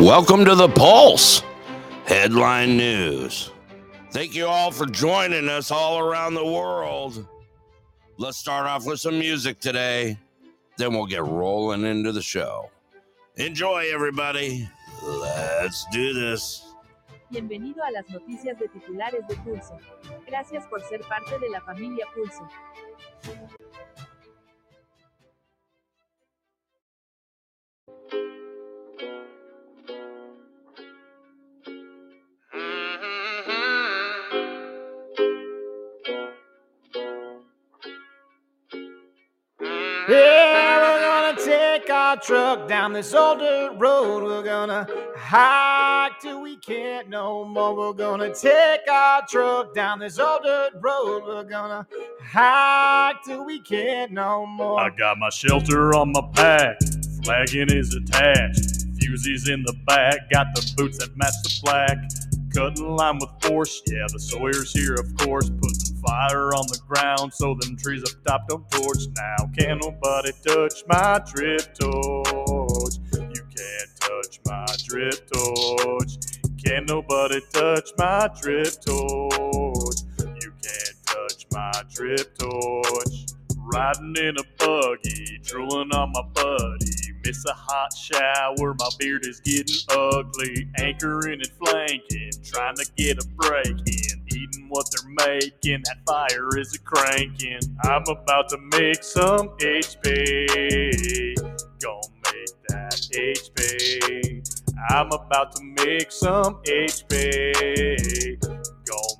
Welcome to the Pulse Headline News. Thank you all for joining us all around the world. Let's start off with some music today, then we'll get rolling into the show. Enjoy, everybody. Let's do this. Bienvenido a las noticias de titulares de Pulso. Gracias por ser parte de la familia Pulso. Truck down this old dirt road. We're gonna hike till we can't no more. We're gonna take our truck down this old dirt road. We're gonna hike till we can't no more. I got my shelter on my back, flagging is attached. Fuses in the back, got the boots that match the black. Cutting line with force, yeah, the Sawyer's here, of course. Putting fire on the ground so them trees up top don't torch. Now, can't nobody touch my drip torch. You can't touch my drip torch. Can't nobody touch my drip torch. You can't touch my drip torch. Riding in a buggy, drooling on my buddy. Miss a hot shower, my beard is getting ugly. Anchoring and flanking, trying to get a break in. Eating what they're making, that fire is a cranking. I'm about to make some HP. Gonna make that HP. I'm about to make some HP. Gonna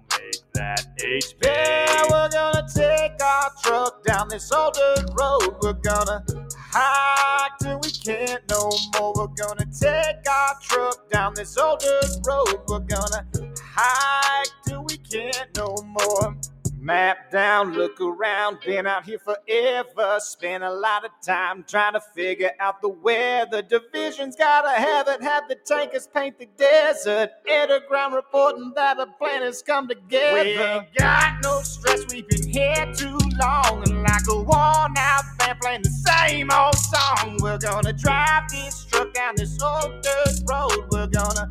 that HP. Yeah, we're gonna take our truck down this old dirt road. We're gonna hike till we can't no more. We're gonna take our truck down this old dirt road. We're gonna hike till we can't no more. Map down, look around, been out here forever. Spent a lot of time trying to figure out the weather. Division's gotta have it, have the tankers paint the desert. Underground reporting that the planets come together. We ain't got no stress, we've been here too long. And like a worn out band playing the same old song. We're gonna drive this truck down this old dirt road. We're gonna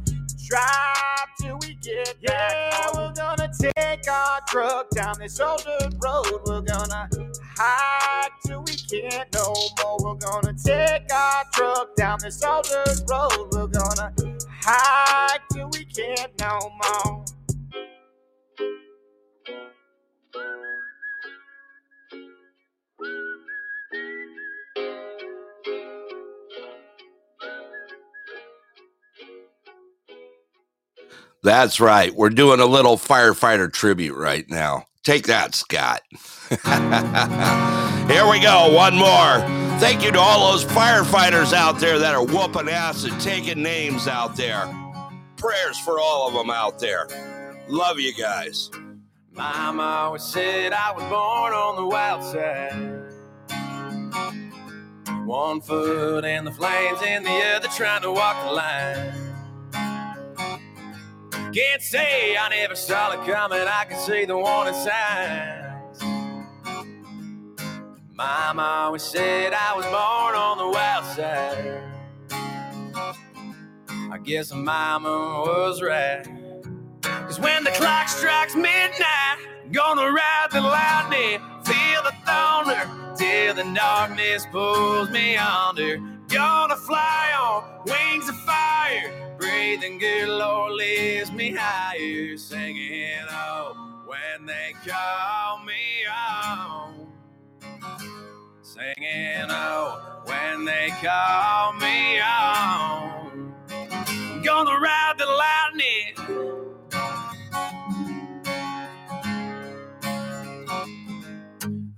drive till we get yeah, we're gonna take our truck down this old dirt road. We're gonna hike till we can't no more. We're gonna take our truck down this old dirt road. We're gonna hike till we can't no more. That's right. We're doing a little firefighter tribute right now. Take that, Scott. Here we go. One more. Thank you to all those firefighters out there that are whooping ass and taking names out there. Prayers for all of them out there. Love you guys. Mama always said I was born on the wild side. One foot in the flames and the other trying to walk the line. Can't say I never saw it coming, I can see the warning signs. Mama always said I was born on the wild side. I guess my mama was right. Cause when the clock strikes midnight, gonna ride the lightning, feel the thunder, till the darkness pulls me under. Gonna fly on wings of fire, breathing good, Lord lifts me higher, singing oh when they call me on, singing oh when they call me on. Gonna ride the lightning.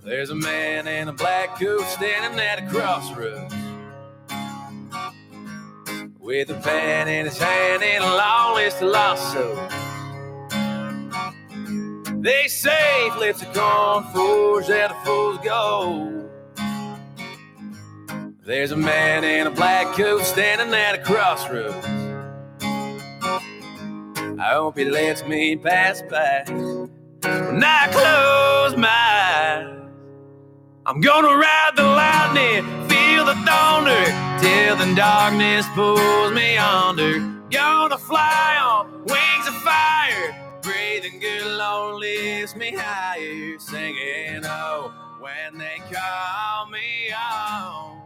There's a man in a black coat standing at a crossroads with a pen in his hand and a long list. They say flips a corn forge that a fool's gold. There's a man in a black coat standing at a crossroads. I hope he lets me pass by when I close my eyes. I'm gonna ride the lightning, feel the thunder, till the darkness pulls me under. Gonna fly on wings of fire, breathing good Lord lifts me higher, singing oh when they call me on.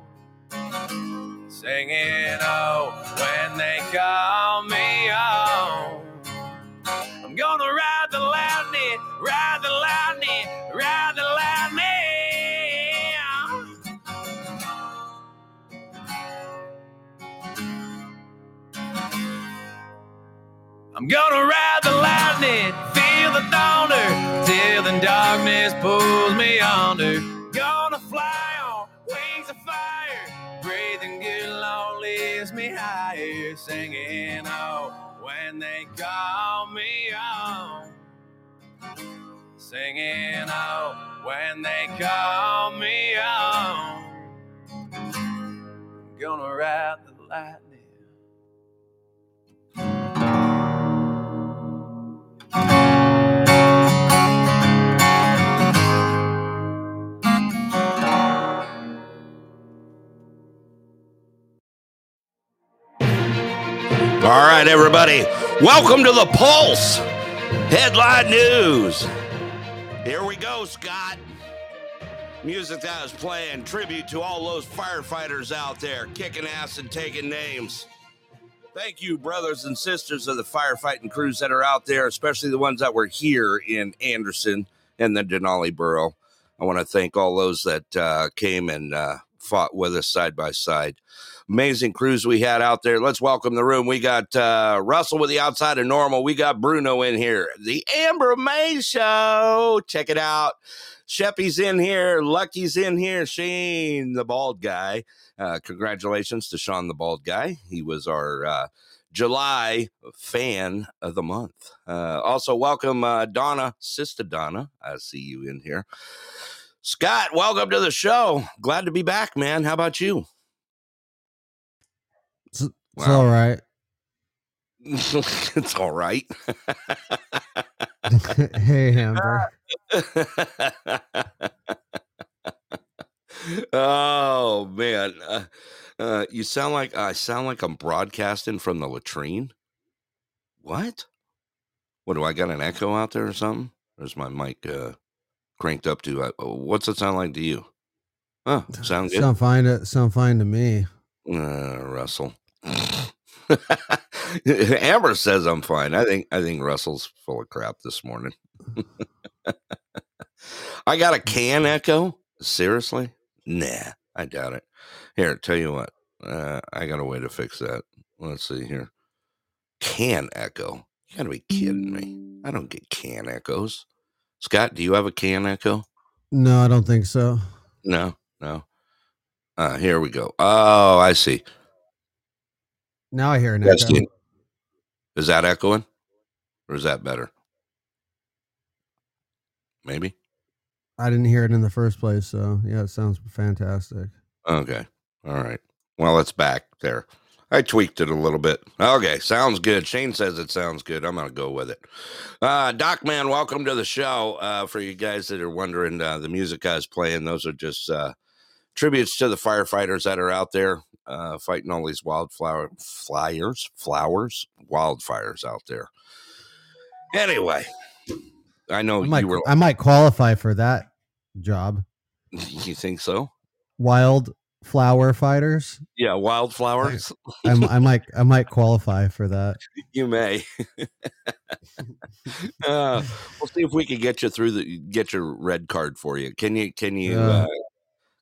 Singing oh when they call me on. I'm gonna ride I'm gonna ride the lightning, feel the thunder, till the darkness pulls me under. Gonna fly on wings of fire, breathing good Lord lifts me higher, singing oh when they call me on. Singing oh when they call me on. Gonna ride the lightning. All right, everybody. Welcome to the Pulse Headline News. Here we go, Scott. Music that was playing tribute to all those firefighters out there kicking ass and taking names. Thank you, brothers and sisters of the firefighting crews that are out there, especially the ones that were here in Anderson and the Denali Borough. I want to thank all those that uh, came and uh, fought with us side by side amazing crews we had out there. Let's welcome the room. We got uh, Russell with the outside of normal. We got Bruno in here. The Amber May Show. Check it out. Sheppy's in here. Lucky's in here. Shane, the bald guy. Uh, congratulations to Sean, the bald guy. He was our uh, July fan of the month. Uh, also, welcome uh, Donna, Sister Donna. I see you in here. Scott, welcome to the show. Glad to be back, man. How about you? It's, it's all right. it's all right. hey, Amber. oh man, uh, uh, you sound like I sound like I'm broadcasting from the latrine. What? What do I got an echo out there or something? Or is my mic uh, cranked up to? Uh, what's it sound like to you? Oh, sound good. Sound fine. To, sound fine to me. Uh, Russell. Amber says I'm fine. I think I think Russell's full of crap this morning. I got a can echo. Seriously? Nah, I doubt it. Here, tell you what. Uh, I got a way to fix that. Let's see here. Can echo. You gotta be kidding me. I don't get can echoes. Scott, do you have a can echo? No, I don't think so. No, no. Uh, here we go. Oh, I see. Now I hear an echo. Dean. Is that echoing? Or is that better? Maybe. I didn't hear it in the first place, so yeah, it sounds fantastic. Okay. All right. Well, it's back there. I tweaked it a little bit. Okay, sounds good. Shane says it sounds good. I'm gonna go with it. Uh, Doc Man, welcome to the show. Uh, for you guys that are wondering, uh, the music I was playing, those are just uh, tributes to the firefighters that are out there uh, fighting all these wildflower flyers, flowers, wildfires out there. Anyway, I know I might, you were. I might qualify for that job. You think so? Wild flower fighters. Yeah, wildflowers. I'm, I might, I might qualify for that. You may. uh, we'll see if we can get you through the get your red card for you. Can you? Can you uh,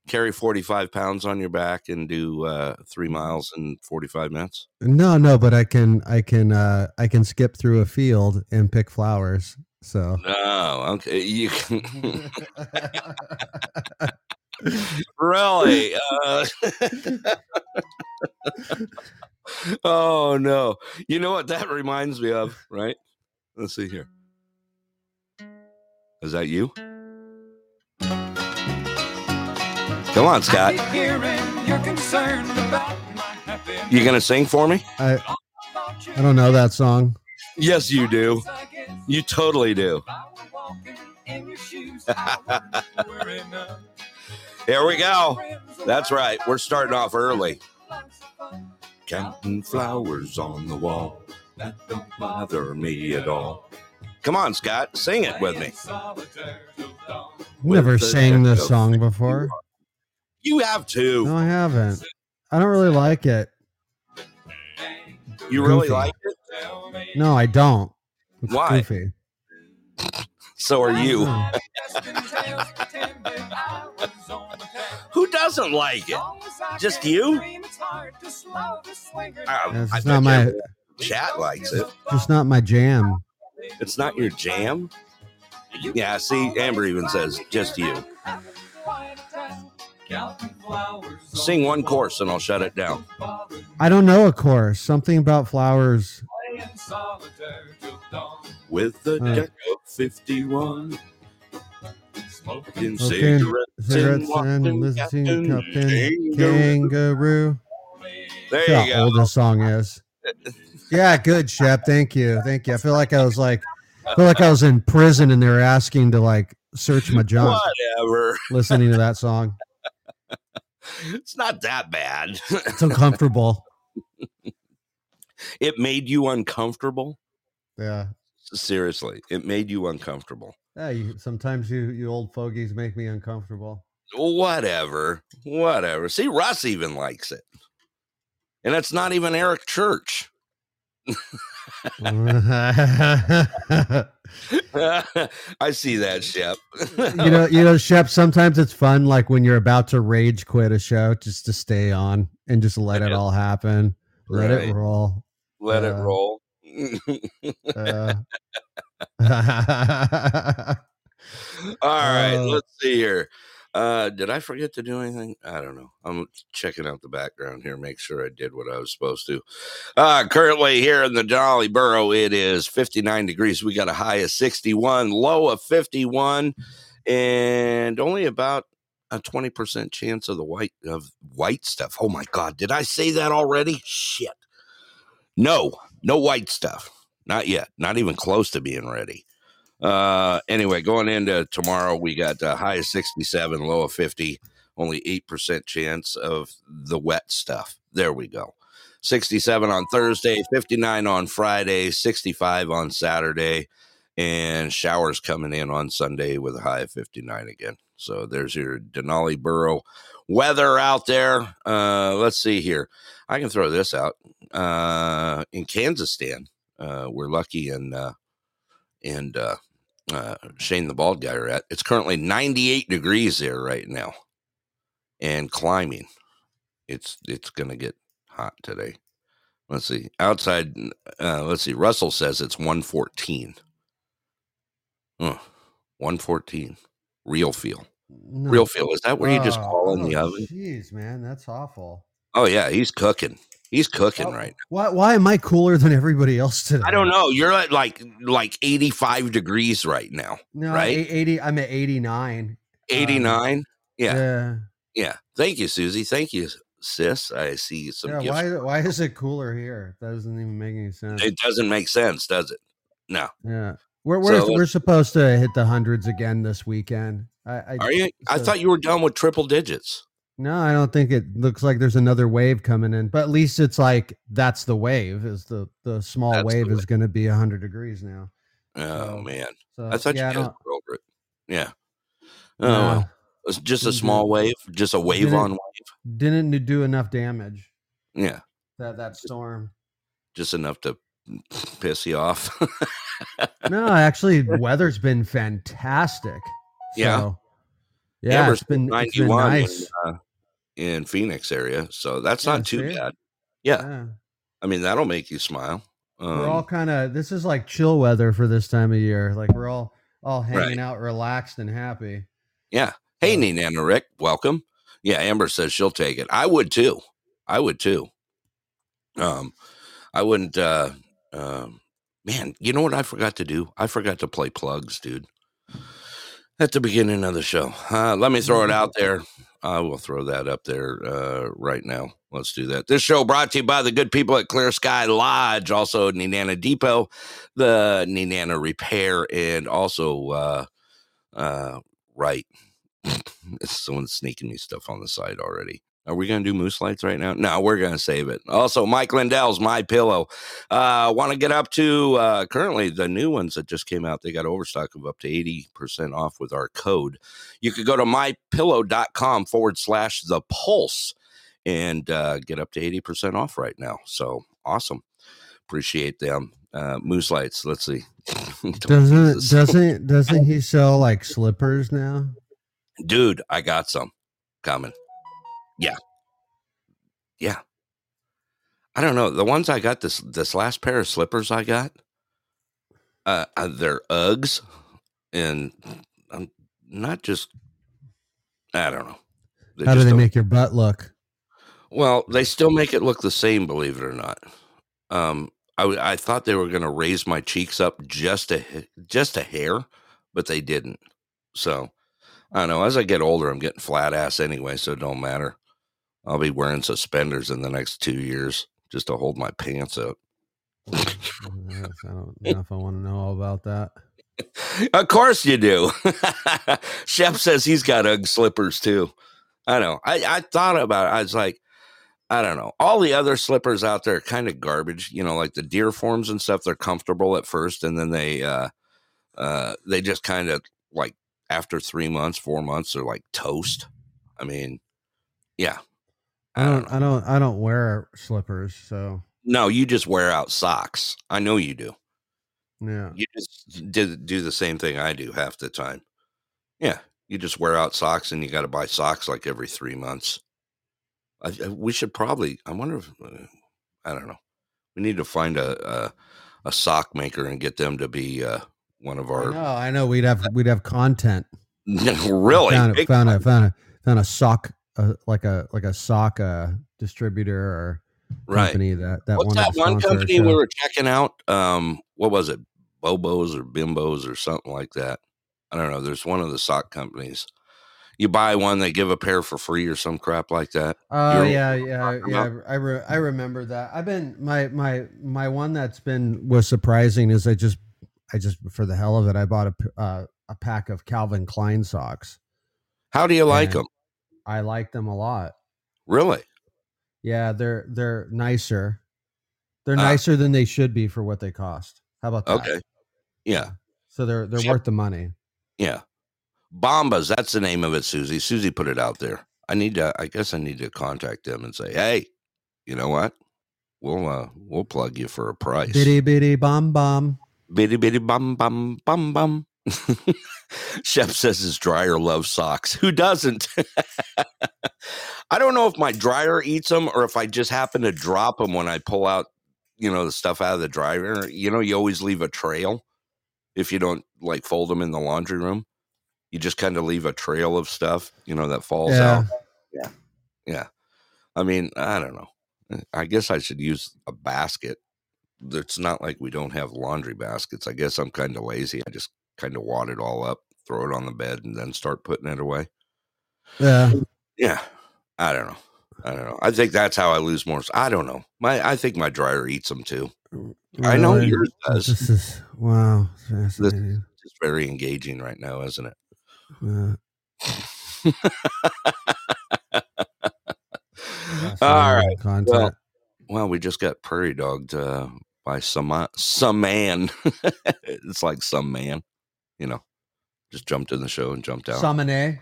carry forty five pounds on your back and do uh, three miles in forty five minutes? No, no, but I can, I can, uh, I can skip through a field and pick flowers. So No, okay. You can really. Uh, oh no! You know what that reminds me of, right? Let's see here. Is that you? Come on, Scott. You gonna sing for me? I, I don't know that song. Yes, you do. You totally do. Here we go. That's right. We're starting off early. Counting flowers on the wall. That don't bother me at all. Come on, Scott. Sing it with me. Never With sang this song of- before. You have to. No, I haven't. I don't really like it. You really Goofy. like it? No, I don't. It's Why? Goofy. So are you. Who doesn't like it? Just you? Uh, It's not my, chat likes it. just not my jam. It's not your jam. Yeah, see, Amber even says just you. Sing one chorus and I'll shut it down. I don't know a chorus. Something about flowers. With the Uh. deck of 51. Smoking Smoking cigarettes, Cigarettes and and listening Captain Captain Kangaroo. Kangaroo. There That's you how go. old this song is. Yeah, good, Shep. Thank you. Thank you. I feel like I was like, I feel like I was in prison and they were asking to like search my junk Whatever. listening to that song. It's not that bad. It's uncomfortable. it made you uncomfortable. Yeah. Seriously, it made you uncomfortable. Yeah. You, sometimes you you old fogies make me uncomfortable. Whatever. Whatever. See, Russ even likes it. And it's not even Eric Church. I see that, Shep. you know, you know, Shep. Sometimes it's fun, like when you're about to rage quit a show, just to stay on and just let it all happen, let Right. it roll. Let it Uh, roll. Uh, All right, Uh, let's see here. Uh, did I forget to do anything? I don't know. I'm checking out the background here, make sure I did what I was supposed to. Uh, currently here in the Borough, it is 59 degrees. We got a high of 61, low of 51, and only about a 20% chance of the white of white stuff. Oh my god, did I say that already? Shit. No, no white stuff. Not yet. Not even close to being ready. Uh, anyway, going into tomorrow, we got a high of 67, low of 50, only 8% chance of the wet stuff. There we go. 67 on Thursday, 59 on Friday, 65 on Saturday, and showers coming in on Sunday with a high of 59 again. So there's your Denali Borough weather out there. Uh, let's see here. I can throw this out. Uh, in Kansastan, uh, we're lucky and uh, and uh, uh, Shane the bald guy are at. It's currently 98 degrees there right now, and climbing. It's it's gonna get hot today. Let's see. Outside, uh, let's see. Russell says it's 114. Oh, 114. Real feel. no. Real feel. Is that where you just Oh, call in the oh, oven? Jeez, man, that's awful. Oh yeah, he's cooking. He's cooking right Why? Why am I cooler than everybody else today? I don't know. You're at like like 85 degrees right now. No, right? eight- eighty. I'm at eighty nine. Um, 89. yeah, Yeah. yeah. Thank you, Susie. Thank you, sis. I see some Yeah. Why? Why is it cooler here? That doesn't even make any sense. It doesn't make sense, does it? No. yeah. We're we're, So we're supposed to hit the hundreds again this weekend. I, I Are you? I thought you were done with triple digits. No, I don't think it looks like there's another wave coming in. But at least it's like that's the wave. Is the the small That's the wave is going to be hundred degrees now. Oh So, man, So I thought yeah, you guys were over it. Yeah. Oh, no, well. it's just a small wave, just a wave on wave. didn't do enough damage. Yeah, That that storm. just enough to piss you off. No, actually, weather's been fantastic. Yeah. So, yeah, Amber's it's been, it's been nice. in, uh, in Phoenix area, so that's Yeah, not too bad. Yeah, yeah. I mean that'll make you smile. Um, we're all kind of this is like chill weather for this time of year. Like we're all all hanging Right. out, relaxed and happy. Yeah. Hey, So- Nina and Rick, welcome. Yeah, Amber says she'll take it. I would too. I would too. Um, I wouldn't. uh um, Man, you know what I forgot to do? I forgot to play plugs, dude. At the beginning of the show, uh, let me throw it out there. I will throw that up there uh, right now. Let's do that. This show brought to you by the good people at Clear Sky Lodge, also Nenana Depot, the Nenana Repair, and also uh, uh, right Someone's sneaking me stuff on the side already. Are we going to do moose lights right now? No, we're going to save it. Also, Mike Lindell's My Pillow. Uh, Want to get up to uh, currently the new ones that just came out. They got overstock of up to 80% off with our code. You could go to mypillow.com forward slash the pulse and uh, get up to 80% off right now. So awesome. Appreciate them. Uh, moose lights. Let's see. Doesn't doesn't doesn't he sell like slippers now? dude i got some coming yeah yeah i don't know the ones i got this this last pair of slippers i got uh uh, they're uggs and i'm not just i don't know They How do they make your butt look? well they still make it look the same believe it or not um I I thought they were going to raise my cheeks up just a just a hair but they didn't so I don't know. As I get older, I'm getting flat ass anyway, so it don't matter. I'll be wearing suspenders in the next two years just to hold my pants up. I don't know if I want to know all about that. of course you do. Shep says he's got Ugg slippers too. I know. I, I thought about it. I was like, I don't know. All the other slippers out there are kind of garbage. You know, like the Dearfoams and stuff. They're comfortable at first, and then they uh, uh, they just kind of like after three months, four months, they're like toast. I mean, yeah. I don't I don't I don't wear slippers, so No, you just wear out socks. I know you do. yeah. You just did do the same thing I do half the time. Yeah, you just wear out socks, and you got to buy socks like every three months. I, I- we should probably. I wonder if uh, I don't know. We need to find a a, a sock maker and get them to be uh, one of our. know, I know we'd have we'd have content. really, found, a, found a found a found a sock uh, like a like a sock uh, distributor or right. company that that What's wanted that one company we were checking out? Um, what was it? Bobos or Bimbos or something like that. I don't know. There's one of the sock companies. You buy one, they give a pair for free or some crap like that. Oh You're- yeah, yeah, yeah. I re- I remember that. I've been my my my one that's been was surprising is I just I just for the hell of it I bought a uh, a pack of Calvin Klein socks. How do you like And them? I like them a lot. Really? Yeah, they're they're nicer. They're Ah. nicer than they should be for what they cost. How about that? Okay. Yeah. So they're they're worth the money. Yeah. Bombas, that's the name of it, Susie. Susie put it out there. I need to I guess I need to contact them and say, Hey, you know what? We'll uh we'll plug you for a price. Bitty bitty bomb bomb. Bitty bitty bum bum bum bum. Chef says his dryer loves socks. Who doesn't? I don't know if my dryer eats them or if I just happen to drop them when I pull out, you know, the stuff out of the dryer. You know, you always leave a trail if you don't like fold them in the laundry room. You just kind of leave a trail of stuff, you know, that falls Yeah. out. Yeah. Yeah. I mean, I don't know. I guess I should use a basket it's not like we don't have laundry baskets. I guess I'm kind of lazy. I just kind of wad it all up, throw it on the bed, and then start putting it away. Yeah. Yeah, I don't know. I don't know. I think that's how I lose more. I don't know. My I think my dryer eats them too. I know yours does. This is wow. Fascinating. It's very engaging right now, isn't it? Yeah. All right. Content. Well, well, we just got prairie dogged uh, by some some man. it's like some man, you know, just jumped in the show and jumped out. Samane,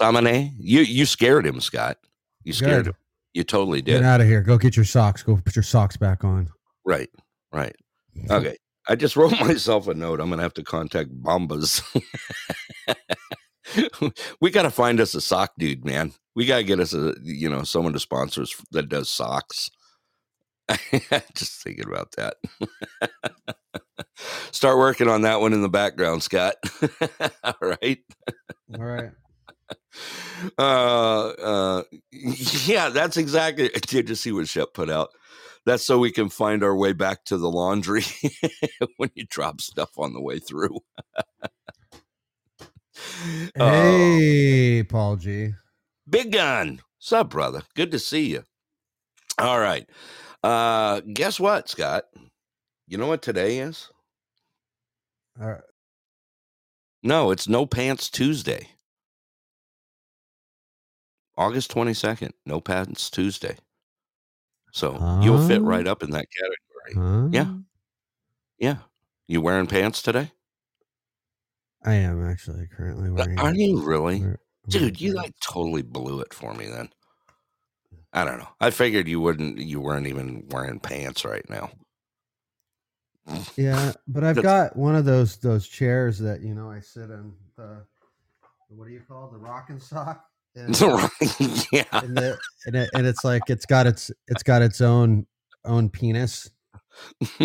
Samane, you you scared him, Scott. You scared Good. him. You totally did. get out of here. Go get your socks. Go put your socks back on. Right, right. Okay. I just wrote myself a note. I'm gonna have to contact Bombas. we gotta find us a sock dude, man. We gotta get us a you know someone to sponsor us that does socks. just thinking about that. Start working on that one in the background, Scott. All right. All right. uh uh yeah that's exactly did you see what shep put out? That's so we can find our way back to the laundry when you drop stuff on the way through. Oh, Hey, Paul G. big gun. Sup brother? Good to see you. All right. Uh guess what scott? You know what today is right. no it's no pants tuesday August 22nd, No Pants Tuesday. So you'll fit right up in that category. Huh? Yeah. Yeah. You wearing pants today? I am actually currently wearing. Are you really? Dude, you like totally blew it for me then. I don't know. I figured you wouldn't you weren't even wearing pants right now. Yeah, but I've got one of those those chairs that you know I sit in the what do you call it? the Roc-N-Soc? And, yeah. and, the, and, it, and it's like it's got its it's got its own own penis.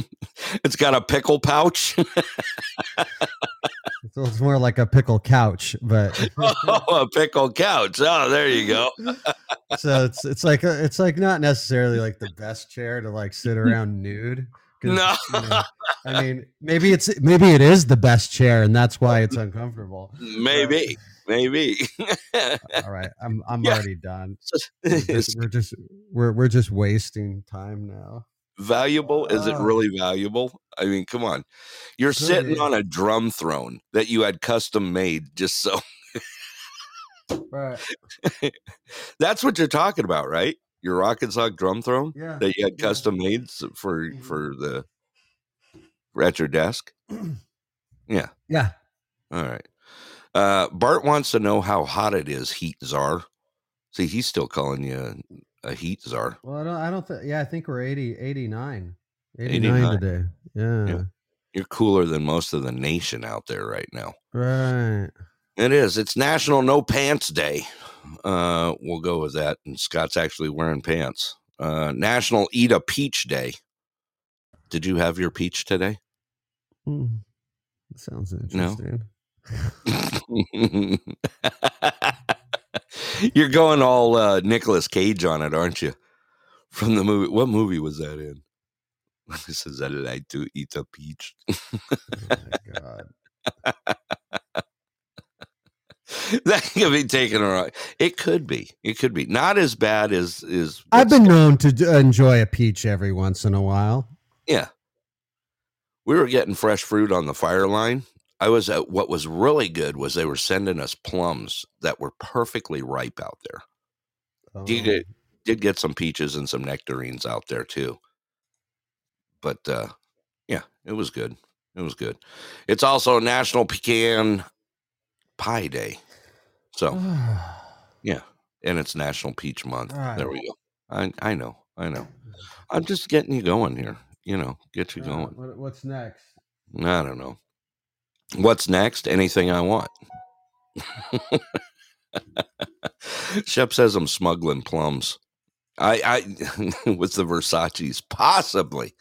it's got a pickle pouch. So it's more like a pickle couch, but oh, a pickle couch. Oh, there you go. so it's it's like a, it's like not necessarily like the best chair to like sit around nude. No. you know, I mean maybe it's maybe it is the best chair and that's why it's uncomfortable. Maybe. Maybe. All right, I'm I'm Yeah. already done. We're just, we're just we're we're just wasting time now. valuable? Is it Oh. really valuable? I mean, come on. You're Could sitting on a drum throne that you had custom made just so Right. that's what you're talking about, right? Your Roc-N-Soc drum throne Yeah. that you had yeah. custom made for Mhm. for the at your desk. Yeah. Yeah. All right. Uh, Bart wants to know how hot it is, heat czar. See, he's still calling you a heat czar. Well, I don't I don't think yeah, I think we're 80 89. 89, 89. today. Yeah. Yeah. You're cooler than most of the nation out there right now. Right. It is. It's National No Pants Day. Uh, we'll go with that. And Scott's actually wearing pants. Uh, National Eat a Peach Day. Did you have your peach today? That sounds No. interesting. You're going all uh, Nicolas Cage on it, aren't you? From the movie. What movie was that in? This is I like to eat a peach. Oh my god. that could be taken wrong. It could be. It could be not as bad as is. I've been known to enjoy a peach every once in a while. Yeah. We were getting fresh fruit on the fire line. I was at what was really good was they were sending us plums that were perfectly ripe out there. Um, get, did get some peaches and some nectarines out there too. But uh yeah, it was good. It was good. It's also National Pecan Pie Day. So yeah, and it's National Peach Month. There we go. I I know, I know. I'm just getting you going here. You know, get you going. what, what's next? I don't know. What's next? Anything I want. Shep says I'm smuggling plums. I, I with the Versace's, possibly,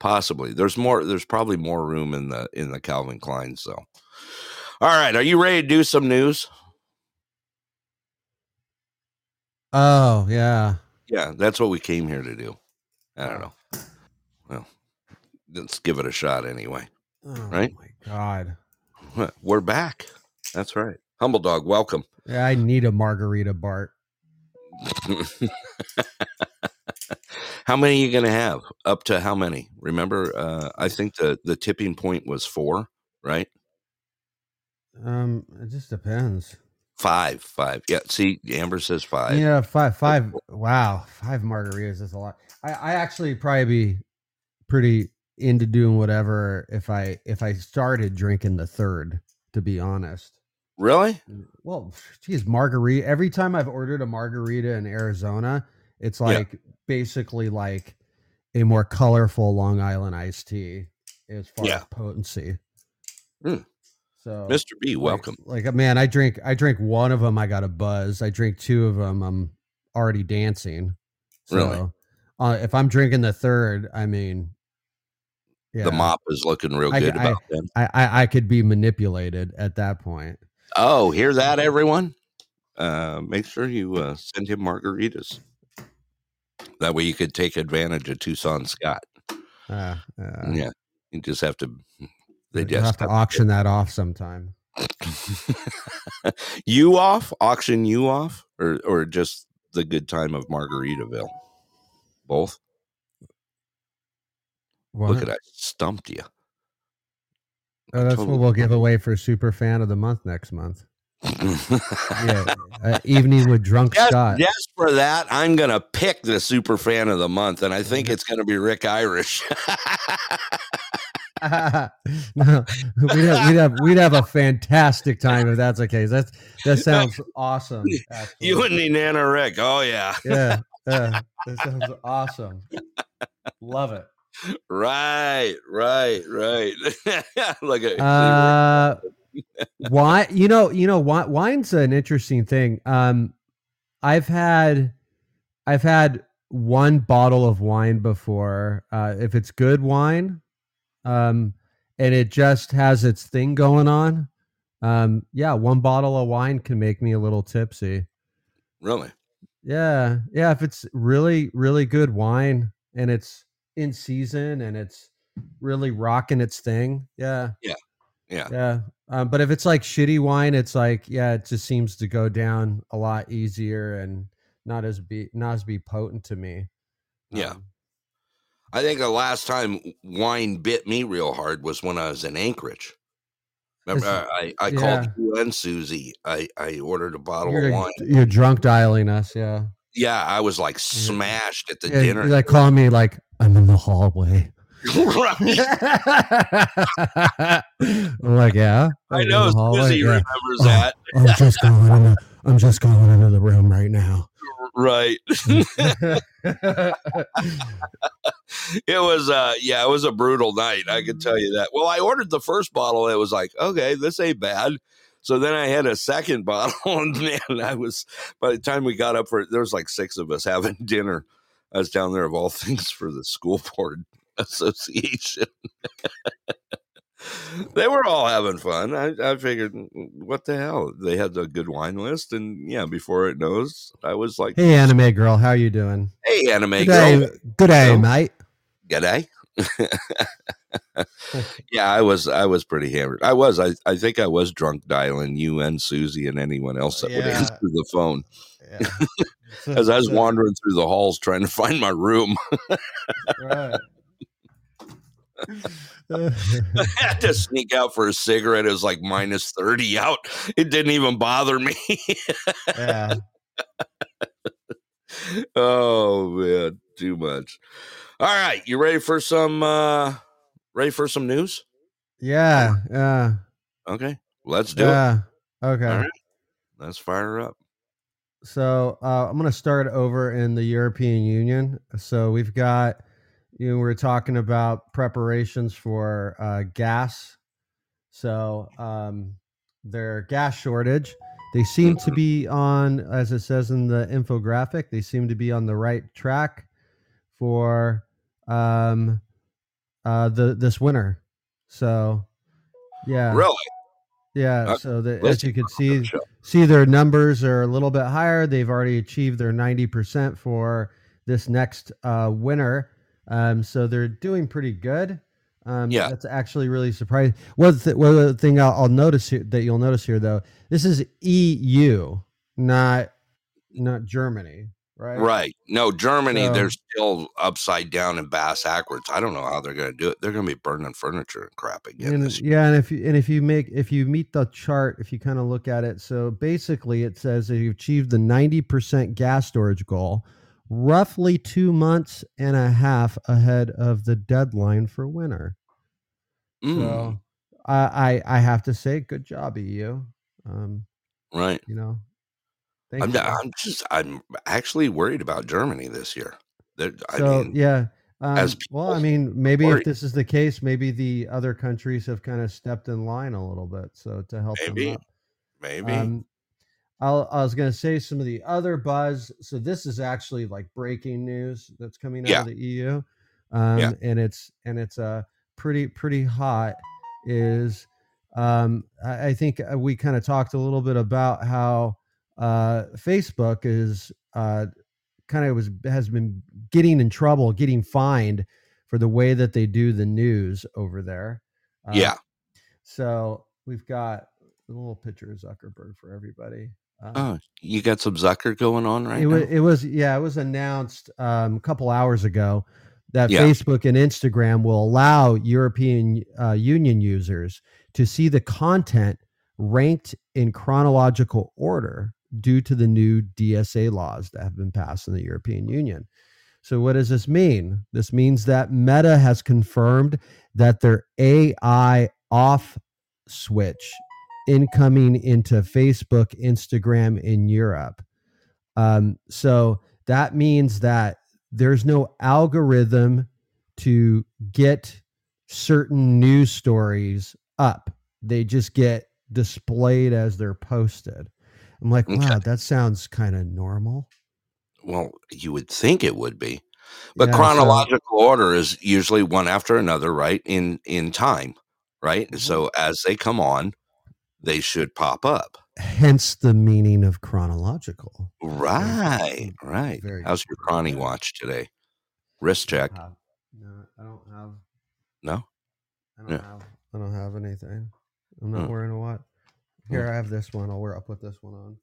possibly. There's more. There's probably more room in the in the Calvin Klein. So, all right. Are you ready to do some news? Oh yeah. Yeah, that's what we came here to do. I don't know. Well, let's give it a shot anyway. Right? Oh Right? my god. We're back. That's right. Humble Dog, welcome. Yeah, I need a margarita, Bart. how many are you going to have? Up to how many? Remember, uh, I think the the tipping point was four, right? Um, it just depends. Five, five. Yeah. See, Amber says five. Yeah, five, five. Wow, five margaritas is a lot. I, I actually probably be pretty into doing whatever if I if I started drinking the third. To be honest, Really? well, geez, margarita. Every time I've ordered a margarita in Arizona, it's Yeah. like basically like a more colorful Long Island iced tea as far Yeah. as potency. Mm. So, Mr. B, like- welcome. Like, man, I drink I drink one of them, I got a buzz. I drink two of them, I'm already dancing. So, Really? uh, if I'm drinking the third, I mean, yeah, The mop is looking real I- good I- about them. I, I I could be manipulated at that point. Oh, hear that, everyone? Uh, make sure you uh, send him margaritas. That way you could take advantage of Tucson Scott. Uh, uh, yeah. You just have to. They just have to auction that off sometime. you off, auction you off, or or just the good time of Margaritaville? Both. Look at I stumped you. Oh, that's totally- what we'll give away for super fan of the month next month. Yeah, uh, evening with drunk Yes, Scott. yes, for that, I'm gonna pick the super fan of the month, and I think it's gonna be Rick Irish. no, we'd have, we'd have we'd have a fantastic time if that's the case. That's that sounds awesome. actually. you and me, Nana Rick. Oh yeah, yeah, yeah, that sounds awesome. Love it. right, right, right. Look at Uh, wine, you know, you know, wi- wine's an interesting thing. Um, I've had, I've had one bottle of wine before. Uh, if it's good wine, um, and it just has its thing going on, um, yeah, one bottle of wine can make me a little tipsy. really. Yeah, yeah. If it's really, really good wine and it's in season and it's really rocking its thing, yeah, Yeah, yeah. yeah. Um, but if it's like shitty wine, it's like yeah, it just seems to go down a lot easier and not as be not as be potent to me. Yeah. Um, I think the last time wine bit me real hard was when I was in Anchorage. Remember, I, I yeah. called you and Susie. I, I ordered a bottle you're, of wine. you're drunk dialing us, yeah. Yeah, I was like smashed at the yeah dinner. Like calling me like I'm in the hallway. I'm like, yeah. I I'm in know Susie yeah. remembers Oh. that. I'm just going in the, I'm just going into the room right now. Right. it was uh yeah, it was a brutal night. I can tell you that. Well, I ordered the first bottle. It was like, okay, this ain't bad. So then I had a second bottle, and man, I was by the time we got up for there was like six of us having dinner. I was down there of all things for the school board association. they were all having fun. I, I figured, "Mm, what the hell? They had a good wine list, and yeah, before it knows, I was like, Hey, anime girl, how you doing? Hey, anime Good girl. day, good day, mate. G'day. yeah, I was I was pretty hammered. I was. I, I think I was drunk dialing you and Susie and anyone else that would answer the phone Yeah. as I was wandering through the halls trying to find my room. Right. I had to sneak out for a cigarette. It was like minus 30 out. It didn't even bother me. yeah. oh man, too much. All right, you ready for some uh ready for some news? Yeah. Yeah. Okay. Let's do it. Okay. All right. Let's fire her up. So uh, I'm going to start over in the European Union. So we've got, you know, we're talking about preparations for uh, gas. So um, their gas shortage. They seem to be on, as it says in the infographic, they seem to be on the right track for um, uh, the this winter. So, yeah, Really? yeah. Uh, so the, as you can see, Show. see their numbers are a little bit higher. They've already achieved their 90% for this next uh, winter. Um, so they're doing pretty good. Um, Yeah. That's actually really surprising. One, th- one thing I'll, I'll notice here, that you'll notice here, though, this is EU, not not Germany, right? Right. No, Germany, So- they're still upside down and bass backwards. I don't know how they're going to do it. They're going to be burning furniture and crap again. And, yeah, and if you and if you make if you meet the chart, if you kind of look at it, so basically it says that you achieved the ninety percent gas storage goal, roughly two months and a half ahead of the deadline for winter. Mm, So I, I I have to say, good job, EU. Um, right. you know, I'm, you. I'm just, I'm actually worried about Germany this year. They're- I so mean, yeah. Um, as well, I mean, maybe worry- if this is the case, maybe the other countries have kind of stepped in line a little bit, so to help Maybe. them out. maybe. Um, I'll, I was going to say some of the other buzz. So this is actually like breaking news that's coming out Yeah. of the EU, um, Yeah. and it's and it's uh, pretty pretty hot. Is um, I, I think uh, we kind of talked a little bit about how uh, Facebook is uh, kind of was has been getting in trouble, getting fined for the way that they do the news over there. Uh, yeah. so we've got a little picture of Zuckerberg for everybody. Um, Oh, you got some Zucker going on right it now? was, it was, yeah, it was announced um, a couple hours ago that Yeah. Facebook and Instagram will allow European uh, Union users to see the content ranked in chronological order due to the new DSA laws that have been passed in the European Union. So, what does this mean? This means that Meta has confirmed that their AI off switch incoming into Facebook, Instagram in Europe. Um, so, that means that there's no algorithm to get certain news stories up. They just get displayed as they're posted. I'm like, Okay. wow, that sounds kind of normal. Well, you would think it would be, but Yeah, so- chronological order is usually one after another, right? In in time, right? Mhm. So as they come on, they should pop up. hence the meaning of chronological. Right, right. Very How's your chrony watch today? Wrist check. I have- No, I don't have. No. I don't have. I don't have anything. I'm not Hmm. wearing a watch. Here, I have this one. I'll wear. I'll put this one on.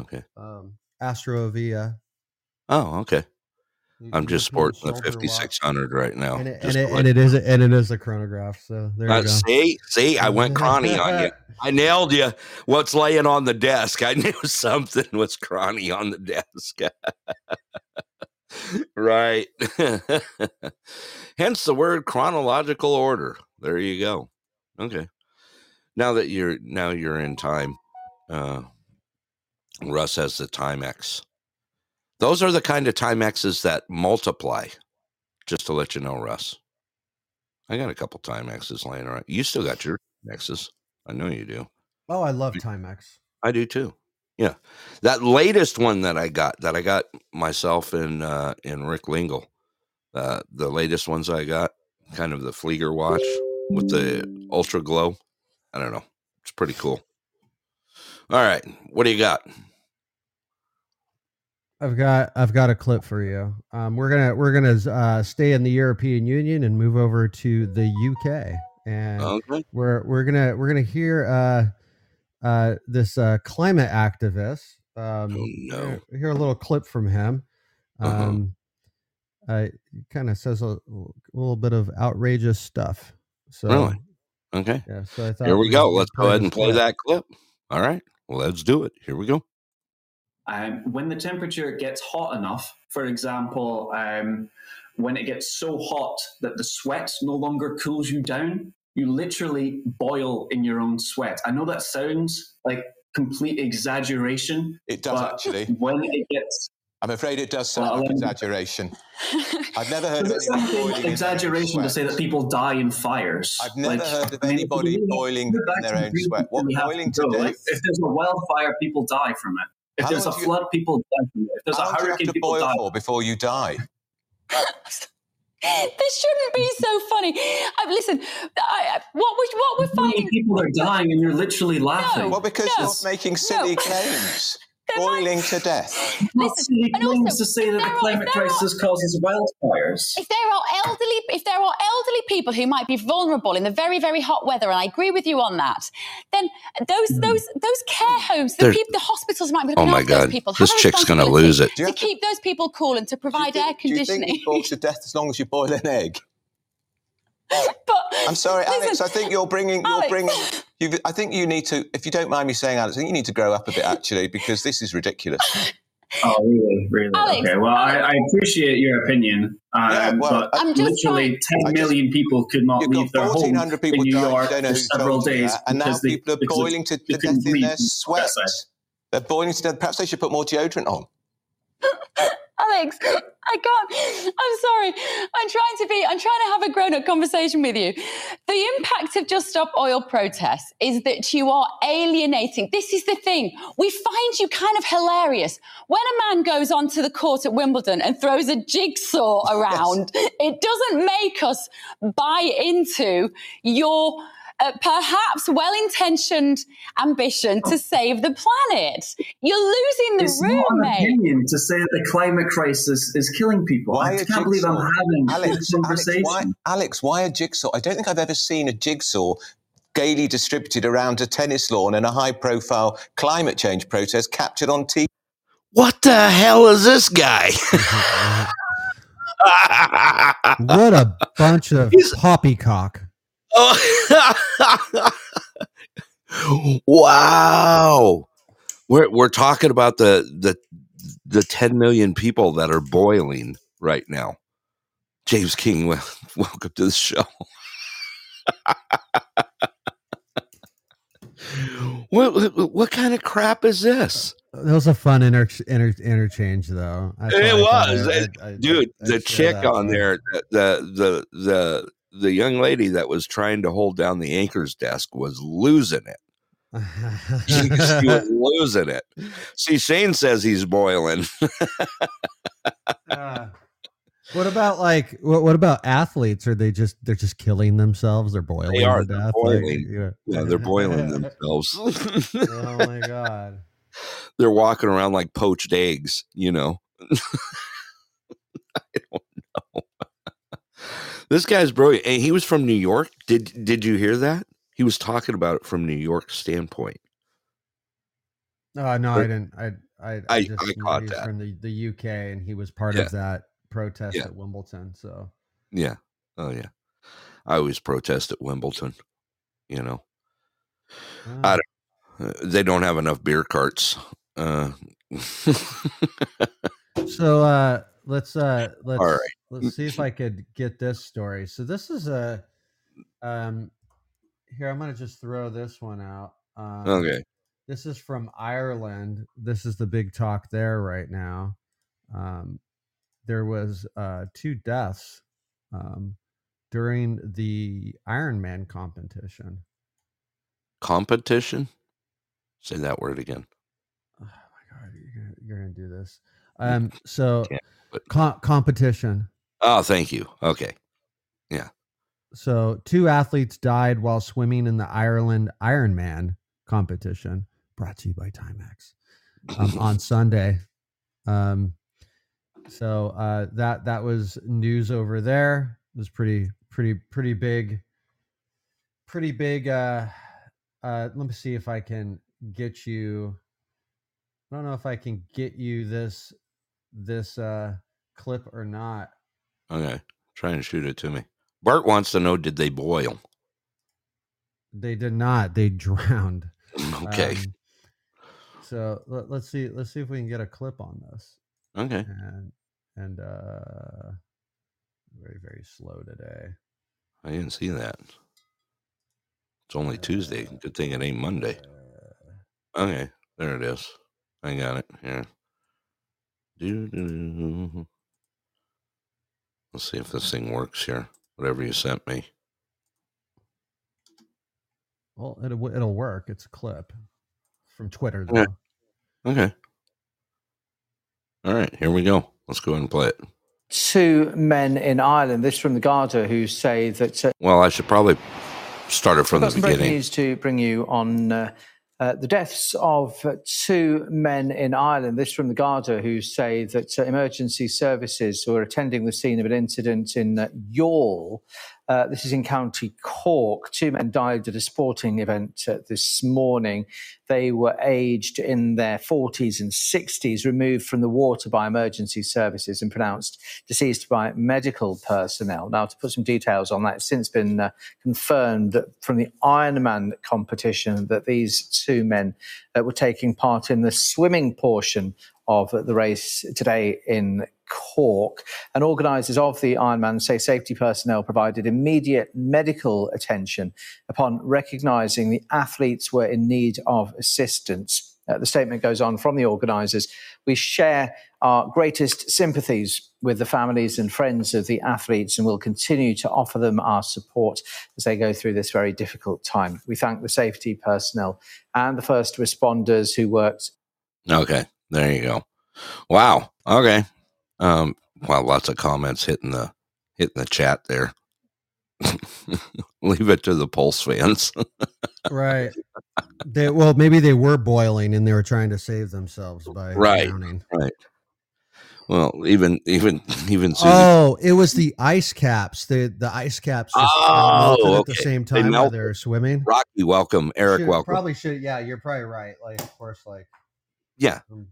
Okay. Um, Astro Avia. Oh, okay. I'm just sporting the soldier watch. 5600 right now. and it, and, it, and it is a, and it is a chronograph. So there Uh, you go. see, see, I went crony on you. I nailed you. What's laying on the desk? I knew something was crony on the desk. right. Hence the word chronological order. There you go. Okay. Now that you're now you're in time, uh, Russ has the Timex. Those are the kind of Timexes that multiply. Just to let you know, Russ. I got a couple Timexes laying around. You still got your Timexes. I know you do. Oh, I love Timex. I do too. Yeah. That latest one that I got, that I got myself and uh and Rick Lingle. Uh the latest ones I got, kind of the Flieger watch with the ultra glow. I don't know. It's pretty cool. All right. What do you got? I've got I've got a clip for you. Um, we're gonna we're gonna uh, stay in the European Union and move over to the UK, and Okay. we're we're gonna we're gonna hear uh, uh, this uh, climate activist. Um, Oh, no. hear- Hear a little clip from him. Uh-huh. Um, uh, he kind of says a, little bit of outrageous stuff. So Really? Okay. yeah. So I thought Here we we'd- go. Let's go ahead and play that clip. All right. Well, let's do it. Here we go. Um, when the temperature gets hot enough, for example, um, when it gets so hot that the sweat no longer cools you down, you literally boil in your own sweat. I know that sounds like complete exaggeration, It does actually. when it gets I'm afraid it does sound Well, like um, exaggeration. I've never heard of anyone sound boiling like in their exaggeration to say that people die in fires? I've never Like, heard of I mean, anybody boiling in their own sweat. What boiling to to go. Like, if there's a wildfire, people die from it. If How there's a long do you- flood, people die from it. If there's How a long you have hurricane, to people boil die. for before you die? this shouldn't be so funny. Uh, listen, I, I- what we what we're many finding. people are dying and you're literally laughing? Well, because no, you're making silly no. claims. There might- Boiling to death. Not Listen, silly and also, to say that the there are- climate are- crisis causes wildfires. If there are elderly, if there are elderly people who might be vulnerable in the very, very hot weather, and I agree with you on that, then those hmm. those those care homes, the, people, the hospitals might be Oh my those God. people. have This a chick's going to lose it. To have to- keep those people cool and to provide think- air Do you think conditioning. you to death as long as you boil an egg? but I'm sorry, listen, Alex. I think you're bringing. You're Alex. bringing. You, I think you need to. If you don't mind me saying, Alex, I think you need to grow up a bit actually, because this is ridiculous. Oh, really? Really? Alex, okay. Well, I, I appreciate your opinion, um, Yeah, well, but I'm just literally trying- 10 I just- people could not You've leave got their home 1,400 people in New dying. York don't know for several days that, and now because they, people are boiling to, to death in their sweat. They're boiling to death. Perhaps they should put more deodorant on. Alex, I can't. I'm sorry. I'm trying to be, I'm trying to have a grown up conversation with you. The impact of Just Stop Oil protests is that you are alienating. This is the thing. We find you kind of hilarious. When a man goes onto the court at Wimbledon and throws a jigsaw around, it doesn't make us buy into your. Uh, perhaps well-intentioned ambition to save the planet. You're losing the It's room, not an mate. opinion to say that the climate crisis is killing people. Why I a can't believe I'm having Alex, this Alex, conversation. why, Alex, why a jigsaw? I don't think I've ever seen a jigsaw gaily distributed around a tennis lawn in a high-profile climate change protest captured on TV. What the hell is this guy? what a bunch of He's- poppycock. Oh. wow. We're we're talking about the the the 10 million people that are boiling right now. James King, wel- welcome to the show. what, what kind of crap is this? Uh, that was a fun inter- inter- interchange, though. It was, I- I- I- Dude, the chick on one. there, the, the the the young lady that was trying to hold down the anchor's desk was losing it. She, she was losing it. See, Shane says he's boiling. Uh, what about like what, what about athletes? Are they just they're just killing themselves? They're boiling They are, they're boiling. yeah. Yeah, they're boiling themselves. oh my god. they're walking around like poached eggs, you know. I don't know. This guy's brilliant. And he was from New York. Did did you hear that? He was talking about it from New York standpoint. Oh no, I didn't. I I I- I, just I caught he's that. from the, the UK and he was part Yeah. of that protest Yeah. at Wimbledon. So Yeah. Oh yeah. I always protest at Wimbledon. You know, uh, Uh, they don't have enough beer carts. Uh, so uh let's uh let's right. let's see if I could get this story. So this is a um here I'm gonna just throw this one out. Um, okay. This is from Ireland. This is the big talk there right now. Um, there was uh, two deaths um, during the Ironman competition. Competition. Say that word again. Oh my god, you're gonna, you're gonna do this. Um, so Can't, but- co- competition. Oh, thank you. Okay. Yeah. So two athletes died while swimming in the Ireland Ironman competition, brought to you by Timex, um, on Sunday. Um, so uh, that that was news over there. It was pretty pretty pretty big, pretty big. Uh, uh, let me see if I can get you. I don't know if I can get you this this uh, clip or not. Okay. Try and shoot it to me. Bart wants to know did they boil? They did not. They drowned. Okay. Um, so let, us see. Let's see if we can get a clip on this. okay. And and uh, very very slow today. I didn't see that. It's only Tuesday. Good thing it ain't Monday. Uh, Okay. There it is. I got it. Here. Let's see if this thing works here. Whatever you sent me. well, it'll it'll work. It's a clip from Twitter though. Okay. All right. Here we go. Let's go ahead and play it. two men in Ireland, this from the Garda, who say that uh, Well, I should probably start it from the beginning. news to bring you on uh, uh, the deaths of uh, two men in Ireland. This from the Garda, who say that uh, emergency services who are attending the scene of an incident in uh, Youghal. Uh, this is in County Cork. Two men died at a sporting event uh, this morning. They were aged in their 40s and 60s, removed from the water by emergency services and pronounced deceased by medical personnel. Now, to put some details on that, it's since been uh, confirmed that from the Ironman competition that these two men uh, were taking part in the swimming portion of the race today in Cork. And organisers of the Ironman say safety personnel provided immediate medical attention upon recognising the athletes were in need of assistance. Uh, the statement goes on from the organisers. We share our greatest sympathies with the families and friends of the athletes and will continue to offer them our support as they go through this very difficult time. We thank the safety personnel and the first responders who worked Okay. There you go. Wow. Okay. Um, wow, lots of comments hitting the hitting the chat there. Leave it to the Pulse fans. Right. They well maybe they were boiling and they were trying to save themselves by Right. drowning. right. Well, even even even Susie. Oh, it was the ice caps. The the ice caps just Oh, melted at the same time They while they were swimming. Rocky, welcome. Eric, Should- welcome. Probably should. Yeah, you're probably right. Like, of course, like yeah. um,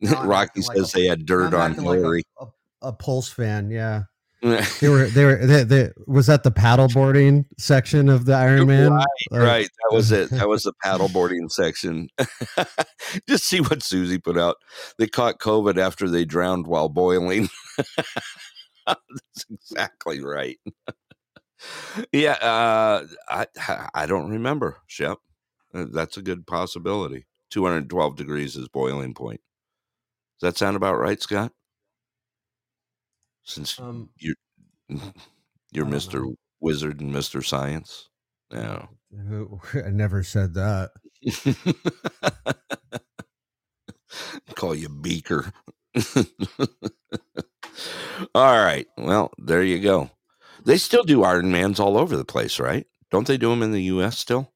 Rocky like says they had dirt on acting like a- Hillary. a, a Pulse fan. Yeah. They were they were they, they, was that the paddleboarding section of the Iron Man? Right, right. That was it. That was the paddleboarding section. Just see what Susie put out. They caught COVID after they drowned while boiling. That's exactly right. yeah, uh, I I don't remember. Shep, Uh, that's a good possibility. Two hundred twelve degrees is boiling point. Does that sound about right, Scott? Since Um, you're you're Mister. Wizard and Mister Science. No. I never said that. Call you Beaker. all right. Well, there you go. They still do Iron Mans all over the place, right? Don't they do them in the U.S. still?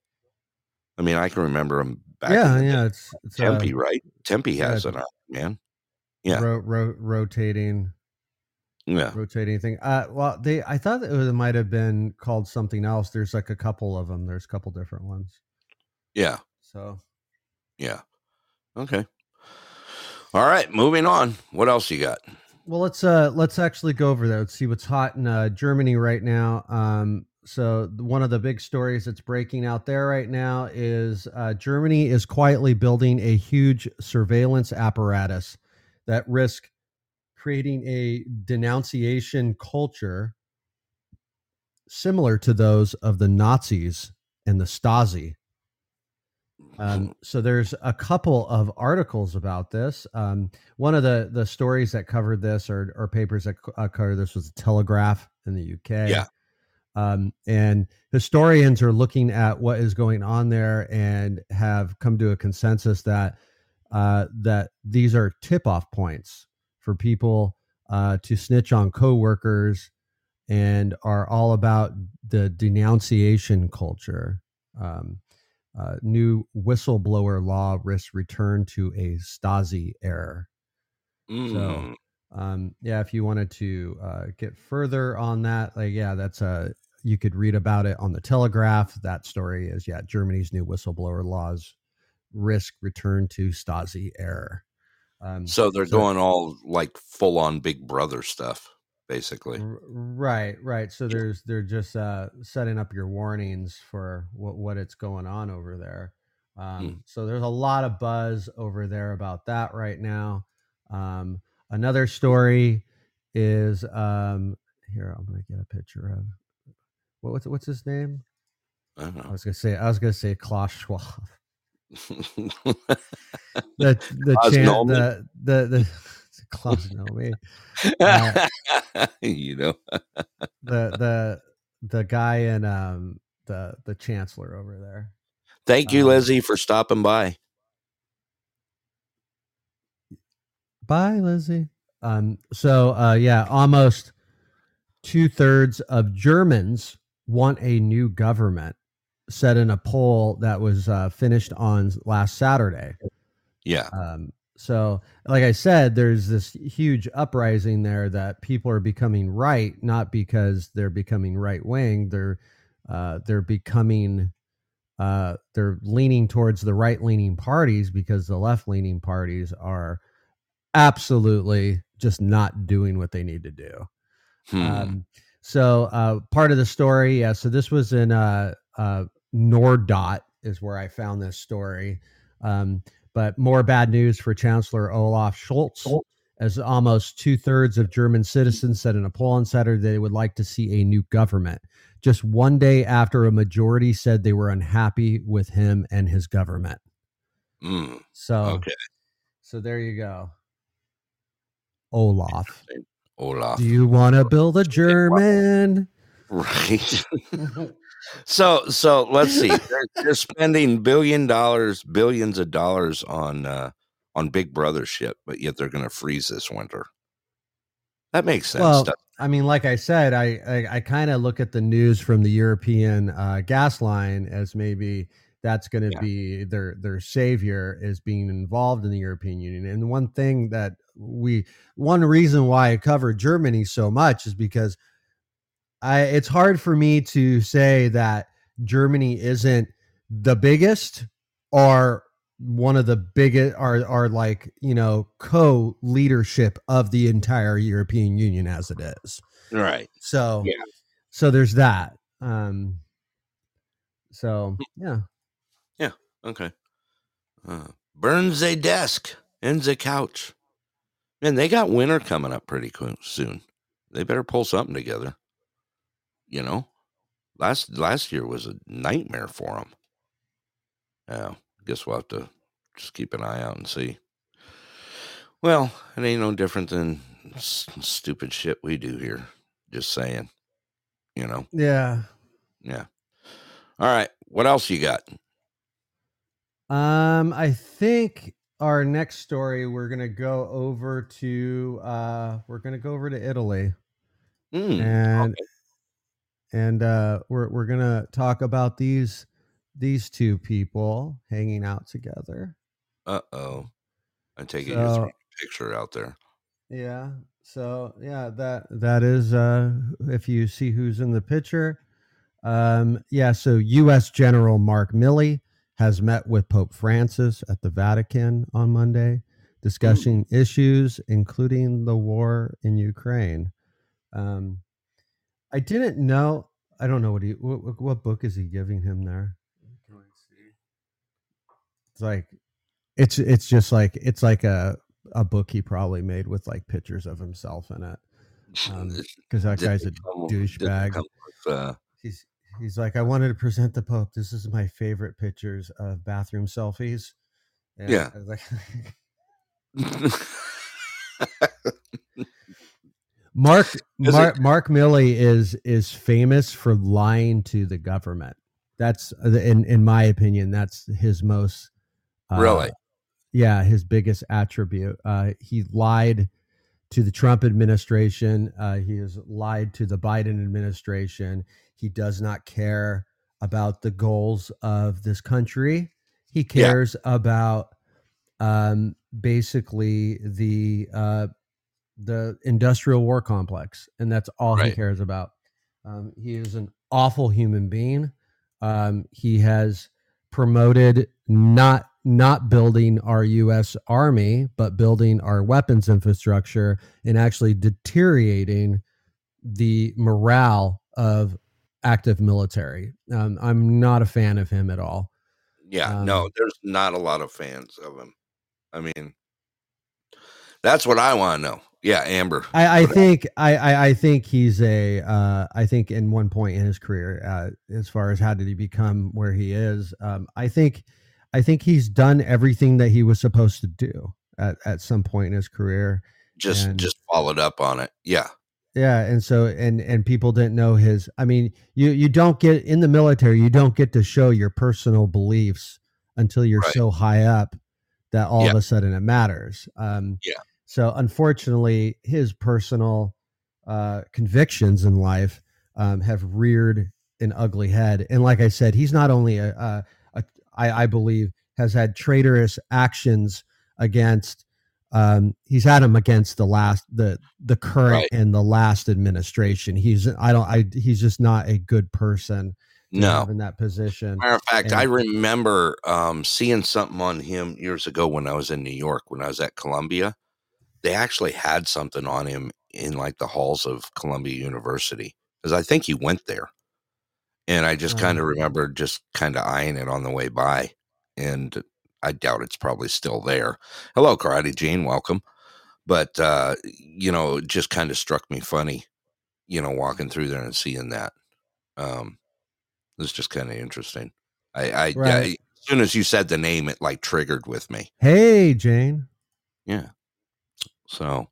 I mean, I can remember them back. yeah, yeah. day. It's, it's Tempe, uh, right? Tempe yeah, has an Iron Man. Yeah. ro- ro- rotating Yeah. rotating thing. Uh, well, they I thought it was- might have been called something else. There's like a couple of them. There's a couple different ones. Yeah. So Yeah. Okay. All right. Moving on. What else you got? Well, let's uh let's actually go over that. Let's see what's hot in uh, Germany right now. Um, so one of the big stories that's breaking out there right now is uh, Germany is quietly building a huge surveillance apparatus that risk creating a denunciation culture similar to those of the Nazis and the Stasi. Um, so there's a couple of articles about this. Um, one of the the stories that covered this, or or papers that uh, covered this, was the Telegraph in the UK. Yeah. Um, and historians are looking at what is going on there and have come to a consensus that uh, that these are tip off points for people uh, to snitch on coworkers and are all about the denunciation culture. Um, uh, new whistleblower law risks return to a Stasi error. Mm. So, um, yeah, if you wanted to uh, get further on that, like, yeah, that's a you could read about it on the Telegraph. That story is yeah, Germany's new whistleblower laws risk return to Stasi error. Um, So they're going all like full on Big Brother stuff, basically. R- right right. So there's they're just uh setting up your warnings for what what it's going on over there. Um so there's a lot of buzz over there about that right now. Um another story is um here i'm gonna get a picture of what, what's what's his name? I don't i was gonna say i was gonna say klaus schwab the the chan- the the the Klaus Nomi. Uh, you know. the the the guy in um the the chancellor over there. Thank you, Um, Lizzie, for stopping by. Bye, Lizzie. Um. So, uh, yeah, almost two thirds of Germans want a new government. Said in a poll that was uh, finished on last Saturday. Yeah. Um, so, like I said, there's this huge uprising there that people are becoming right, not because they're becoming right wing. They're uh, they're becoming uh, they're leaning towards the right leaning parties because the left leaning parties are absolutely just not doing what they need to do. Hmm. Um, so uh, part of the story, yeah. So this was in uh, uh, Nordot is where I found this story. Um, but more bad news for Chancellor Olaf Scholz, as almost two thirds of German citizens said in a poll on Saturday they would like to see a new government. Just one day after a majority said they were unhappy with him and his government. Mm, So, okay. so there you go. Olaf, Olaf. do you want to build a German? Right. so so let's see. They're, they're spending billion dollars, billions of dollars on uh on Big Brother shit, but yet they're gonna freeze this winter. That makes sense. Well, I mean, like I said, I I, I kind of look at the news from the European uh, gas line as maybe that's going to Yeah. be their their savior is being involved in the European Union. And one thing that we one reason why I covered Germany so much is because I it's hard for me to say that Germany isn't the biggest or one of the biggest are are like you know co leadership of the entire European Union as it is. Right. So Yeah. so there's that. Um so yeah. Yeah. Okay. Uh, burns a desk, ends a couch. Man, they got winter coming up pretty soon. They better pull something together. You know, last last year was a nightmare for them. Yeah, guess we'll have to just keep an eye out and see. Well, it ain't no different than s- stupid shit we do here. Just saying. You know. Yeah. Yeah. All right. What else you got? Um I think our next story we're going to go over to uh we're to go over to Italy. Hmm, and okay. And uh we're we're going to talk about these these two people hanging out together. Uh oh. I take it you're throwing a picture out there. Yeah. So yeah, that that is uh if you see who's in the picture. Um yeah, so US General Mark Milley has met with Pope Francis at the Vatican on Monday discussing issues including the war in Ukraine. Um I didn't know I don't know what he what, what- book is he giving him there? It's like it's it's just like it's like a a book he probably made with like pictures of himself in it. Um, because that guy's a douchebag. with, uh, He's he's like, I wanted to present the Pope. This is my favorite pictures of bathroom selfies. And Yeah. Like, Mark Mark it- Mark Milley is is famous for lying to the government. That's uh, in in my opinion, that's his most uh, Really? yeah, his biggest attribute. Uh, he lied to the Trump administration. Uh, he has lied to the Biden administration. He does not care about the goals of this country. He Yeah. cares about um, basically the uh, the industrial war complex, and that's all he cares about. Um, he is an awful human being. Um, he has promoted not not building our U.S. Army, but building our weapons infrastructure, and actually deteriorating the morale of active military. Um, I'm not a fan of him at all. yeah, Um, no, there's not a lot of fans of him. I mean, that's what I want to know. Yeah, Amber. I, I think I, I think he's a uh, I think in one point in his career, uh, as far as how did he become where he is, um, I think I think he's done everything that he was supposed to do at, at some point in his career. just and- just followed up on it. Yeah, Yeah, and so and and people didn't know his. I mean, you you don't get in the military, you don't get to show your personal beliefs until you're Right. so high up that all Yeah. of a sudden it matters. Um, Yeah. So unfortunately, his personal uh, convictions in life um, have reared an ugly head. And like I said, he's not only a, a, a I, I believe has had traitorous actions against. Um, he's had him against the last the the current Right. and the last administration. He's I don't I he's just not a good person no. in that position. Matter of fact, I remember um, seeing something on him years ago when I was in New York, when I was at Columbia. They actually had something on him in like the halls of Columbia University because I think he went there. And I just Oh. kind of remember just kind of eyeing it on the way by. And I doubt it's probably still there. Hello, Karate Jane. Welcome. But, uh, you know, it just kind of struck me funny, you know, walking through there and seeing that. Um, it was just kind of interesting. I, I, Right. I, as soon as you said the name, it like triggered with me. Hey, Jane. Yeah. So,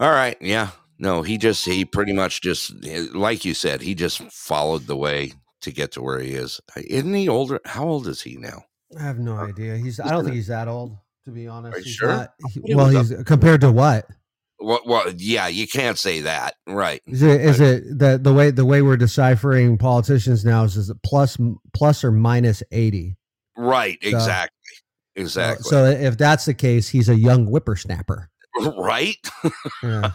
all right. Yeah. No, he just, he pretty much just, eh, like you said, he just followed the way to get to where he is. Isn't he older? How old is he now? I have no idea. He's I Isn't don't think he's that old to be honest. Are you He's sure? not- he- well, he's compared to what? Well, well, yeah, you can't say that. Right. Is it is it the the way the way we're deciphering politicians now is is it plus plus or minus eighty? Right. So- Exactly. Exactly. So if that's the case, he's a young whippersnapper. right. Yeah.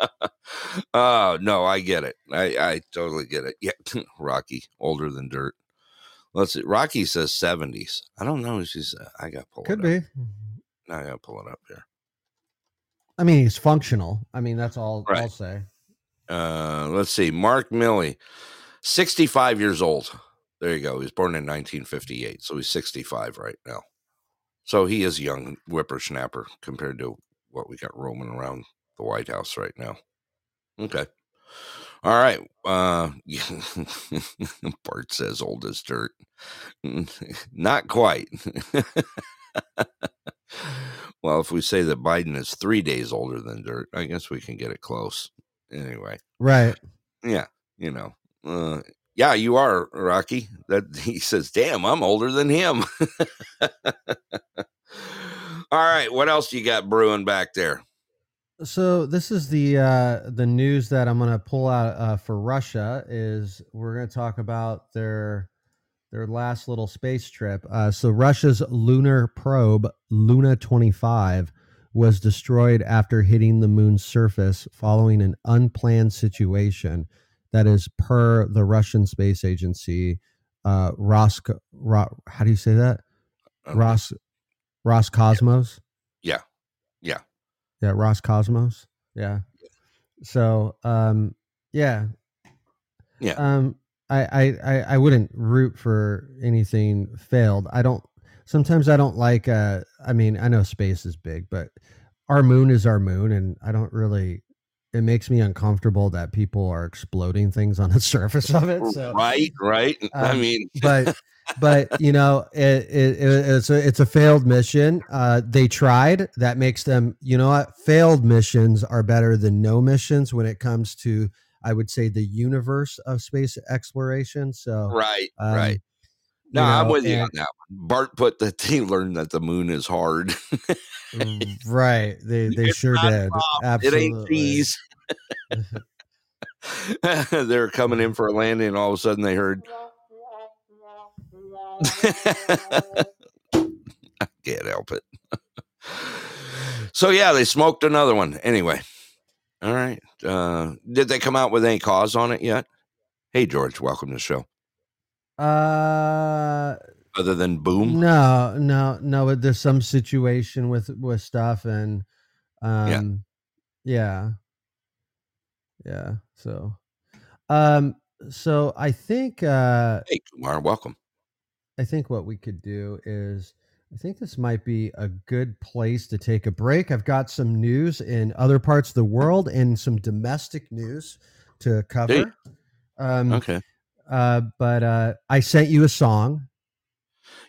oh no, I get it. I I totally get it. Yeah, Rocky, older than dirt. Let's see. Rocky says seventies. I don't know. if She's. uh, I got pull Could it up. be. I got to pull it up here. I mean, he's functional. I mean, that's all I'll say. Uh, let's see. Mark Milley, 65 years old. There you go. He was born in 1958. So he's 65 right now. So he is a young whippersnapper compared to what we got roaming around the White House right now. Okay. All right. Uh, Bart says old as dirt. Not quite. well, if we say that Biden is three days older than dirt, I guess we can get it close. Anyway. Right. Yeah. You know. Uh, yeah, you are, Rocky. That he says, damn, I'm older than him. All right. What else you got brewing back there? So this is the uh, the news that I'm going to pull out uh, for Russia. Is we're going to talk about their their last little space trip. Uh, so Russia's lunar probe Luna 25 was destroyed after hitting the moon's surface following an unplanned situation. That is per the Russian space agency, uh, Rosk. Ro, how do you say that? Ros Roscosmos. Yeah. Yeah. Yeah, Roscosmos. Yeah. So, um, yeah, Yeah. um, I, I, I, I wouldn't root for anything failed. I don't. Sometimes I don't like. Uh, I mean, I know space is big, but our moon is our moon, and I don't really. It makes me uncomfortable that people are exploding things on the surface of it. So, right. Right. I um, mean, but but you know it, it, it- it's a it's a failed mission uh they tried that makes them you know what failed missions are better than no missions when it comes to i would say the universe of space exploration so right. um, right. you No, I'm know, with you on that one. Bart put that he learned that the moon is hard. right they they It's sure did soft. It ain't cheese. they were coming in for a landing, and all of a sudden they heard. I can't help it. so yeah, they smoked another one. Anyway, all right. Uh, did they come out with any cause on it yet? Hey George, welcome to the show. uh Other than boom, No, no, no. but There's some situation with with stuff, and um, yeah, yeah. yeah So, um, so I think uh, hey Kumar, welcome. I think what we could do is I think this might be a good place to take a break. I've got some news in other parts of the world and some domestic news to cover. Um, Okay. uh, but uh, I sent you a song.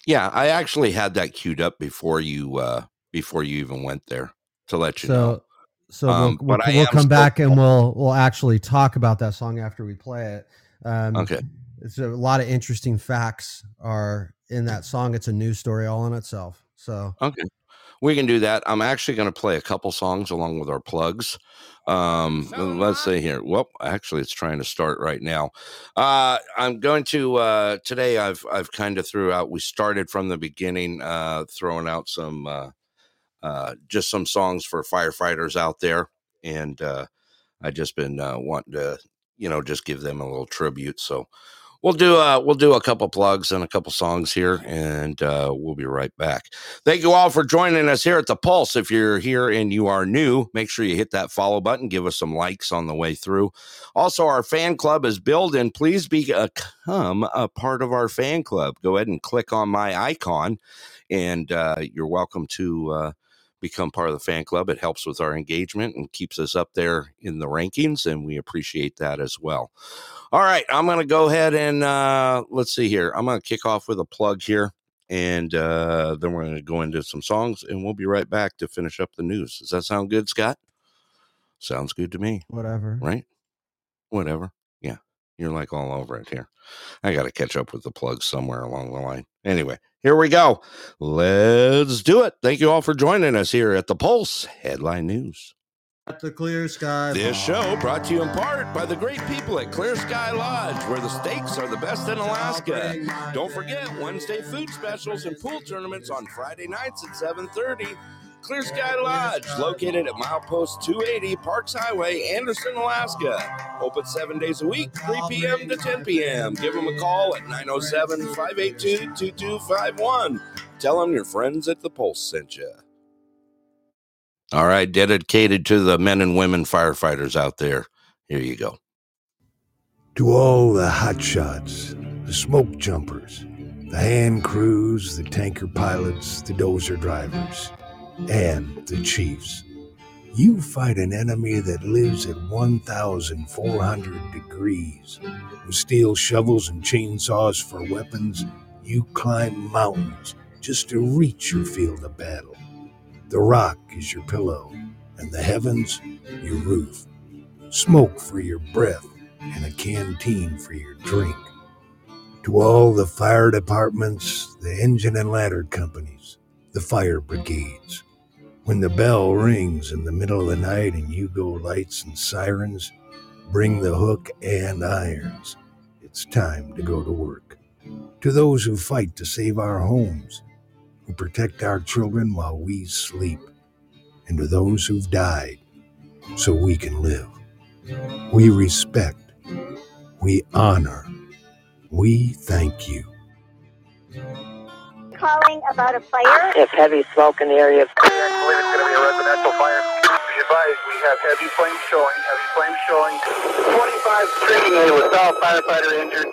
Yeah, I actually had that queued up before you uh before you even went there to let you know. So, so Um, we'll, we'll, we'll come back and we'll we'll actually talk about that song after we play it. Um, Okay. It's a lot of interesting facts are in that song. It's a news story all in itself. So Okay. We can do that. I'm actually going to play a couple songs along with our plugs. Um, let's see here. Well, actually, it's trying to start right now. Uh, I'm going to uh, today. I've I've kind of threw out. We started from the beginning, uh, throwing out some uh, uh, just some songs for firefighters out there, and uh, I just been uh, wanting to you know just give them a little tribute. So we'll do uh we'll do a couple plugs and a couple songs here and uh we'll be right back. Thank you all for joining us here at the pulse. If you're here and you are new make sure you hit that follow button give us some likes on the way through. Also our fan club is building please become a part of our fan club. Go ahead and click on my icon and uh you're welcome to uh become part of the fan club it helps with our engagement and keeps us up there in the rankings and we appreciate that as well all right, I'm going to go ahead and uh, let's see here. I'm going to kick off with a plug here, and uh, then we're going to go into some songs, and we'll be right back to finish up the news. Does that sound good, Scott? Sounds good to me, whatever. right? Whatever. Yeah, you're like all over it here. I got to catch up with the plugs somewhere along the line. Anyway, here we go. Let's do it. Thank you all for joining us here at the Pulse Headline News. At the clear sky. This show brought to you in part by the great people at Clear Sky Lodge, where the steaks are the best in Alaska. Don't forget Wednesday food specials and pool tournaments on Friday nights at 7:30. Clear Sky Lodge, located at milepost 280 Parks Highway, Anderson, Alaska. Open seven days a week, 3 p.m. to 10 p.m. Give them a call at 907 582 2251. Tell them your friends at the Pulse sent you. All right, dedicated to the men and women firefighters out there. Here you go. To all the hotshots, the smoke jumpers, the hand crews, the tanker pilots, the dozer drivers, and the chiefs. You fight an enemy that lives at 1,400 degrees. With steel shovels and chainsaws for weapons, you climb mountains just to reach your field of battle. The rock is your pillow, and the heavens your roof. Smoke for your breath, and a canteen for your drink. To all the fire departments, the engine and ladder companies, the fire brigades. When the bell rings in the middle of the night and you go lights and sirens, bring the hook and irons. It's time to go to work. To those who fight to save our homes, who protect our children while we sleep, and to those who've died so we can live. We respect, we honor, we thank you. Calling about a fire. There's heavy smoke in the area. I believe it's going to be a residential fire. Be advised, we have heavy flames showing, heavy flames showing. 25 screaming with South firefighter injured.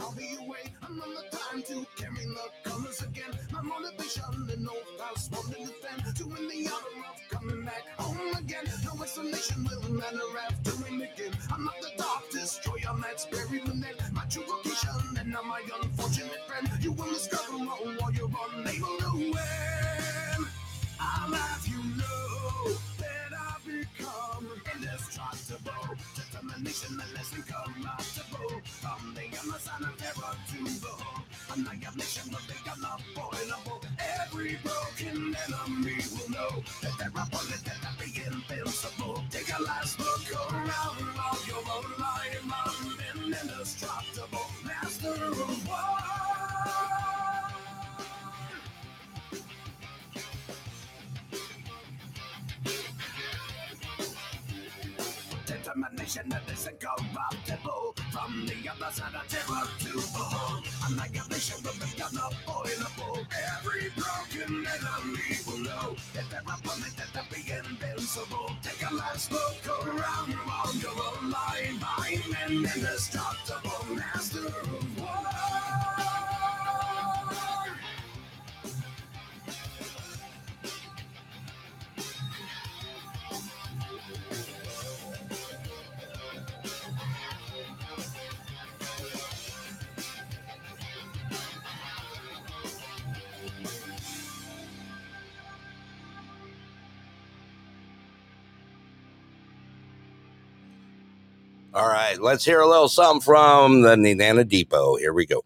Called me away. I'm on the time to carry the colors again. My motivation and no past one to defend. To win the honor of coming back home again. No explanation will matter after we begin. I'm not the dark destroyer that's buried within. My true vocation and not my unfortunate friend. You will discover more while you're unable to win. I'll have you know that I've become indestructible. Determination and less incorruptible. The other side of terror to the hook. Annihilation will be unavoidable. Every broken enemy will know that there are bullets that be invincible. Take a last look around while you're alive. I'm an indestructible master of war. Determination that is incorruptible. From the other side of Annihilation will be unavoidable. Every broken enemy will know that are bullets that are be invincible. Take a last look around while you're alive. I'm an indestructible let's hear a little something from the Nenana Depot. Here we go.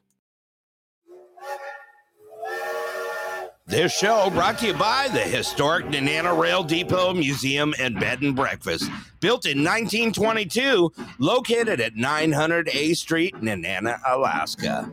This show brought to you by the historic Nenana Rail Depot Museum and Bed and Breakfast. Built in 1922, located at 900 A Street, Nenana, Alaska.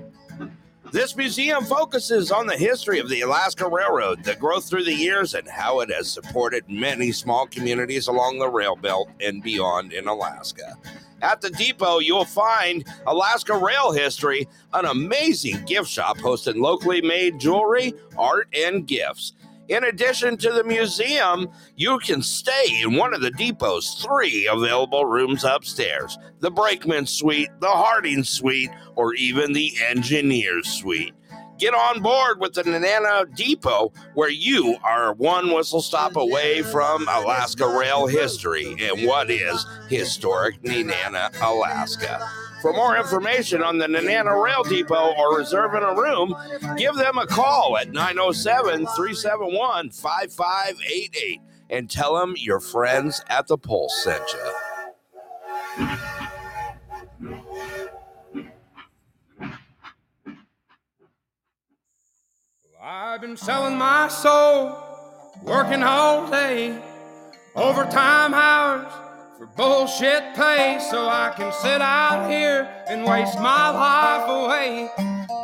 This museum focuses on the history of the Alaska Railroad, the growth through the years, and how it has supported many small communities along the rail belt and beyond in Alaska. At the depot, you'll find Alaska Rail History, an amazing gift shop hosting locally made jewelry, art, and gifts. In addition to the museum, you can stay in one of the depot's three available rooms upstairs the Brakeman Suite, the Harding Suite, or even the Engineer's Suite. Get on board with the Nenana Depot, where you are one whistle stop away from Alaska rail history and what is historic Nenana, Alaska. For more information on the Nenana Rail Depot or reserving a room, give them a call at 907 371 5588 and tell them your friends at the Pulse sent you. I've been selling my soul, working all day, overtime hours for bullshit pay, so I can sit out here and waste my life away.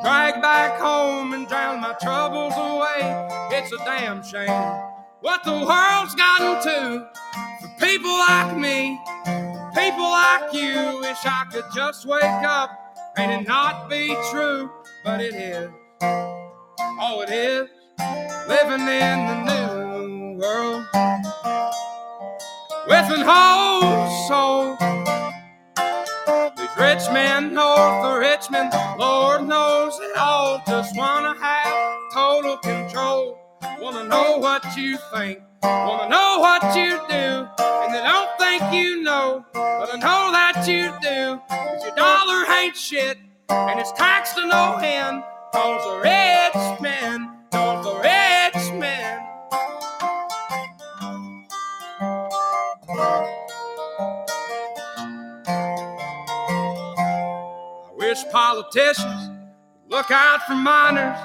Drag back home and drown my troubles away. It's a damn shame what the world's gotten to for people like me, people like you. Wish I could just wake up and it not be true, but it is. Oh, it is living in the new world with an whole soul. These rich men north of Richmond, Lord knows they all just wanna have total control. Wanna know what you think, wanna know what you do, and they don't think you know, but I know that you do. Cause your dollar ain't shit, and it's taxed to no end. Cause the rich cause the rich men. I wish politicians would look out for miners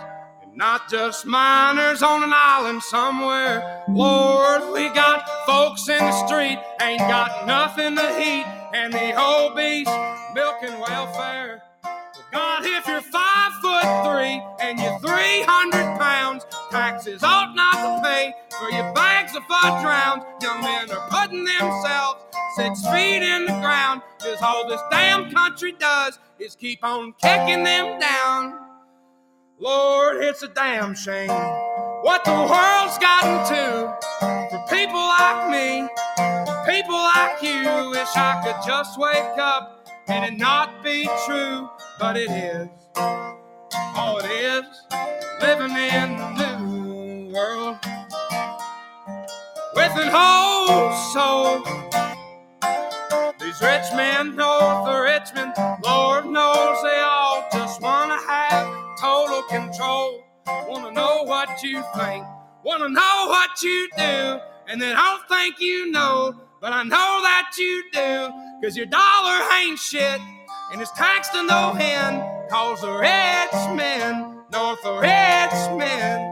and not just minors on an island somewhere. Lord, we got folks in the street, ain't got nothing to eat, and the obese milking welfare. God, if you're five foot three and you're 300 pounds, taxes ought not to pay for your bags of fudge rounds. Young men are putting themselves six feet in the ground, cause all this damn country does is keep on kicking them down. Lord, it's a damn shame what the world's gotten to for people like me, people like you. Wish I could just wake up and it not be true, but it is. Oh, it is. Living in the new world. With an whole soul. These rich men north Richmond, Lord knows they all just wanna have total control. Wanna know what you think, wanna know what you do, and they don't think you know, but I know that you do, cause your dollar ain't shit, and it's taxed to no end, cause the rich men, north of Richmond.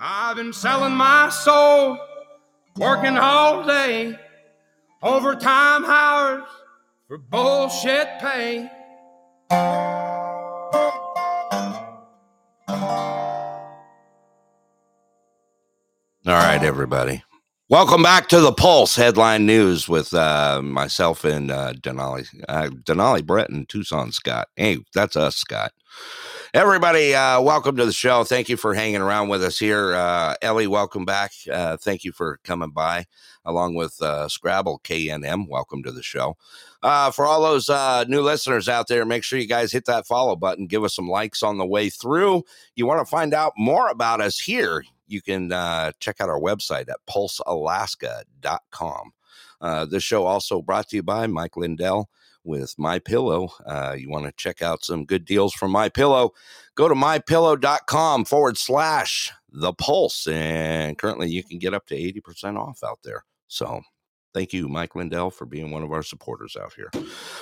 I've been selling my soul, working all day, overtime hours for bullshit pay. All right, everybody. Welcome back to the Pulse Headline News with uh, myself and uh, Denali, uh, Denali Brett and Tucson Scot. Hey, that's us, Scott. Everybody, uh, welcome to the show. Thank you for hanging around with us here. Uh, Ellie, welcome back. Uh, thank you for coming by, along with uh, Scrabble KNM. Welcome to the show. Uh, for all those uh, new listeners out there, make sure you guys hit that follow button. Give us some likes on the way through. You want to find out more about us here? You can check out our website at pulsealaska.com. Uh, this show also brought to you by Mike Lindell with My Pillow. Uh, you want to check out some good deals from My Pillow? Go to mypillow.com forward slash the pulse. And currently you can get up to 80% off out there. So thank you, Mike Lindell, for being one of our supporters out here.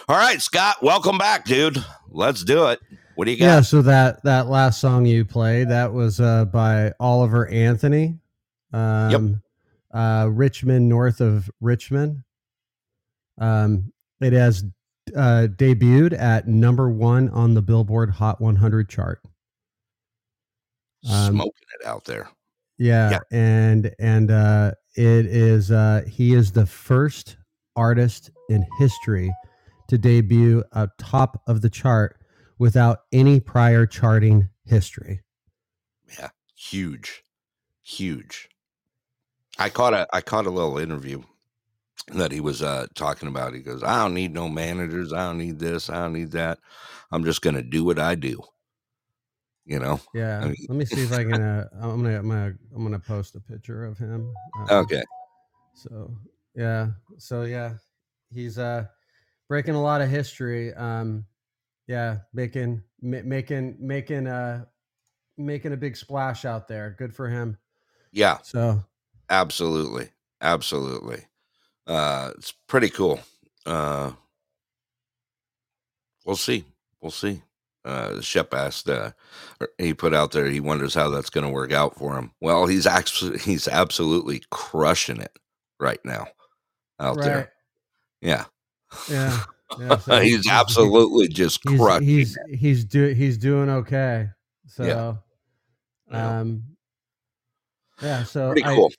All right, Scott, welcome back, dude. Let's do it. What do you got? Yeah, so that that last song you played that was uh, by Oliver Anthony. Um, uh, Rich Men, north of Richmond. Um, it has uh, debuted at number one on the Billboard Hot 100 chart. Um, Smoking it out there. Yeah, Yeah. and and uh, it is uh, he is the first artist in history to debut atop of the chart without any prior charting history. Yeah, huge, huge. I caught a I caught a little interview that he was uh talking about. He goes, "I don't need no managers. I don't need this. I don't need that. I'm just gonna do what I do." You know? Yeah, I mean- let me see if I can. Uh, I'm gonna I'm gonna I'm gonna post a picture of him. Um, Okay. So yeah, so yeah, he's uh breaking a lot of history. Um, yeah, making ma- making making uh making a big splash out there. Good for him. Yeah, So absolutely, absolutely. Uh, it's pretty cool. Uh, we'll see. We'll see. Uh, Shep asked, uh, he put out there, he wonders how that's going to work out for him. Well, he's actually he's absolutely crushing it right now out Right. there. Yeah, Yeah. yeah so he's absolutely just he's, crushing. he's it. he's do he's doing okay. So Yeah. um yeah, so Pretty I, cool.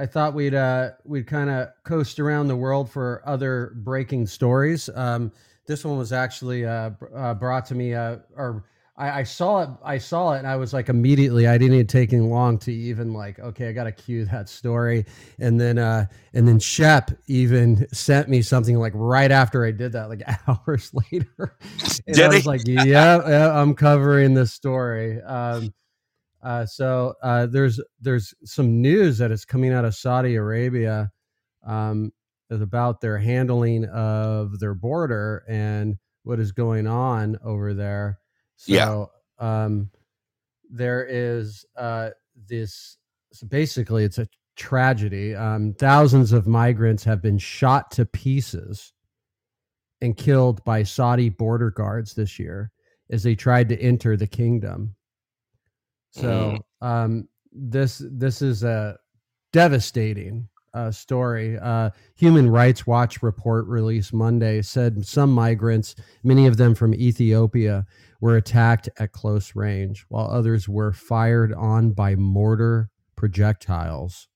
I thought we'd uh we'd kind of coast around the world for other breaking stories. Um this one was actually uh, uh brought to me uh or I, I saw it I saw it and I was like immediately I didn't even take any long to even like okay I gotta cue that story. And then uh and then Shep even sent me something like right after I did that like hours later. And I was like yeah, yeah I'm covering this story. Um uh, so uh, there's there's some news that is coming out of Saudi Arabia um, is about their handling of their border and what is going on over there. So Yeah. um, there is uh, this. So basically, it's a tragedy. Um, thousands of migrants have been shot to pieces and killed by Saudi border guards this year as they tried to enter the kingdom. So um, this this is a devastating uh, story. Uh, Human Rights Watch report released Monday said some migrants, many of them from Ethiopia, were attacked at close range, while others were fired on by mortar projectiles.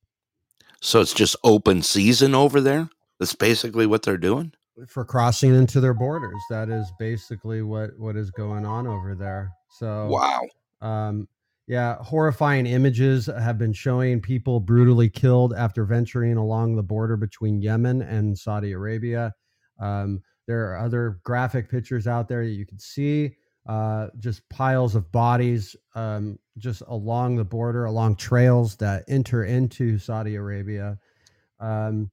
So it's just open season over there. That's basically what they're doing. for crossing into their borders. That is basically what what is going on over there. So Wow. um, yeah, horrifying images have been showing people brutally killed after venturing along the border between Yemen and Saudi Arabia. Um, there are other graphic pictures out there that you can see. Uh, just piles of bodies um, just along the border, along trails that enter into Saudi Arabia. Um,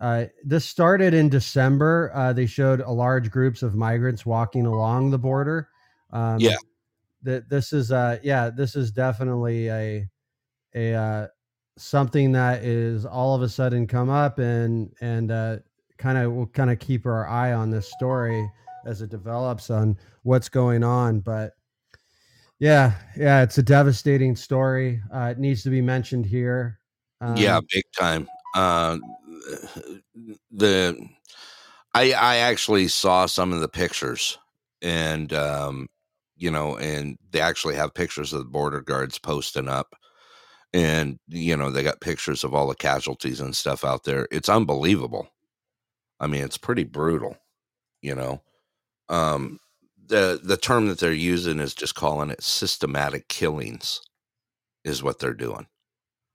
uh, this started in December. Uh, they showed large groups of migrants walking along the border. Um, Yeah. That this is uh yeah this is definitely a a uh, something that is all of a sudden come up and and uh, kind of we'll kind of keep our eye on this story as it develops on what's going on. But yeah, yeah, it's a devastating story. Uh, it needs to be mentioned here. yeah, Um, big time. Uh, the I I actually saw some of the pictures, and um, you know, and they actually have pictures of the border guards posting up, and you know they got pictures of all the casualties and stuff out there. It's unbelievable. I mean, it's pretty brutal. You know, um, the the term that they're using is just calling it systematic killings, is what they're doing.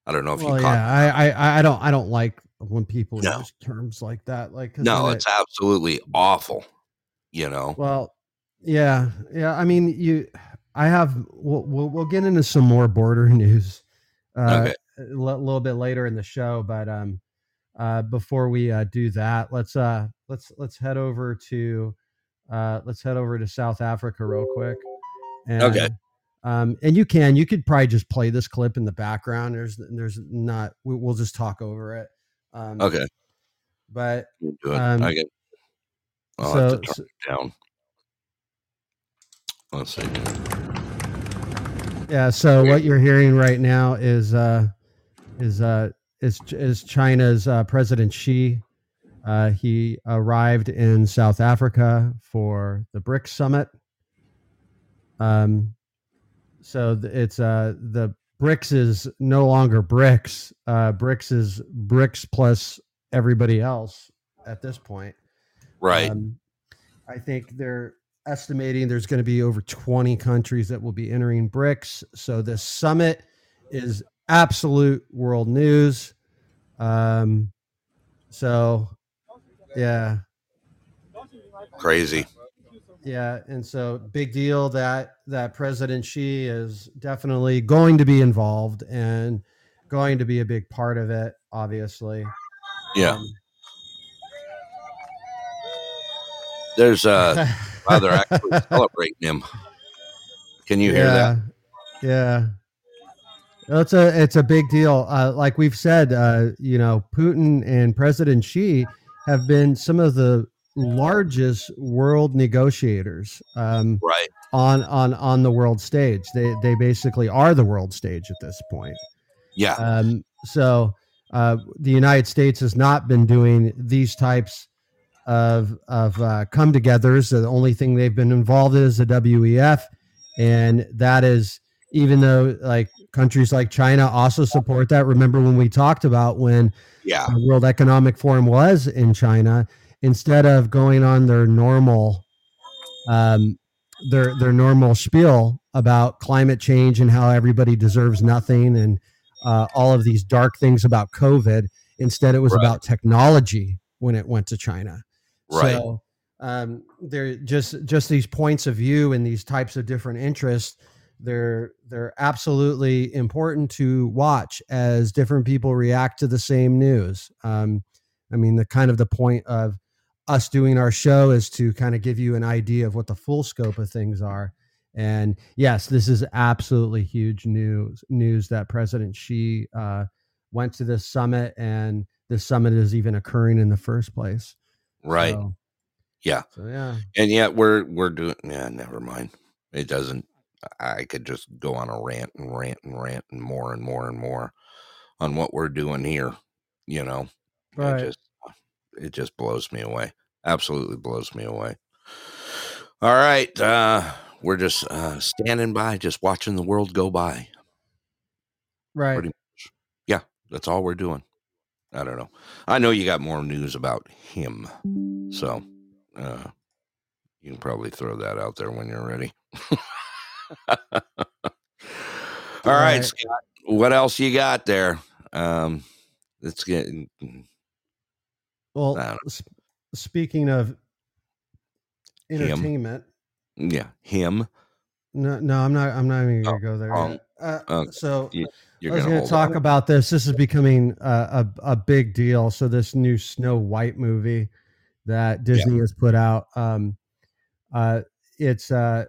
I don't know if well, you caught yeah, I, I I don't I don't like when people No. use terms like that. Like No, then it- it's absolutely awful. You know. Well, yeah, yeah. I mean, you. I have. We'll we'll, we'll get into some more border news uh, Okay. a little bit later in the show, but um, uh, before we uh, do that, let's uh let's let's head over to uh let's head over to South Africa real quick. And, Okay. Um, and you can you could probably just play this clip in the background. There's there's not. We, we'll just talk over it. Um, Okay. But um, I get. I'll so- so- down. Let's see. Yeah. So what you're hearing right now is uh, is uh, is is China's uh, President Xi. Uh, he arrived in South Africa for the BRICS summit. Um, so it's uh, the BRICS is no longer BRICS. Uh, BRICS is BRICS plus everybody else at this point. Right. Um, I think they're estimating there's going to be over 20 countries that will be entering BRICS. So this summit is absolute world news. Um, so yeah, Crazy. yeah, and so big deal that that President Xi is definitely going to be involved and going to be a big part of it. Obviously, Yeah. Um, There's uh wow, they're actually celebrating him. Can you hear that? Yeah. Well, It's a it's a big deal. Uh, like we've said, uh, you know, Putin and President Xi have been some of the largest world negotiators. Um, Right. on on on the world stage. They they basically are the world stage at this point. Yeah. Um, so uh, the United States has not been doing these types of of uh, come-togethers. The only thing they've been involved in is the WEF, and that is even though like countries like China also support that. Remember when we talked about when Yeah. the World Economic Forum was in China, instead of going on their normal um, their their normal spiel about climate change and how everybody deserves nothing and uh, all of these dark things about COVID. Instead, it was Right. about technology when it went to China. Right. So um, they're just just these points of view and these types of different interests. They're they're absolutely important to watch as different people react to the same news. Um, I mean, the kind of the point of us doing our show is to kind of give you an idea of what the full scope of things are. And yes, this is absolutely huge news. News that President Xi uh, went to this summit, and this summit is even occurring in the first place. Right. So, Yeah. so yeah, And yet we're we're doing yeah, never mind. It doesn't I could just go on a rant and rant and rant and more and more and more on what we're doing here, you know. Right. It just it just blows me away. Absolutely blows me away. All right, uh we're just uh standing by just watching the world go by. right. Pretty much. Yeah, that's all we're doing. I don't know. I know you got more news about him. So, uh you can probably throw that out there when you're ready. All right, Right. Scott. What else you got there? Um, let's get. Well, I speaking of entertainment, Yeah, him. no, no, I'm not. I'm not even gonna Oh, go there. um. Uh, uh, so you- you're I was going to talk about this. This is becoming a, a a big deal. So this new Snow White movie that Disney has put out, um, uh, it's uh,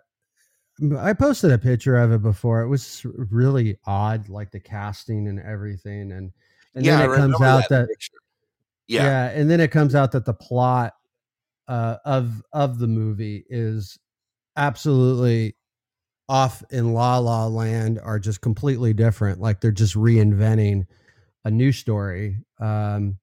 I posted a picture of it before. It was really odd, like the casting and everything, and and yeah, then it comes out that that picture. Yeah, and then it comes out that the plot uh, of of the movie is absolutely off in La La Land are just completely different. Like they're just reinventing a new story. Um,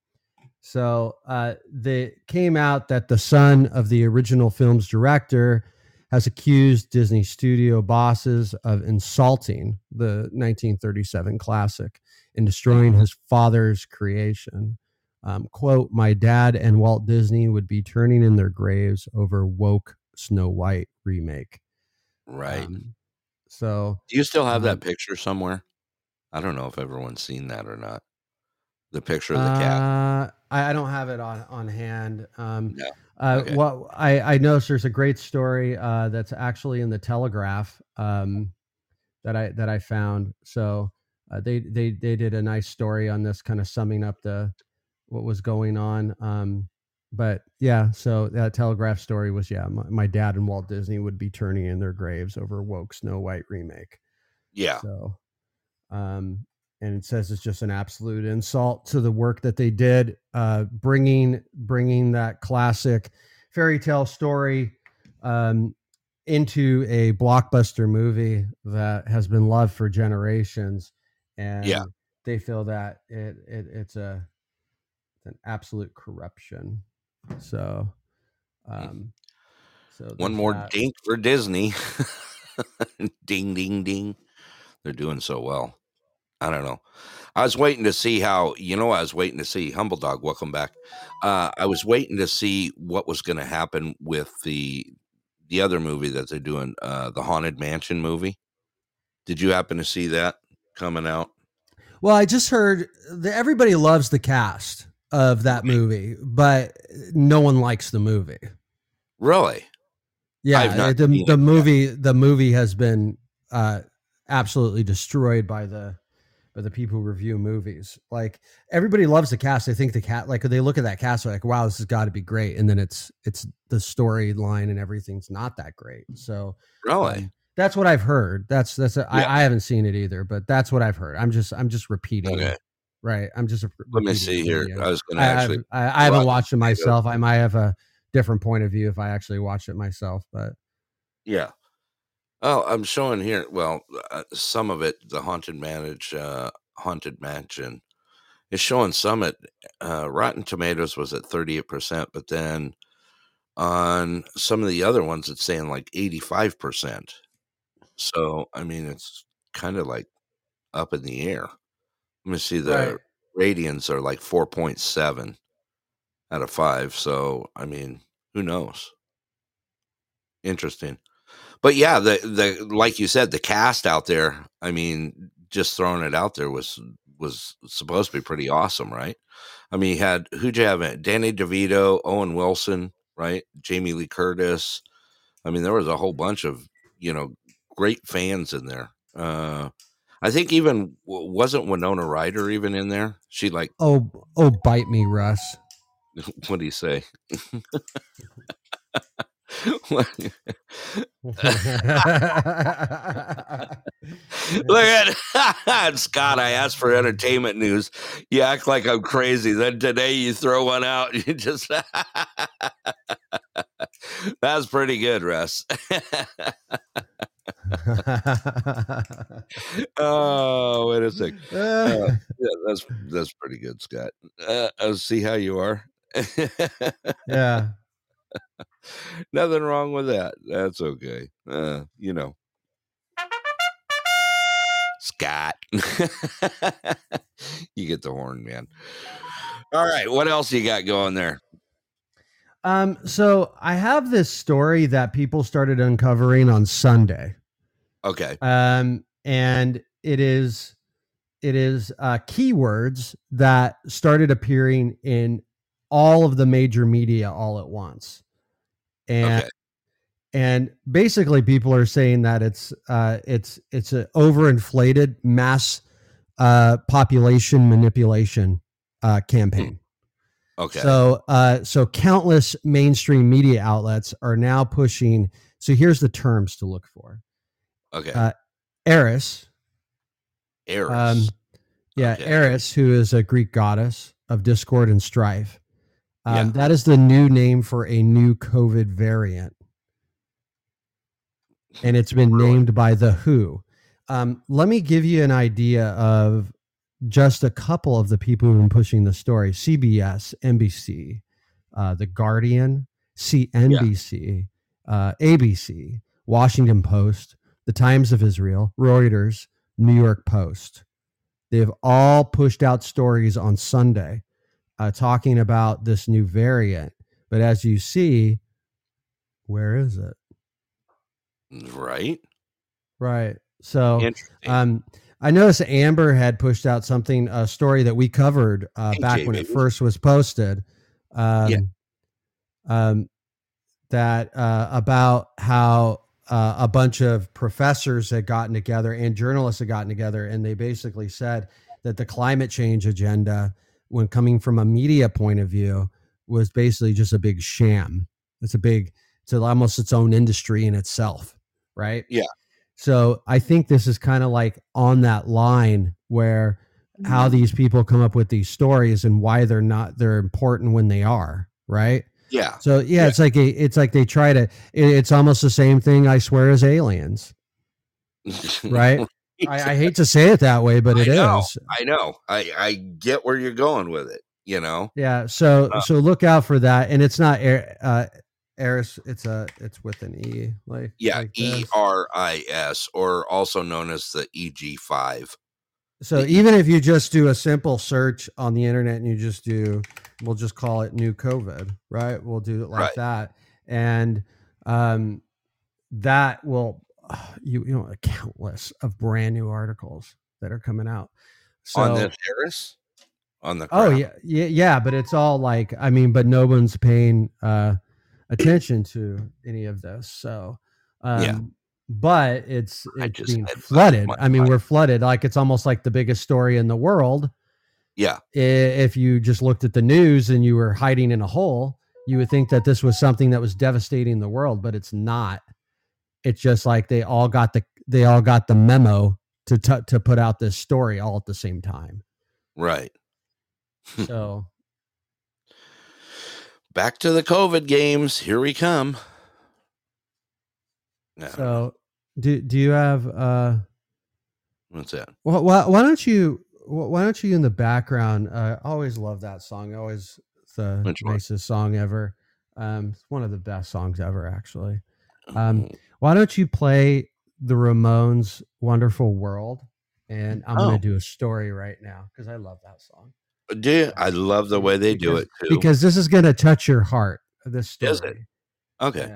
so uh, they came out that the son of the original film's director has accused Disney studio bosses of insulting the 1937 classic and destroying his father's creation. Um, quote, my dad and Walt Disney would be turning in their graves over woke Snow White remake. Right. Um, so Do you still have um, that picture somewhere? I don't know if everyone's seen that or not. The picture of the cat. Uh, I, I don't have it on on hand. Um, No. uh, Okay. What I I noticed there's a great story uh, that's actually in the Telegraph um, that I that I found. So uh, they they they did a nice story on this, kind of summing up the what was going on. Um, but yeah, so that Telegraph story was yeah, my, my dad and Walt Disney would be turning in their graves over woke Snow White remake. Yeah. So, um, and it says it's just an absolute insult to the work that they did, uh, bringing bringing that classic fairy tale story um, into a blockbuster movie that has been loved for generations, and Yeah. they feel that it, it it's a it's an absolute corruption. So, um, so One more that. dink for Disney. ding, ding, ding. They're doing so well. I don't know. I was waiting to see how, you know, I was waiting to see Humble Dog. Welcome back. Uh, I was waiting to see what was going to happen with the the other movie that they're doing, uh, the Haunted Mansion movie. Did you happen to see that coming out? Well, I just heard that everybody loves the cast of that movie, but no one likes the movie. Really? Yeah, the the movie the movie has been uh, absolutely destroyed by the by the people who review movies. Like everybody loves the cast. They think the cat like they look at that cast like, wow, this has got to be great, and then it's it's the storyline and everything's not that great. So Really? um, that's what I've heard. That's that's a, Yeah. I, I haven't seen it either, but that's what I've heard. I'm just I'm just repeating. Okay. Right. I'm just. Let me see here. I was gonna I, actually I've- I, I haven't watched it myself. I might have a different point of view if I actually watch it myself, but Yeah. Oh, I'm showing here. Well, uh, some of it, the haunted manage, uh, haunted mansion, is showing some at uh, Rotten Tomatoes was at 38 percent, but then on some of the other ones, it's saying like 85 percent. So I mean, it's kind of like up in the air. Let me see. The Right. ratings are like 4.7 out of five. So I mean, who knows? Interesting. But yeah, the the like you said, the cast out there. I mean, just throwing it out there was was supposed to be pretty awesome, right? I mean, you had who'd you have in? Danny DeVito, Owen Wilson, right? Jamie Lee Curtis. I mean, there was a whole bunch of you know great fans in there. Uh, I think even wasn't Winona Ryder even in there? She like Oh, oh, bite me, Russ. what do you say? Look at Scott. I asked for entertainment news. You act like I'm crazy. Then today you throw one out. You just that's pretty good, Russ. oh, wait a sec. Uh, yeah, that's that's pretty good, Scott. Uh, I'll see how you are. yeah. Nothing wrong with that. That's okay. Uh, you know. Scott. you get the horn, man. All right. What else you got going there? Um, so I have this story that people started uncovering on Sunday. Okay. Um, and it is it is uh keywords that started appearing in all of the major media all at once. And Okay. and basically people are saying that it's uh it's it's an overinflated mass uh population manipulation uh campaign. Okay. So, uh, so countless mainstream media outlets are now pushing. So here's the terms to look for. okay. Uh, Eris, Eris. um, yeah, Eris, who is a Greek goddess of discord and strife. Um, That is the new name for a new COVID variant, and it's been named by the WHO. Um, let me give you an idea of just a couple of the people who've been pushing the story: CBS, NBC, uh, The Guardian, CNBC, uh, ABC, Washington Post, The Times of Israel, Reuters, New York Post. They've all pushed out stories on Sunday uh, talking about this new variant. But as you see, where is it? right. Right. So, Interesting. um, I noticed Amber had pushed out something, a story that we covered uh, back when it first was posted. Um, Yeah. um, that uh, about how uh, a bunch of professors had gotten together and journalists had gotten together, and they basically said that the climate change agenda, when coming from a media point of view, was basically just a big sham. It's a big, it's almost its own industry in itself, right? Yeah. So I think this is kind of like on that line where how these people come up with these stories and why they're not they're important when they are, right? Yeah. So yeah, it's like a, it's like they try to. it- it's almost the same thing. I swear, as aliens, right? I, I hate to say it that way, but it I is. know. I know. I I get where you're going with it. You know. Yeah. So Uh, so look out for that, and it's not air. Uh, Eris, it's a it's with an e, like Yeah. like E. R I S, or also known as the EG five. So even if you just do a simple search on the internet and you just do, we'll just call it new COVID, right? We'll do it like Right. that, and um, that will you you know countless of brand new articles that are coming out. So on this Harris. On the oh yeah yeah yeah, but it's all like I mean, but no one's paying uh, attention to any of this. So um, Yeah. but it's it's just being flooded. I mean, we're flooded. Like it's almost like the biggest story in the world. Yeah. If you just looked at the news and you were hiding in a hole, you would think that this was something that was devastating the world, but it's not. It's just like they all got the they all got the memo to t- to put out this story all at the same time. Right. So Back to the COVID games. Here we come. No. So do do you have uh? What's that? Well, why, why don't you why don't you in the background? Uh, I always love that song. Always the Which one? nicest song ever. Um, it's one of the best songs ever, actually. Um, why don't you play the Ramones' "Wonderful World"? And I'm Oh. gonna do a story right now because I love that song. Do you? I love the way they do it too. because this is gonna touch your heart. This story. Is it? Okay.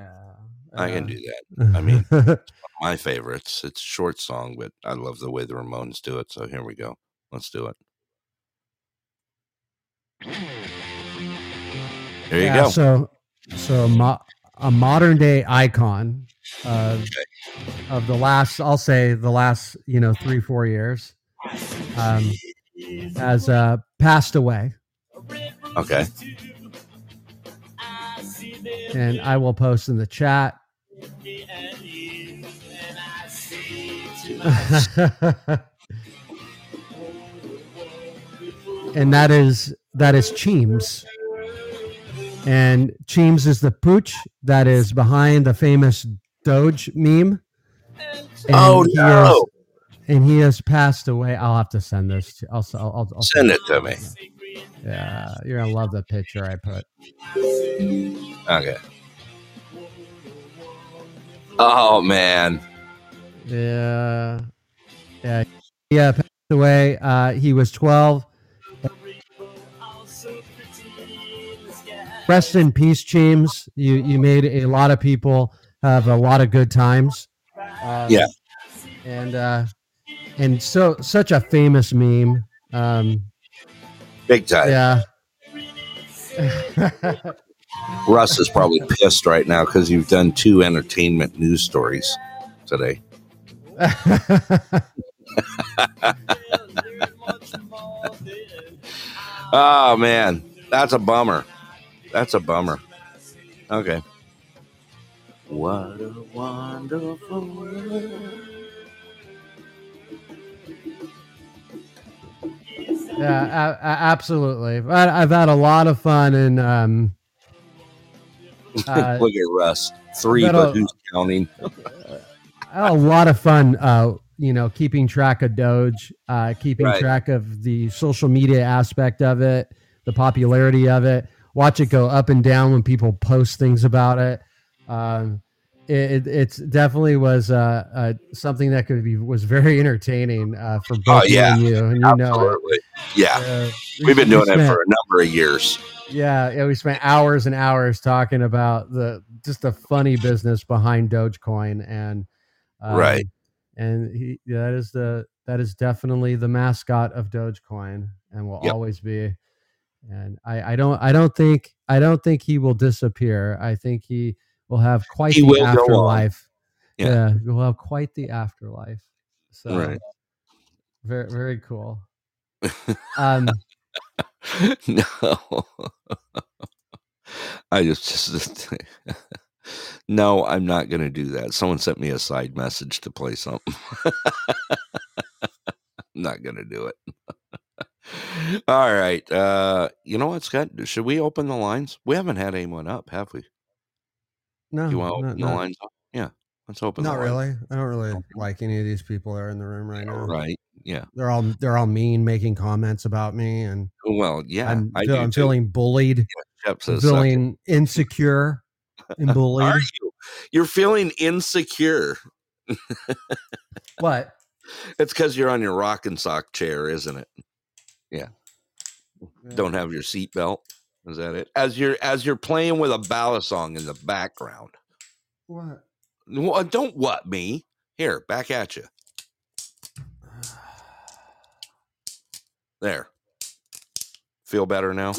I can uh, do that. I mean, it's one of my favorites. It's a short song, but I love the way the Ramones do it. So here we go. Let's do it. There you Yeah, go. So, so a, mo- a modern day icon of, of the last, I'll say the last, you know, three four years, um, has uh, passed away, Okay. and I will post in the chat. and that is that is Cheems. And Cheems is the pooch that is behind the famous Doge meme. And Oh, no. And he has passed away. I'll have to send this. To, I'll, I'll, I'll, I'll Send it to me. Yeah, you're gonna love the picture I put. Okay. Oh man. Yeah, yeah, yeah. Passed away. Uh, he was 12. Rest in peace, Cheems. You you made a lot of people have a lot of good times. Um, Yeah. and uh, and so such a famous meme. Um, Big time. yeah. Russ is probably pissed right now because you've done two entertainment news stories today. oh man, that's a bummer. That's a bummer. Okay. What a wonderful world. Yeah, a- a- absolutely. I, I've had a lot of fun and um, uh, Look at Russ. Three, but, uh, who's counting? I had a lot of fun. Uh, you know, keeping track of Doge, uh, keeping Right. track of the social media aspect of it, the popularity of it. Watch it go up and down when people post things about it. Um, it, it it's definitely was uh, uh, something that could be was very entertaining uh, for both Oh, you yeah. and you, and you know it. Yeah. We've been doing it spent- for a number of years. Yeah, yeah, we spent hours and hours talking about the just the funny business behind Dogecoin and um, Right. and he that is the that is definitely the mascot of Dogecoin and will Yep. always be. And I I don't I don't think I don't think he will disappear. I think he will have quite He the afterlife. Yeah. yeah, he'll have quite the afterlife. So Right. very very cool. Um no. I just, just no, I'm not going to do that. Someone sent me a side message to play something. I'm not going to do it. All right. Uh, you know what, Scott? Should we open the lines? We haven't had anyone up, have we? No, you want to no, open the no. lines? Yeah. Let's open Not really. I don't really like any of these people that are in the room right now. Right. Yeah. They're all they're all mean, making comments about me, and Well, yeah. I'm, I I'm feeling bullied. Shep I'm says suck feeling insecure and bullied. Are you? You're feeling insecure. What? It's because you're on your Roc-N-Soc chair, isn't it? Yeah. Don't have your seatbelt. Is that it? As you're as you're playing with a ballad song in the background. What? What? Don't what me? Here, back at you. There. Feel better now?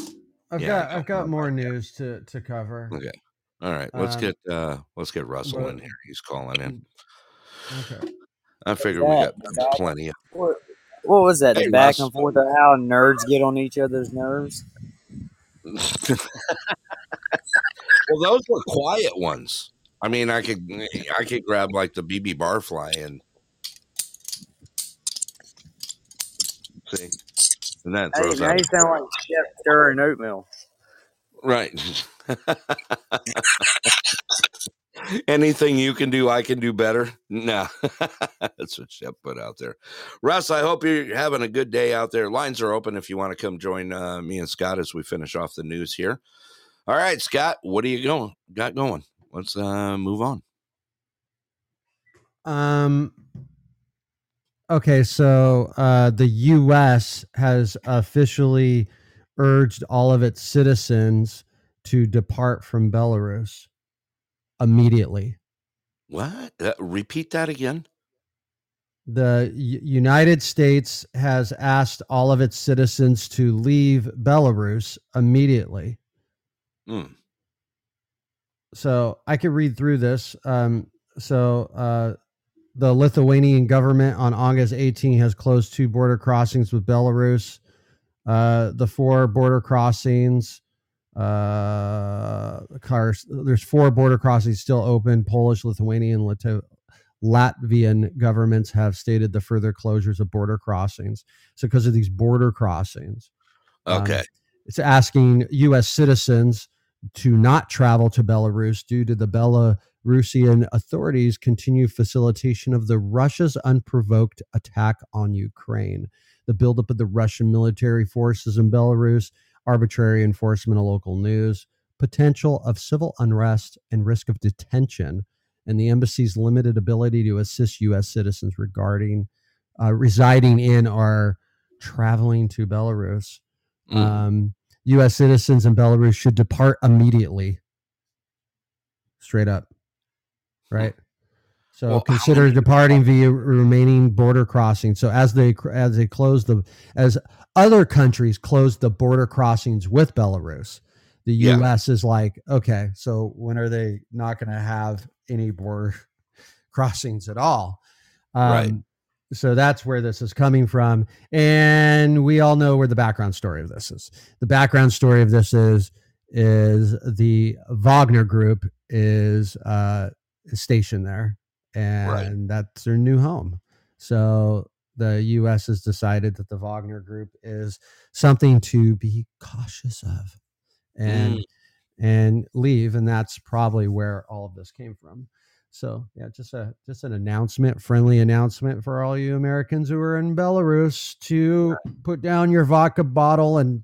I've Yeah, got I've got more news to to cover. Okay. All right. Let's Um, get uh let's get Russell but- in here. He's calling in. Okay. I figure we got plenty of What, what was that? Hey, the back Russ. and forth of how nerds get on each other's nerves? Well, those were quiet ones. I mean, I could I could grab like the BB Barfly and see, and that Hey, throws now out you sound like Chef stirring oatmeal. right. Anything you can do, I can do better. No, that's what Shep put out there. Russ, I hope you're having a good day out there. Lines are open if you want to come join uh, me and Scott as we finish off the news here. All right, Scott, what are you going got going? Let's uh, move on. Um. Okay, so uh, the U.S. has officially urged all of its citizens to depart from Belarus immediately. What? Uh, repeat that again. The U- United States has asked all of its citizens to leave Belarus immediately. Hmm. So I could read through this. Um, so uh, the Lithuanian government on August 18 has closed two border crossings with Belarus. Uh, the four border crossings, uh, cars. There's four border crossings still open. Polish, Lithuanian, Lito- Latvian governments have stated the further closures of border crossings. So because of these border crossings, um, Okay. it's asking U.S. citizens to not travel to Belarus due to the Belarusian authorities' continued facilitation of the Russia's unprovoked attack on Ukraine, the buildup of the Russian military forces in Belarus, arbitrary enforcement of local news, potential of civil unrest and risk of detention, and the embassy's limited ability to assist U.S. citizens regarding uh, residing in or traveling to Belarus. Mm. Um, U.S. citizens in Belarus should depart immediately. Straight up, right? So Well, consider departing via remaining border crossing. So as they as they close the as other countries close the border crossings with Belarus, the Yeah. U.S. is like, okay, so when are they not going to have any border crossings at all? Um, Right. So that's where this is coming from, and we all know where the background story of this is. The background story of this is is the Wagner Group is uh, is stationed there, and that's their new home. So the U.S. has decided that the Wagner Group is something to be cautious of, and Mm. and leave, and that's probably where all of this came from. So yeah, just a just an announcement, friendly announcement for all you Americans who are in Belarus to put down your vodka bottle and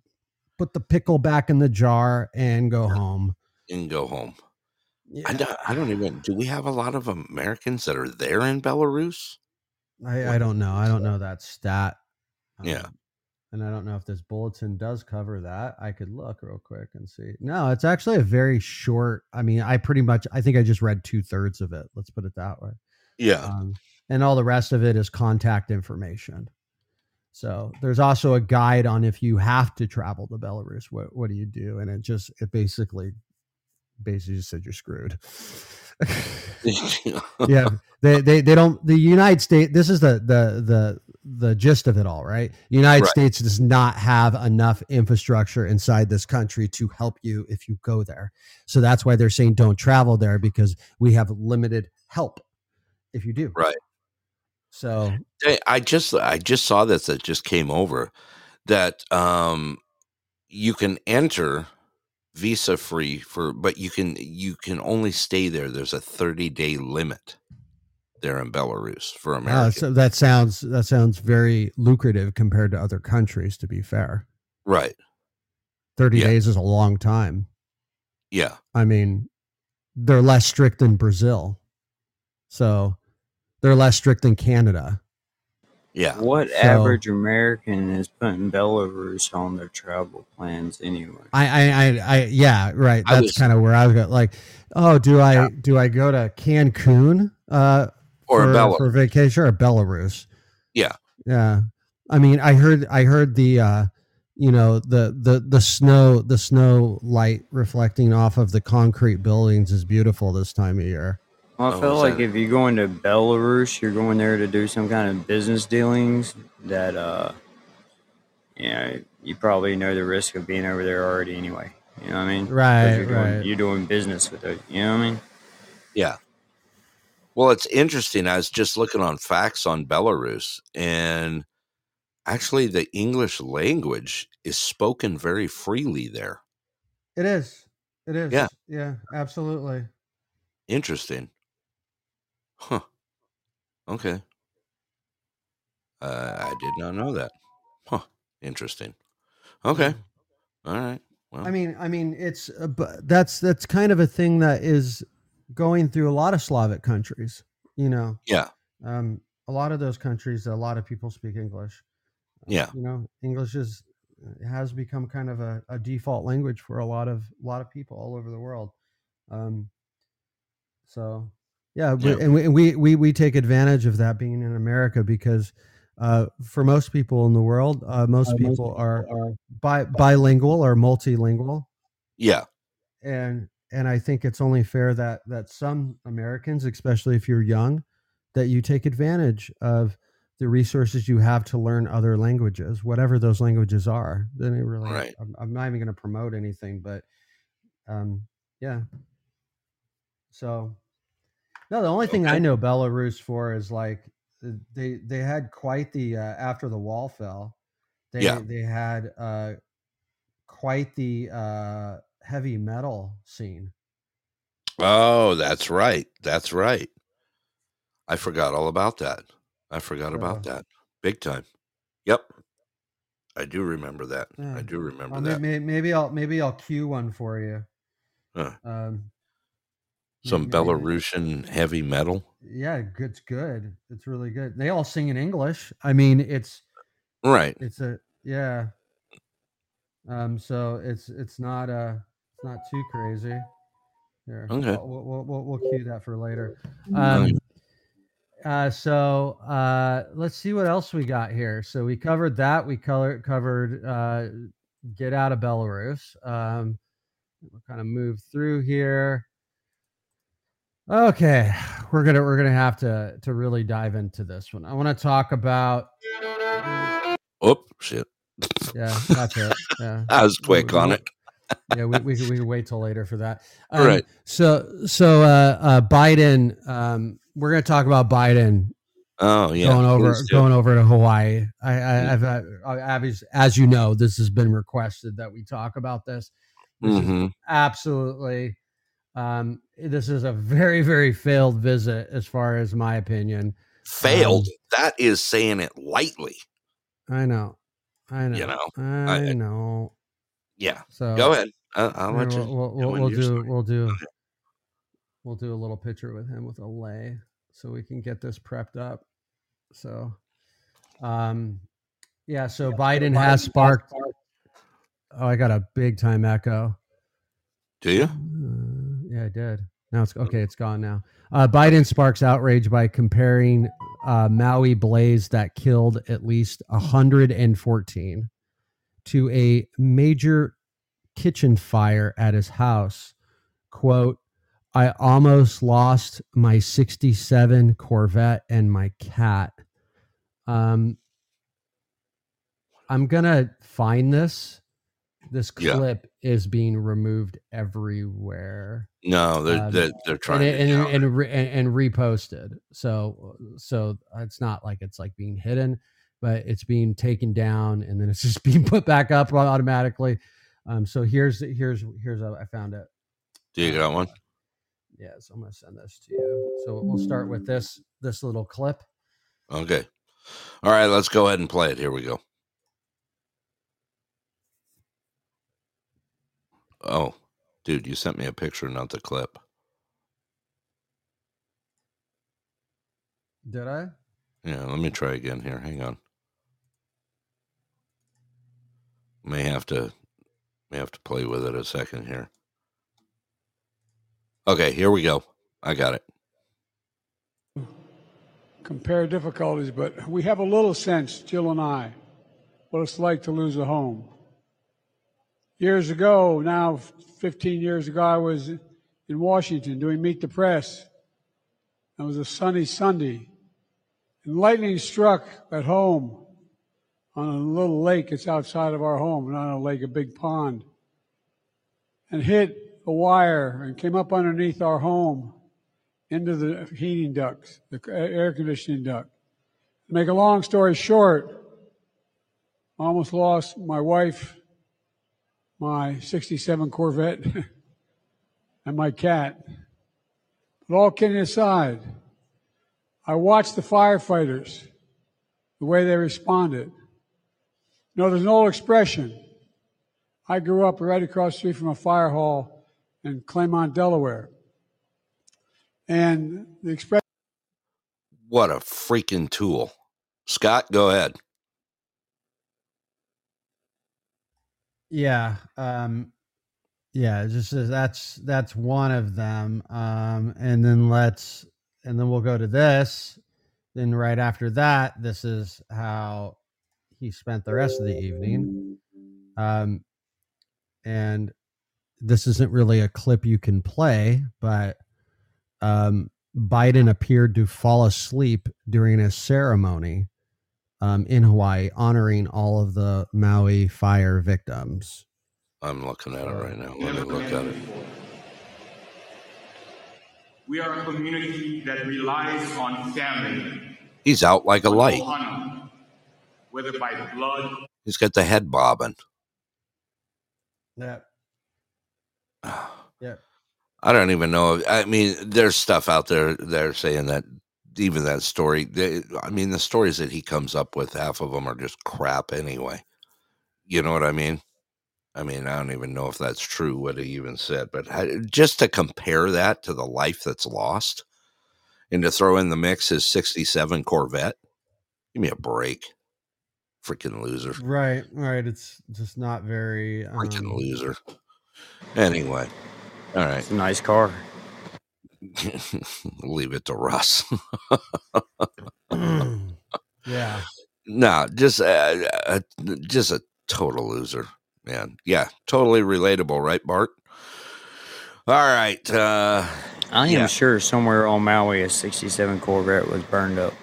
put the pickle back in the jar and go home. And go home. I, don't, I don't even. Do we have a lot of Americans that are there in Belarus? I, I don't know. I don't know that stat. Yeah. Um, and I don't know if this bulletin does cover that. I could look real quick and see. No, it's actually a very short. I mean, I pretty much. I think I just read two thirds of it. Let's put it that way. Yeah. Um, and all the rest of it is contact information. So there's also a guide on if you have to travel to Belarus, what what do you do? And it just it basically basically just said you're screwed. yeah, they, they they don't. The United States. This is the the the the gist of it all, right? The United Right. States does not have enough infrastructure inside this country to help you if you go there. So that's why they're saying don't travel there because we have limited help if you do. Right. So I just I just saw this that just came over that um you can enter visa free for but you can you can only stay there. There's a 30 day limit there in Belarus for uh, Americans. so that sounds that sounds very lucrative compared to other countries. To be fair, right. thirty Yeah. days is a long time. Yeah. I mean, they're less strict than Brazil, so they're less strict than Canada. Yeah. What So- average American is putting Belarus on their travel plans anyway? I, I, I, I yeah, right. That's kind of where I was going. Like, oh, do I do I go to Cancun uh, Or for, Belarus. for vacation or Belarus? Yeah. Yeah, I mean, I heard I heard the uh, you know the the the snow the snow light reflecting off of the concrete buildings is beautiful this time of year. Well, I Oh, feel like that- if you're going to Belarus, you're going there to do some kind of business dealings that, uh, you know, you probably know the risk of being over there already anyway. You know what I mean? Right, You're doing, right. you're doing business with it. You know what I mean? Yeah. Well, it's interesting. I was just looking on facts on Belarus, and actually, the English language is spoken very freely there. It is. It is. Yeah. Yeah. Absolutely. Interesting. Huh. Okay. Uh, I did not know that. Huh. Interesting. Okay. All right. Well, I mean, I mean, it's uh, but that's that's kind of a thing that is going through a lot of Slavic countries. You know, yeah. um, a lot of those countries, a lot of people speak English. Yeah. You know, English is has become kind of a, a default language for a lot of a lot of people all over the world. Um, so yeah, we, Yeah. and, we, and we we we take advantage of that being in America because uh, for most people in the world, uh, most people are, are bi- bilingual or multilingual, Yeah. and and I think it's only fair that that some Americans, especially if you're young, that you take advantage of the resources you have to learn other languages, whatever those languages are. Then it really, Right. I'm, I'm not even going to promote anything, but um, yeah. So, no, the only thing I know Belarus for is like uh, they they had quite the uh, after the wall fell. They Yeah. they had uh, quite the uh, heavy metal scene. Oh, that's right. That's right. I forgot all about that. I forgot about that. Big time. Yep. I do remember that. Yeah. I do remember Well, that. may- may- maybe I'll maybe I'll cue one for you. Huh. Um, Some Belarusian heavy metal. yeah, it's good. It's really good. They all sing in English. I mean, it's Right. It's a yeah. Um, so it's it's not uh it's not too crazy. Here, Okay. We'll, we'll, we'll, we'll cue that for later. Um, uh, so uh, let's see what else we got here. So we covered that. We color, covered uh, get out of Belarus. Um, we'll kind of move through here. Okay, we're gonna we're gonna have to to really dive into this one. I want to talk about Oh, shit. yeah, that's it. Yeah, I was quick we- on we- it. yeah, we, we, can- we can wait till later for that. Um, Right. So, so uh, uh, Biden, um, we're to talk about Biden Oh, yeah. going over going over to Hawaii. I, I, I've, uh, Abby's, as you know, this has been requested that we talk about this. This is Mhm. absolutely. Um, this is a very, very failed visit, as far as my opinion. Failed. Um, that is saying it lightly. I know. I know. You know, I, I- know. Yeah. So Go ahead. I, I'll let you. We'll, we'll, we'll, do story. we'll do we'll do a little picture with him with a lay so we can get this prepped up. So, um, yeah. So Biden has sparked. Oh, I got a big time echo. Do you? Uh, yeah, I did. Now it's okay. It's gone now. Uh, Biden sparks outrage by comparing uh, Maui blaze that killed at least 114 to a major kitchen fire at his house. Quote, I almost lost my 67 Corvette and my cat. Um, I'm going to find this. This Yeah. clip is being removed everywhere. No, they're Um, they're, they're trying and, to and, counter. and, re- and, and reposted. So so it's not like it's like being hidden, but it's being taken down and then it's just being put back up automatically. Um, so here's here's here's how I found it. Do you got one? Yeah, so I'm gonna send this to you. So we'll start with this this little clip. Okay. All right, let's go ahead and play it. Here we go. Oh, dude, you sent me a picture, not the clip. Did I? Yeah, let me try again here. Hang on. May have to may have to play with it a second here. Okay, here we go. I got it. compare difficulties, but we have a little sense, Jill and I, what it's like to lose a home. Years ago, now 15 years ago, I was in Washington doing Meet the Press. It was a sunny Sunday, and lightning struck at home on a little lake that's outside of our home, not a lake, a big pond, and hit a wire and came up underneath our home into the heating ducts, the uh, air conditioning duct. To make a long story short, I almost lost my wife, my 67 Corvette, and my cat. But all kidding aside, I watched the firefighters, the way they responded. You know, there's an old expression. I grew up right across the street from a fire hall in Claymont, Delaware. And the expression What a freaking tool. Scott, go ahead. Yeah. Um yeah, just that's that's one of them. Um and then let's and then we'll go to this. Then right after that, this is how he spent the rest of the evening. Um and this isn't really a clip you can play, but um Biden appeared to fall asleep during a ceremony um, in Hawaii honoring all of the Maui fire victims. I'm looking at it right now. Let me look at it. We are a community that relies on family. He's out like a light. Ohana, Whether by blood, He's got the head bobbing. Yeah. Yeah. I don't even know. I mean, there's stuff out there they're saying that even that story. They, I mean, the stories that he comes up with, half of them are just crap anyway. You know what I mean? I mean, I don't even know if that's true what he even said, but I- just to compare that to the life that's lost, and to throw in the mix his '67 Corvette, give me a break, freaking loser, Right, right. It's just not very freaking um, loser. Anyway, all right, It's a nice car. leave it to Russ. yeah. No, just uh, uh, just a total loser, man. Yeah, totally relatable, right, Bart? All right. Uh, I am yeah. sure somewhere on Maui a 67 Corvette was burned up.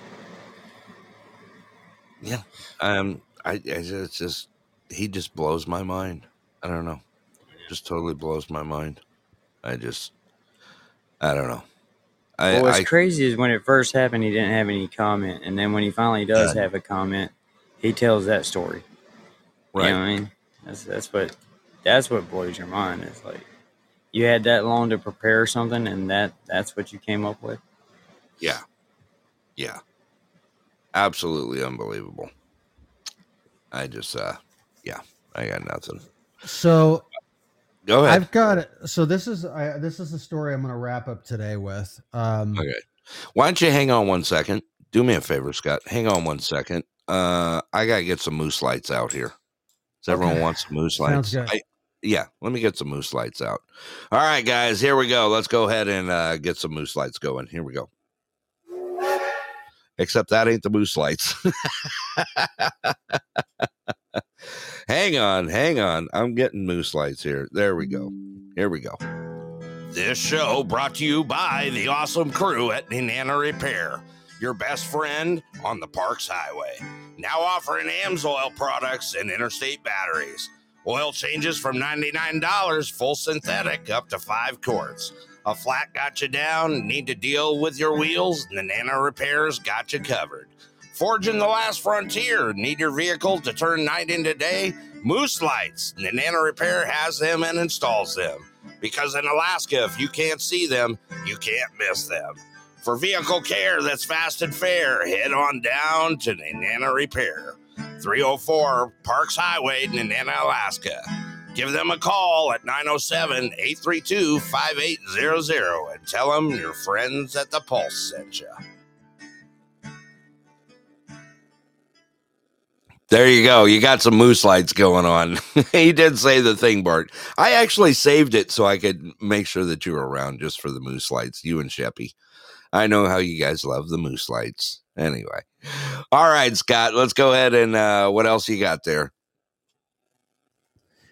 Yeah. Um, I, I it's just he just blows my mind. I don't know. Just totally blows my mind. I just I don't know. I, well, what's I crazy is when it first happened, he didn't have any comment, and then when he finally does Yeah. have a comment, he tells that story. Right. You know what I mean? That's that's what that's what blows your mind. It's like you had that long to prepare something, and that that's what you came up with. yeah. Yeah. Absolutely unbelievable. I just uh yeah, I got nothing. So Go ahead. I've got it. So this is I, this is the story I'm going to wrap up today with. Um, Okay. Why don't you hang on one second? Do me a favor, Scott. Hang on one second. Uh, I gotta get some moose lights out here. Does everyone Okay. want some moose lights? I, yeah, let me get some moose lights out. All right, guys, here we go. Let's go ahead and uh, get some moose lights going. Here we go. Except that ain't the moose lights. hang on, hang on. I'm getting moose lights here. There we go. Here we go. This show brought to you by the awesome crew at Nenana Repair, your best friend on the Parks Highway. Now offering AMSOIL products and interstate batteries. Oil changes from $99, full synthetic, up to five quarts. A flat got you down, need to deal with your wheels? Nenana Repairs got you covered. Forging the last frontier, need your vehicle to turn night into day? Moose Lights, Nenana Repair has them and installs them. Because in Alaska, if you can't see them, you can't miss them. For vehicle care that's fast and fair, head on down to Nenana Repair, 304 Parks Highway, Nenana, Alaska. Give them a call at 907 832 5800 and tell them your friends at the Pulse sent you. There you go. You got some moose lights going on. he did say the thing, Bart. I actually saved it so I could make sure that you were around just for the moose lights, you and Sheppy. I know how you guys love the moose lights. Anyway. All right, Scott, let's go ahead and uh, what else you got there?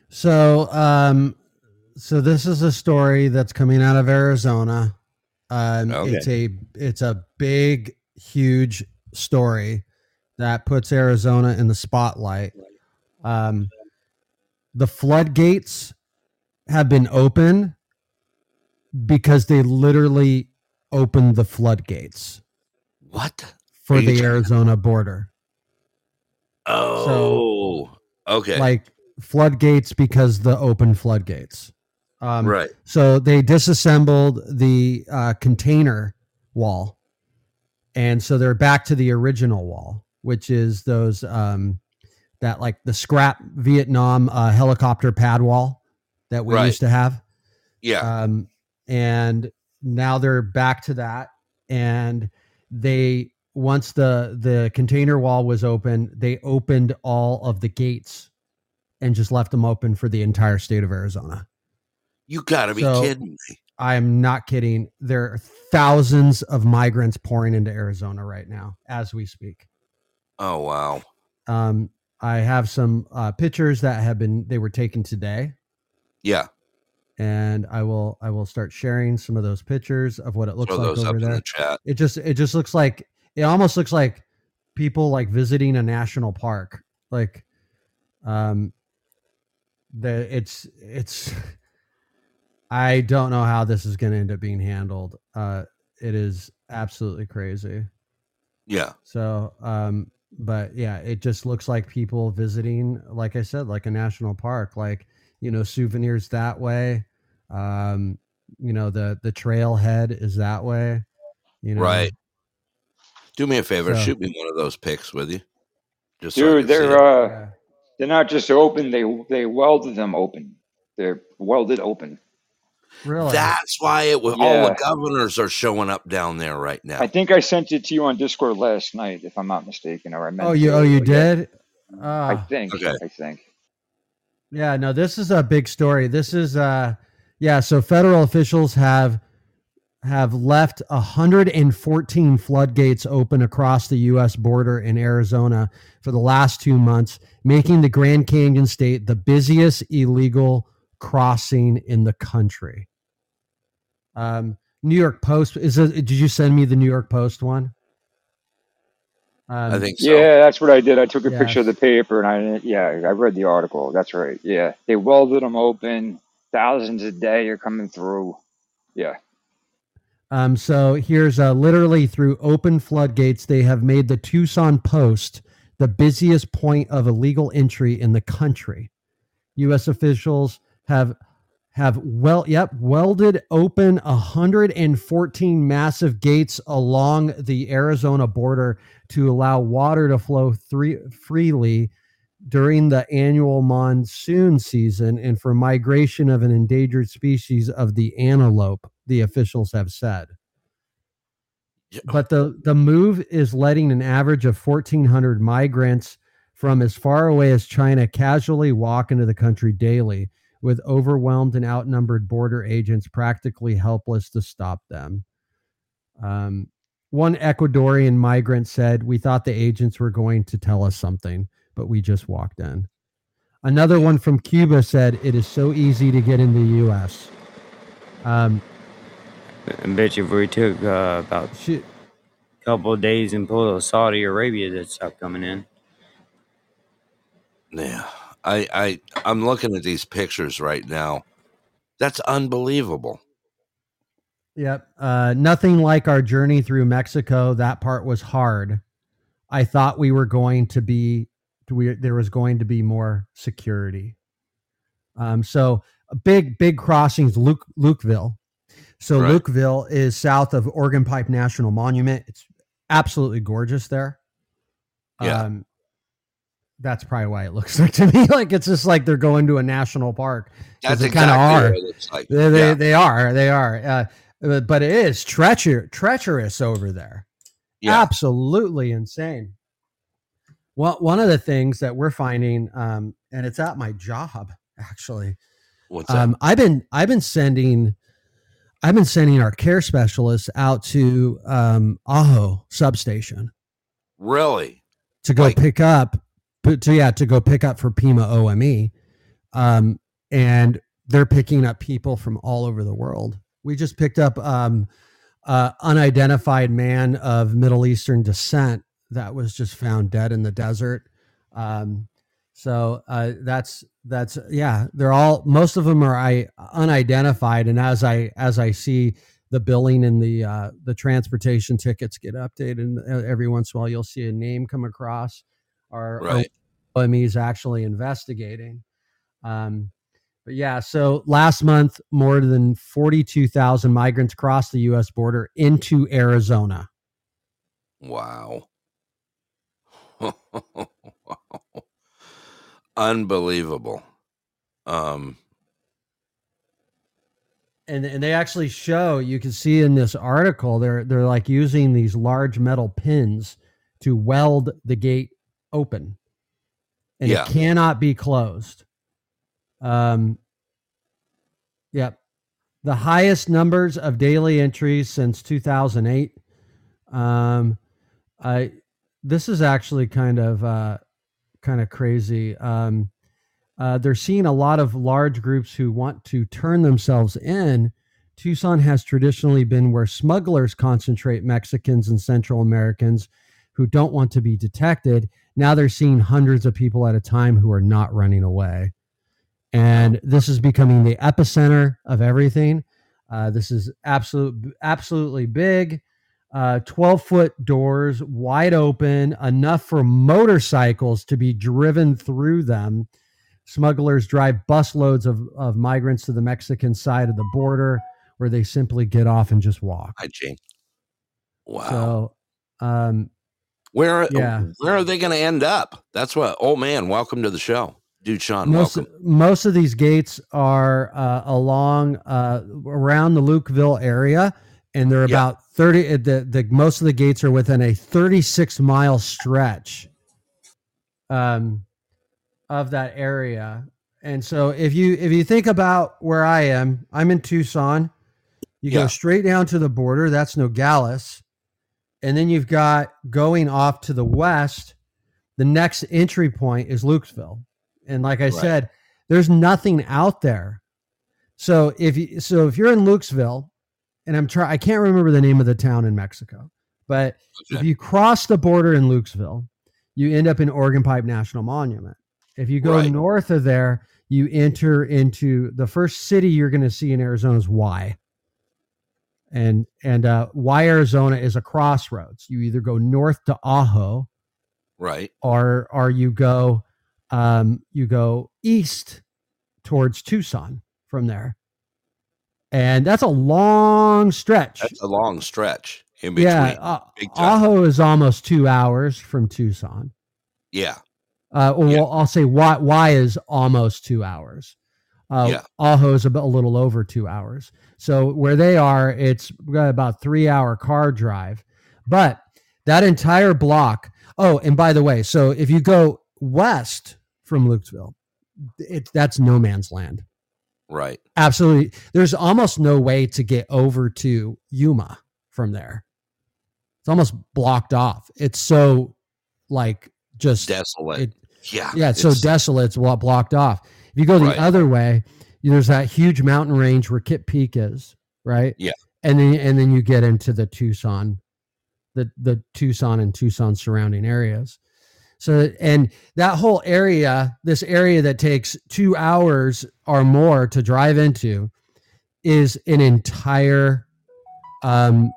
So, um, so this is a story that's coming out of Arizona. Um, Okay. It's a it's a big, huge story that puts Arizona in the spotlight. Um, the floodgates have been open because they literally opened the floodgates What? for the Arizona border. Oh, okay. Like floodgates because the open floodgates. Um, Right. So they disassembled the uh, container wall, and so they're back to the original wall, which is those um, that like the scrap Vietnam uh, helicopter pad wall that we Right. used to have. Yeah. Um, and now they're back to that, and they once the the container wall was open, they opened all of the gates and just left them open for the entire state of Arizona. You got to be So- kidding me. I am not kidding. There are thousands of migrants pouring into Arizona right now as we speak. Oh wow. Um, I have some uh, pictures that have been they were taken today, Yeah. and I will I will start sharing some of those pictures of what it looks Throw like those over up in there. the chat. It just it just looks like it almost looks like people like visiting a national park. Like, um, the it's it's. I don't know how this is going to end up being handled. Uh, it is absolutely crazy. Yeah. So, um, but yeah, it just looks like people visiting, like I said, like a national park, like you know, souvenirs that way. Um, you know, the the trailhead is that way. You know, Right. Do me a favor. So- Shoot me one of those pics with you. Just so Dude, can see they're it. uh, they're not just open. They they welded them open. They're welded open. Really? That's why it was all the governors are showing up down there right now. I think I sent it to you on Discord last night, if I'm not mistaken, or I meant. Oh, you oh you but yeah, did. I Ah. think. I think. Yeah, no, this is a big story. This is uh yeah, so federal officials have have left 114 floodgates open across the US border in Arizona for the last 2 months, making the Grand Canyon state the busiest illegal crossing in the country. Um New York Post is it, did you send me the New York Post one? Um, I think so. Yeah, that's what I did. I took a Yeah. picture of the paper and I yeah, I read the article. That's right. Yeah, they welded them open. Thousands a day are coming through. Yeah. Um, so here's uh, literally through open floodgates, they have made the Tucson Post the busiest point of illegal entry in the country. U.S. officials have have well, yep, welded open 114 massive gates along the Arizona border to allow water to flow three, freely during the annual monsoon season and for migration of an endangered species of the antelope, the officials have said. But the, the move is letting an average of 1,400 migrants from as far away as China casually walk into the country daily, with overwhelmed and outnumbered border agents practically helpless to stop them. Um, one Ecuadorian migrant said, We thought the agents were going to tell us something, but we just walked in. Another one from Cuba said, It is so easy to get in the U.S. Um, I bet you if we took uh, about a couple of days and pulled Saudi Arabia, that'd stop coming in. Yeah. I I I'm looking at these pictures right now. That's unbelievable. Yep. Uh, nothing like our journey through Mexico. That part was hard. I thought we were going to be, we, there was going to be more security. Um, so a big, big crossings, Luke, Lukeville. So Right. Lukeville is south of Organ Pipe National Monument. It's absolutely gorgeous there. Yeah. Um, that's probably why it looks like to me like it's just like they're going to a national park. That's they kind of are. what it looks like. They, they, Yeah. they are. They are. Uh, but- it is treacher treacherous over there. Yeah. Absolutely insane. Well, one of the things that we're finding, um, and it's at my job actually. What's that? Um, I've been I've been sending I've been sending our care specialists out to um, Ajo substation Really? to go pick up but to yeah to go pick up for Pima OME, um, and they're picking up people from all over the world. We just picked up um, unidentified man of Middle Eastern descent that was just found dead in the desert. Um, so uh, that's that's yeah, they're all most of them are I unidentified, and as I as I see the billing and the uh, the transportation tickets get updated, and uh, every once in a while you'll see a name come across. Our Right. OME is actually investigating. Um, But yeah, so last month, more than 42,000 migrants crossed the U.S. border into Arizona. Wow. Unbelievable. Um, and and they actually show you can see in this article they're they're like using these large metal pins to weld the gate open and Yeah. it cannot be closed um yep the highest numbers of daily entries since 2008 um i this is actually kind of uh kind of crazy um uh, they're seeing a lot of large groups who want to turn themselves in. Tucson has traditionally been where smugglers concentrate Mexicans and Central Americans who don't want to be detected. Now they're seeing hundreds of people at a time who are not running away. And this is becoming the epicenter of everything. Uh, this is absolute, absolutely big. Uh, 12 foot doors, wide open, enough for motorcycles to be driven through them smugglers drive busloads of, of migrants to the Mexican side of the border where they simply get off and just walk. Hi, Jane. Wow. So, um, where yeah. where are they going to end up? That's what. Oh man, welcome to the show, dude. Sean, most welcome. most of these gates are uh, along uh, around the Lukeville area, and they're about thirty. uh, The the most of the gates are within a thirty six mile stretch. Um, of that area. And so if you if you think about where I am, I'm in Tucson. You go straight down to the border, that's Nogales. And then you've got going off to the west, the next entry point is Lukesville. And like I Right. said, there's nothing out there. So if you so if you're in Lukesville, and I'm trying I can't remember the name of the town in Mexico, but if you cross the border in Lukesville, you end up in Organ Pipe National Monument. If you go Right. north of there, you enter into the first city you're going to see in Arizona is Why. And and uh, Why Arizona is a crossroads. You either go north to Ajo, Right. or or you go um, you go east towards Tucson from there, and that's a long stretch. That's a long stretch in between. yeah, uh. Ajo is almost two hours from Tucson. Yeah. Uh, well, I'll say why. y is almost two hours. Uh, Yeah. Ajo is about a little over two hours. So where they are, it's about three hour car drive. But that entire block. Oh, and by the way, so if you go west from Lukesville, it, that's no man's land. Right. Absolutely. There's almost no way to get over to Yuma from there. It's almost blocked off. It's so like just Desolate. it- yeah. yeah, it's so desolate, it's blo- blocked off. If you go the Right. other way, there's that huge mountain range where Kitt Peak is, right? Yeah. And then and then you get into the Tucson, the the Tucson and Tucson surrounding areas. So and that whole area, this area that takes two hours or more to drive into, is an entire um,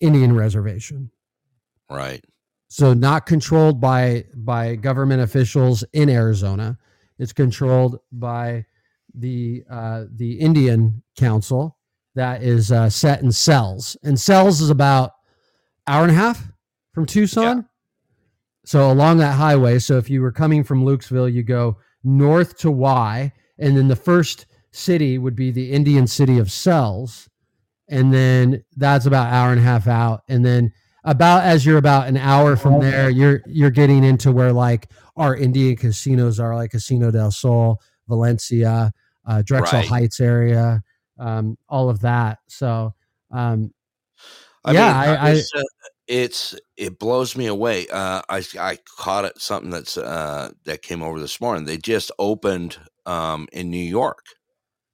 Indian reservation Right. so not controlled by by government officials in Arizona. It's controlled by the uh, the Indian Council that is uh, set in Sells, and Sells is about hour and a half from Tucson. So along that highway. So if you were coming from Lukesville, you go north to Why, and then the first city would be the Indian city of Sells, and then that's about hour and a half out, and then about as you're about an hour from there, you're you're getting into where like our Indian casinos are, like Casino del Sol, Valencia, uh, Drexel Right. Heights area, um, all of that. So, um, I yeah, mean, I, I, it's, uh, it's it blows me away. Uh, I I caught it something that's uh, that came over this morning. They just opened um, in New York.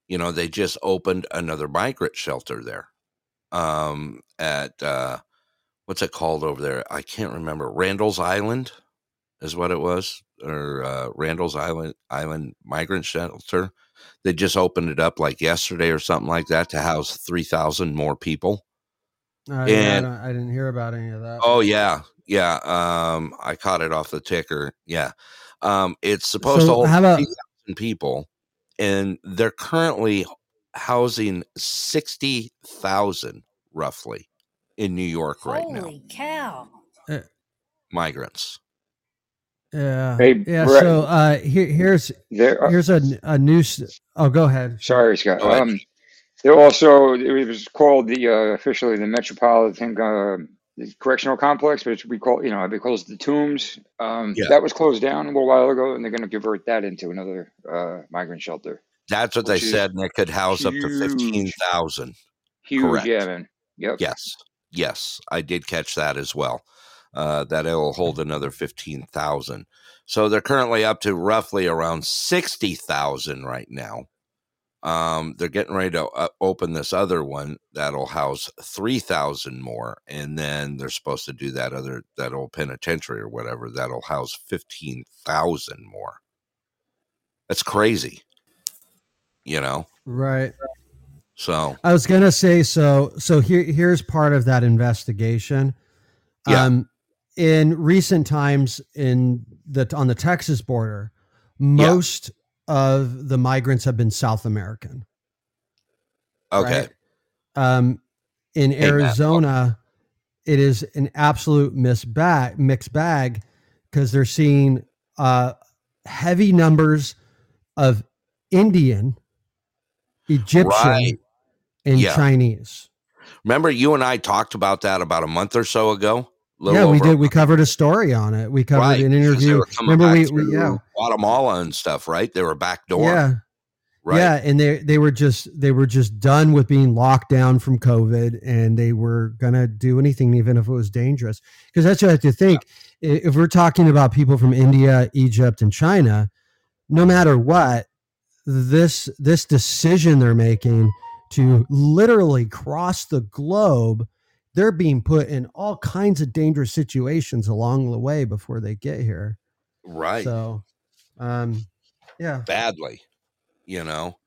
You know, they just opened another migrant shelter there. Um, at uh, what's it called over there? I can't remember. Randall's Island is what it was, or uh, Randall's Island Island Migrant Shelter. They just opened it up like yesterday or something like that to house three thousand more people. uh, yeah, I, I didn't hear about any of that. Oh yeah, yeah. Um, I caught it off the ticker. Yeah, um, it's supposed So to hold how about- three thousand people, and they're currently housing sixty thousand roughly in New York right now. Holy cow. Migrants. Yeah. Hey, yeah. Brett. So uh, here, here's There are- here's a a new. Oh, go ahead. Sorry, Scott. Go ahead. Um, there also it was called the uh, officially the Metropolitan uh, Correctional Complex, but it's, we call you know they call it the Tombs. Um, Yeah. That was closed down a little while ago, and they're going to convert that into another uh, migrant shelter. That's what they is said, and it could house up to huge. fifteen thousand. Huge, Correct. yeah, man. Yep. Yes, yes, I did catch that as well. Uh, that it will hold another fifteen thousand. So they're currently up to roughly around sixty thousand right now. Um, they're getting ready to uh, open this other one that'll house three thousand more, and then they're supposed to do that other that old penitentiary or whatever that'll house fifteen thousand more. That's crazy, you know. Right. So I was gonna say so. So here, here's part of that investigation. Yeah. Um, in recent times, in the on the Texas border, most of the migrants have been South American. okay, right? Um, in Hey. Arizona, it is an absolute mixed bag, mixed bag, because they're seeing uh, heavy numbers of Indian, Egyptian, Right. and Yeah. Chinese. remember you and I talked about that about a month or so ago. Yeah, we did. We covered a story on it. We covered Right, an interview. Remember, we, we yeah, Guatemala and stuff, right? They were backdoor. yeah, right. yeah, and they they were just they were just done with being locked down from COVID, and they were gonna do anything, even if it was dangerous. Because that's what I have to think. I- If we're talking about people from India, Egypt, and China, no matter what, this this decision they're making to literally cross the globe they're being put in all kinds of dangerous situations along the way before they get here Right. so um yeah Badly. You know.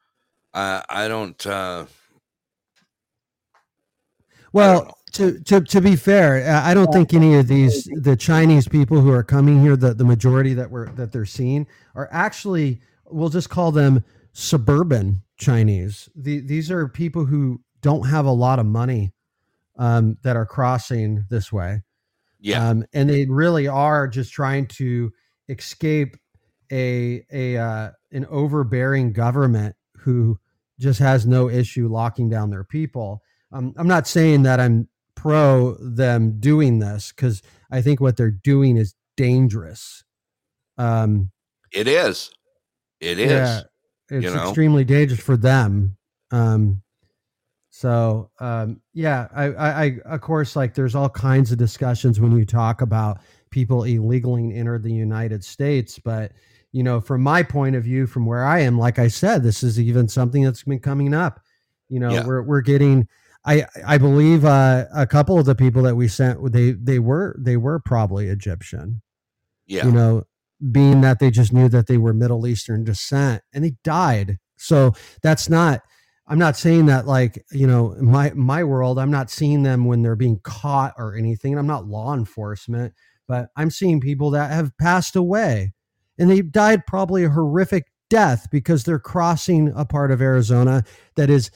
I, I don't uh well to, to to be fair uh, i don't think any of these the chinese people who are coming here the, the majority that were that they're seeing are actually we'll just call them suburban chinese the, these are people who don't have a lot of money um, that are crossing this way Yeah. um, and they really are just trying to escape a a uh, an overbearing government who just has no issue locking down their people. Um, I'm not saying that I'm pro them doing this because I think what they're doing is dangerous. Um, it is. It is. yeah, it's you know? extremely dangerous for them. Um, so um, yeah, I, I, I of course like there's all kinds of discussions when you talk about people illegally enter the United States, but you know, from my point of view, from where I am, like I said, this is even something that's been coming up. You know, Yeah. we're we're getting. I I believe uh, a couple of the people that we sent they they were they were probably Egyptian Yeah. you know, being that they just knew that they were Middle Eastern descent and they died. So that's not, I'm not saying that like, you know, my, my world, I'm not seeing them when they're being caught or anything. I'm not law enforcement, but I'm seeing people that have passed away and they died probably a horrific death because they're crossing a part of Arizona that is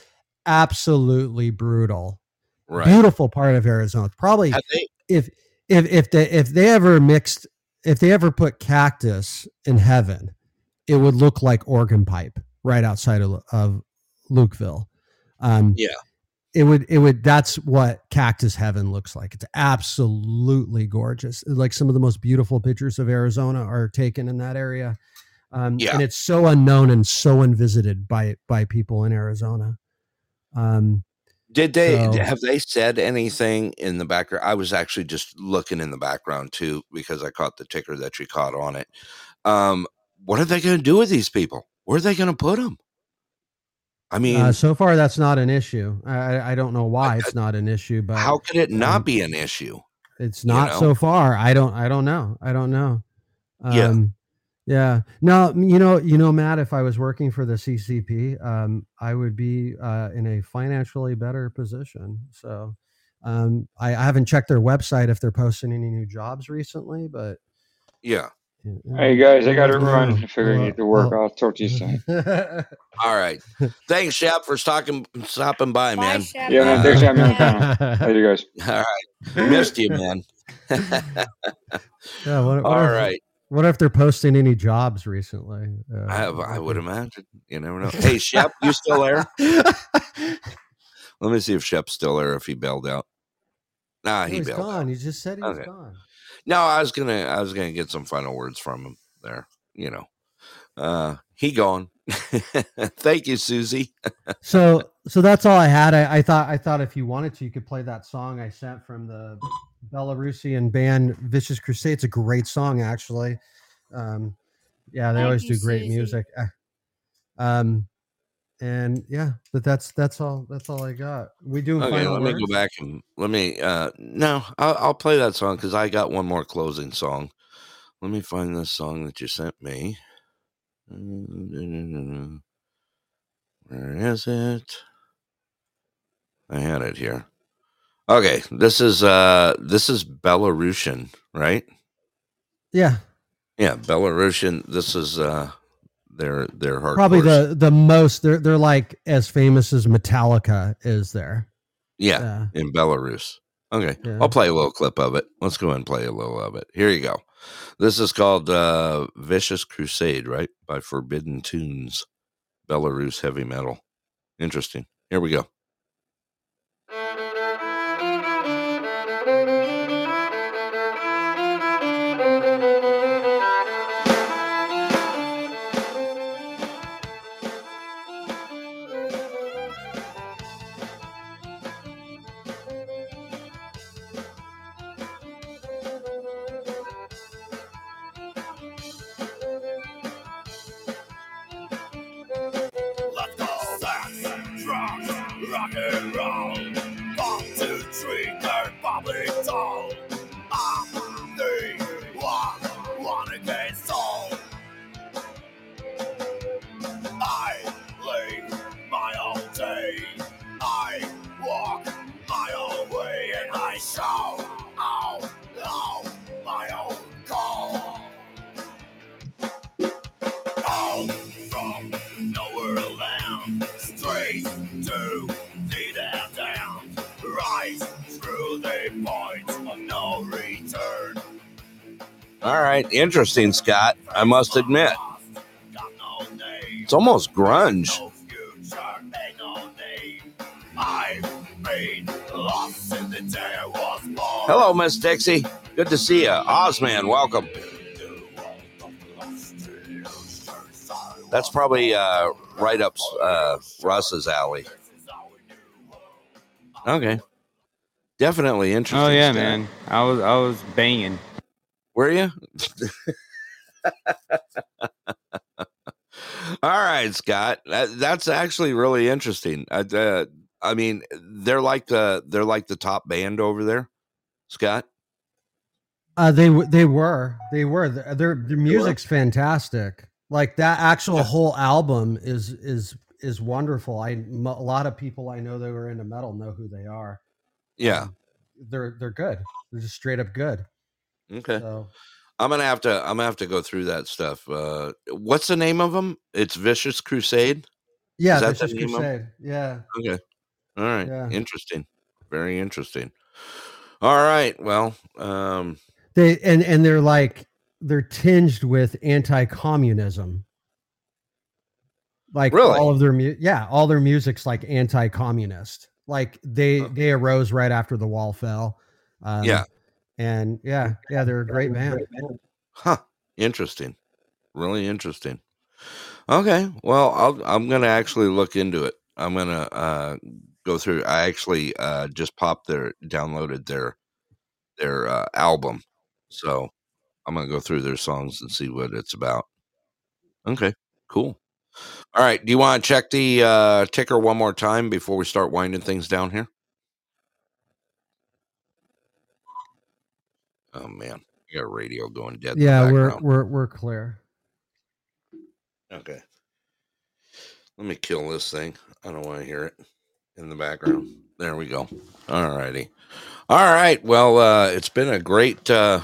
absolutely brutal. Right. Beautiful part of Arizona. Probably they- if if if they if they ever mixed if they ever put cactus in heaven, it would look like organ pipe right outside of, of Lukeville. Um, Yeah. it would it would that's what cactus heaven looks like. It's absolutely gorgeous. Like some of the most beautiful pictures of Arizona are taken in that area. Um, Yeah. and it's so unknown and so unvisited by by people in Arizona. Um, Did they So- have they said anything in the background? I was actually just looking in the background too because I caught the ticker that you caught on it. Um, what are they going to do with these people? Where are they going to put them? I mean, uh, so far that's not an issue. I, I- don't know why it's not an issue, but how could it not um, be an issue? It's you not know? so far. I don't. I don't know. I don't know. Yeah. Um, yeah. No. You know. You know, Matt. If I was working for the CCP, um, I would be uh, in a financially better position. So, um, I, I haven't checked their website if they're posting any new jobs recently, but Yeah. Hey guys, I got to run. I figure I Well, need to work. I'll talk to you soon. All right. Thanks, Shep, for stopping, stopping by, man. Yeah, man. Thanks for having me on the panel. Later, guys. All right. Missed you, man. Yeah, what, what All if, right. What if they're posting any jobs recently? Uh, I, I would imagine. You never know. Hey, Shep, you still there? Let me see if Shep's still there. If he bailed out. Nah, he he's bailed. out. gone. You just said he was gone. No, I was gonna. I was gonna get some final words from him there. You know, uh, he gone. Thank you, Susie. So, so that's all I had. I, I thought, I thought if you wanted to, you could play that song I sent from the Belarusian band Vicious Crusade. It's a great song, actually. Um, yeah, they Thank always you, do great Susie. music. Uh, Um, and yeah, but that's that's all. That's all I got. We do. Okay, let words? me go back and let me. uh No, I'll, I'll play that song because I got one more closing song. Let me find this song that you sent me. Where is it? I had it here. Okay, this is uh this is Belarusian, right? Yeah, Yeah, Belarusian. This is uh their their hardcore. probably the the most. They're they're like as famous as Metallica is there. Yeah, in Belarus. Okay, Yeah. I'll play a little clip of it. Let's go ahead and play a little of it. Here you go. This is called uh, Vicious Crusade, right? By Forbidden Tunes, Belarus heavy metal. Interesting. Here we go. Interesting, Scott. I must admit, it's almost grunge. I've been lost in the day I was born. Hello, Miss Dixie. Good to see you. Ozman, welcome. That's probably uh, right up uh, Russ's alley. Okay, definitely interesting. Oh yeah, Scott. man. I was I was banging. Were you? All right, Scott. That, that's actually really interesting. I, uh, I mean, they're like the they're like the top band over there, Scott. Uh, they they were they were their their, their music's fantastic. Like that actual whole album is is is wonderful. I m- a lot of people I know that were into metal know who they are. Yeah. They're they're good. They're just straight up good. Okay. So I'm gonna have to I'm gonna have to go through that stuff. Uh, what's the name of them? It's Vicious Crusade. yeah, Is that the Vicious? Crusade. Yeah. Okay. All right. Yeah. Interesting. Very interesting. All right. Well, um, They and and they're like they're tinged with anti-communism. Like Really? all of their mu- yeah, all their music's like anti-communist. Like they they arose right after the wall fell. Um, Yeah. And yeah, yeah, they're a great band. Huh. Interesting. Really interesting. Okay. Well, I'll, I'm going to actually look into it. I'm going to uh, go through. I actually uh, just popped their, downloaded their, their uh, album. So I'm going to go through their songs and see what it's about. Okay. Cool. All right. Do you want to check the uh, ticker one more time before we start winding things down here? Oh, man. I got a radio going dead. in the Yeah, we're we're we're clear. Okay. Let me kill this thing. I don't want to hear it in the background. There we go. All righty. All right. Well, uh, it's been a great uh,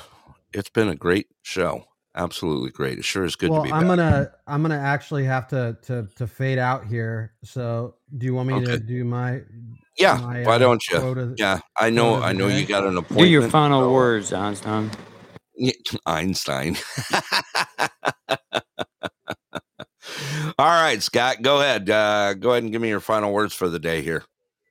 it's been a great show. Absolutely great. It sure is good well, to be I'm back. gonna I'm gonna actually have to to to fade out here. So, do you want me to do my? Yeah, my, why uh, don't you? quote Yeah, I know. I the know you got an appointment. Do your final so- words, Einstein. Yeah, Einstein. All right, Scott, go ahead. Uh, go ahead and give me your final words for the day here.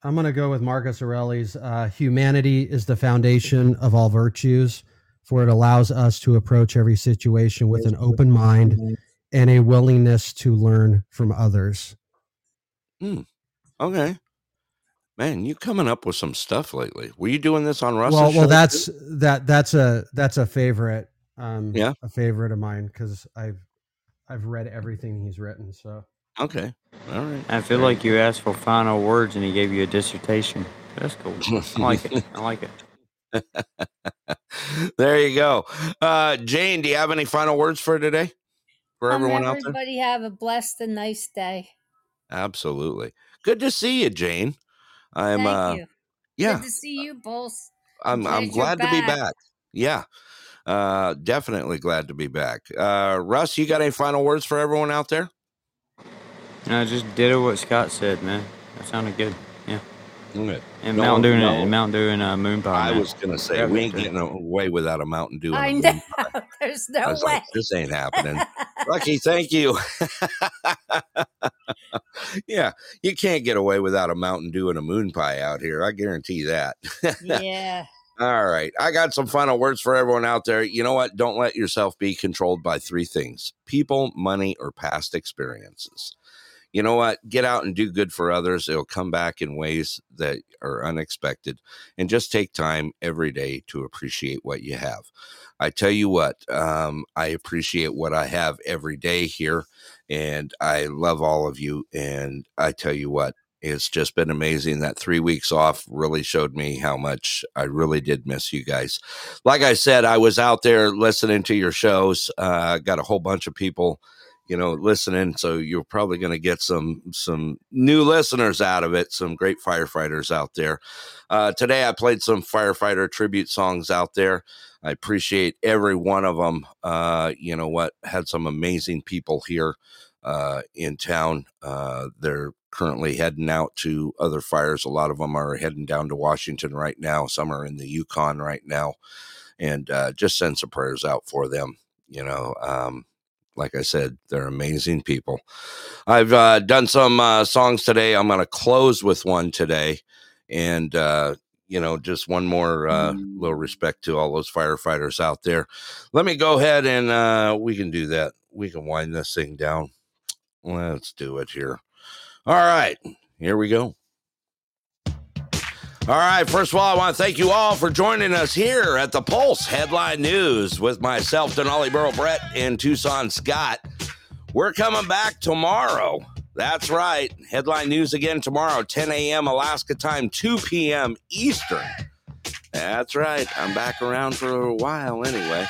I'm going to go with Marcus Aurelius. Uh, Humanity is the foundation of all virtues, for it allows us to approach every situation with an open mind and a willingness to learn from others. Hmm. Okay. Man, you coming up with some stuff lately. Were you doing this on Russ's well, show well, too? that's that that's a that's a favorite. Um, Yeah? a favorite of mine because I've I've read everything he's written. So Okay. All right. I feel like you asked for final words and he gave you a dissertation. That's cool. I like it. I like it. there you go. Uh, Jane, do you have any final words for today? For Um, everyone out there? everybody have a blessed and nice day. Absolutely. Good to see you, Jane. I'm Thank uh you. yeah. Good to see you both. I'm I'm glad you're glad to be back. back. Yeah. Uh definitely glad to be back. Uh Russ, you got any final words for everyone out there? I just did what Scot said, man. That sounded good. Yeah. Okay. And No, Mountain Dew no. and Mountain Dew and uh, Moon Pie. I man. was gonna say we ain't getting away without a Mountain Dew. I And a know. moon. There's I no was way. like, this ain't happening. Lucky, thank you. yeah, you can't get away without a Mountain Dew and a moon pie out here. I guarantee that. yeah. All right. I got some final words for everyone out there. You know what? Don't let yourself be controlled by three things people, money, or past experiences. You know what? Get out and do good for others. It'll come back in ways that are unexpected. And just take time every day to appreciate what you have. I tell you what, um, I appreciate what I have every day here. And I love all of you. And I tell you what, it's just been amazing. That three weeks off really showed me how much I really did miss you guys. Like I said, I was out there listening to your shows. Uh, got a whole bunch of people, you know, listening. So you're probably going to get some some new listeners out of it. Some great firefighters out there. Uh, today I played some firefighter tribute songs out there. I appreciate every one of them. Uh, you know what? Had some amazing people here uh, in town. Uh, they're currently heading out to other fires. A lot of them are heading down to Washington right now. Some are in the Yukon right now. And uh, just send some prayers out for them. You know, um, like I said, they're amazing people. I've uh, done some uh, songs today. I'm going to close with one today. And, uh, you know, just one more uh, little respect to all those firefighters out there. Let me go ahead and uh, we can do that. We can wind this thing down. Let's do it here. All right, here we go. All right, first of all, I want to thank you all for joining us here at the Pulse Headline News with myself, Denali Burrow Brett, and Tucson Scot. We're coming back tomorrow. That's right. Headline News again tomorrow, 10 a.m. Alaska time, 2 p.m. Eastern. That's right. I'm back around for a while anyway.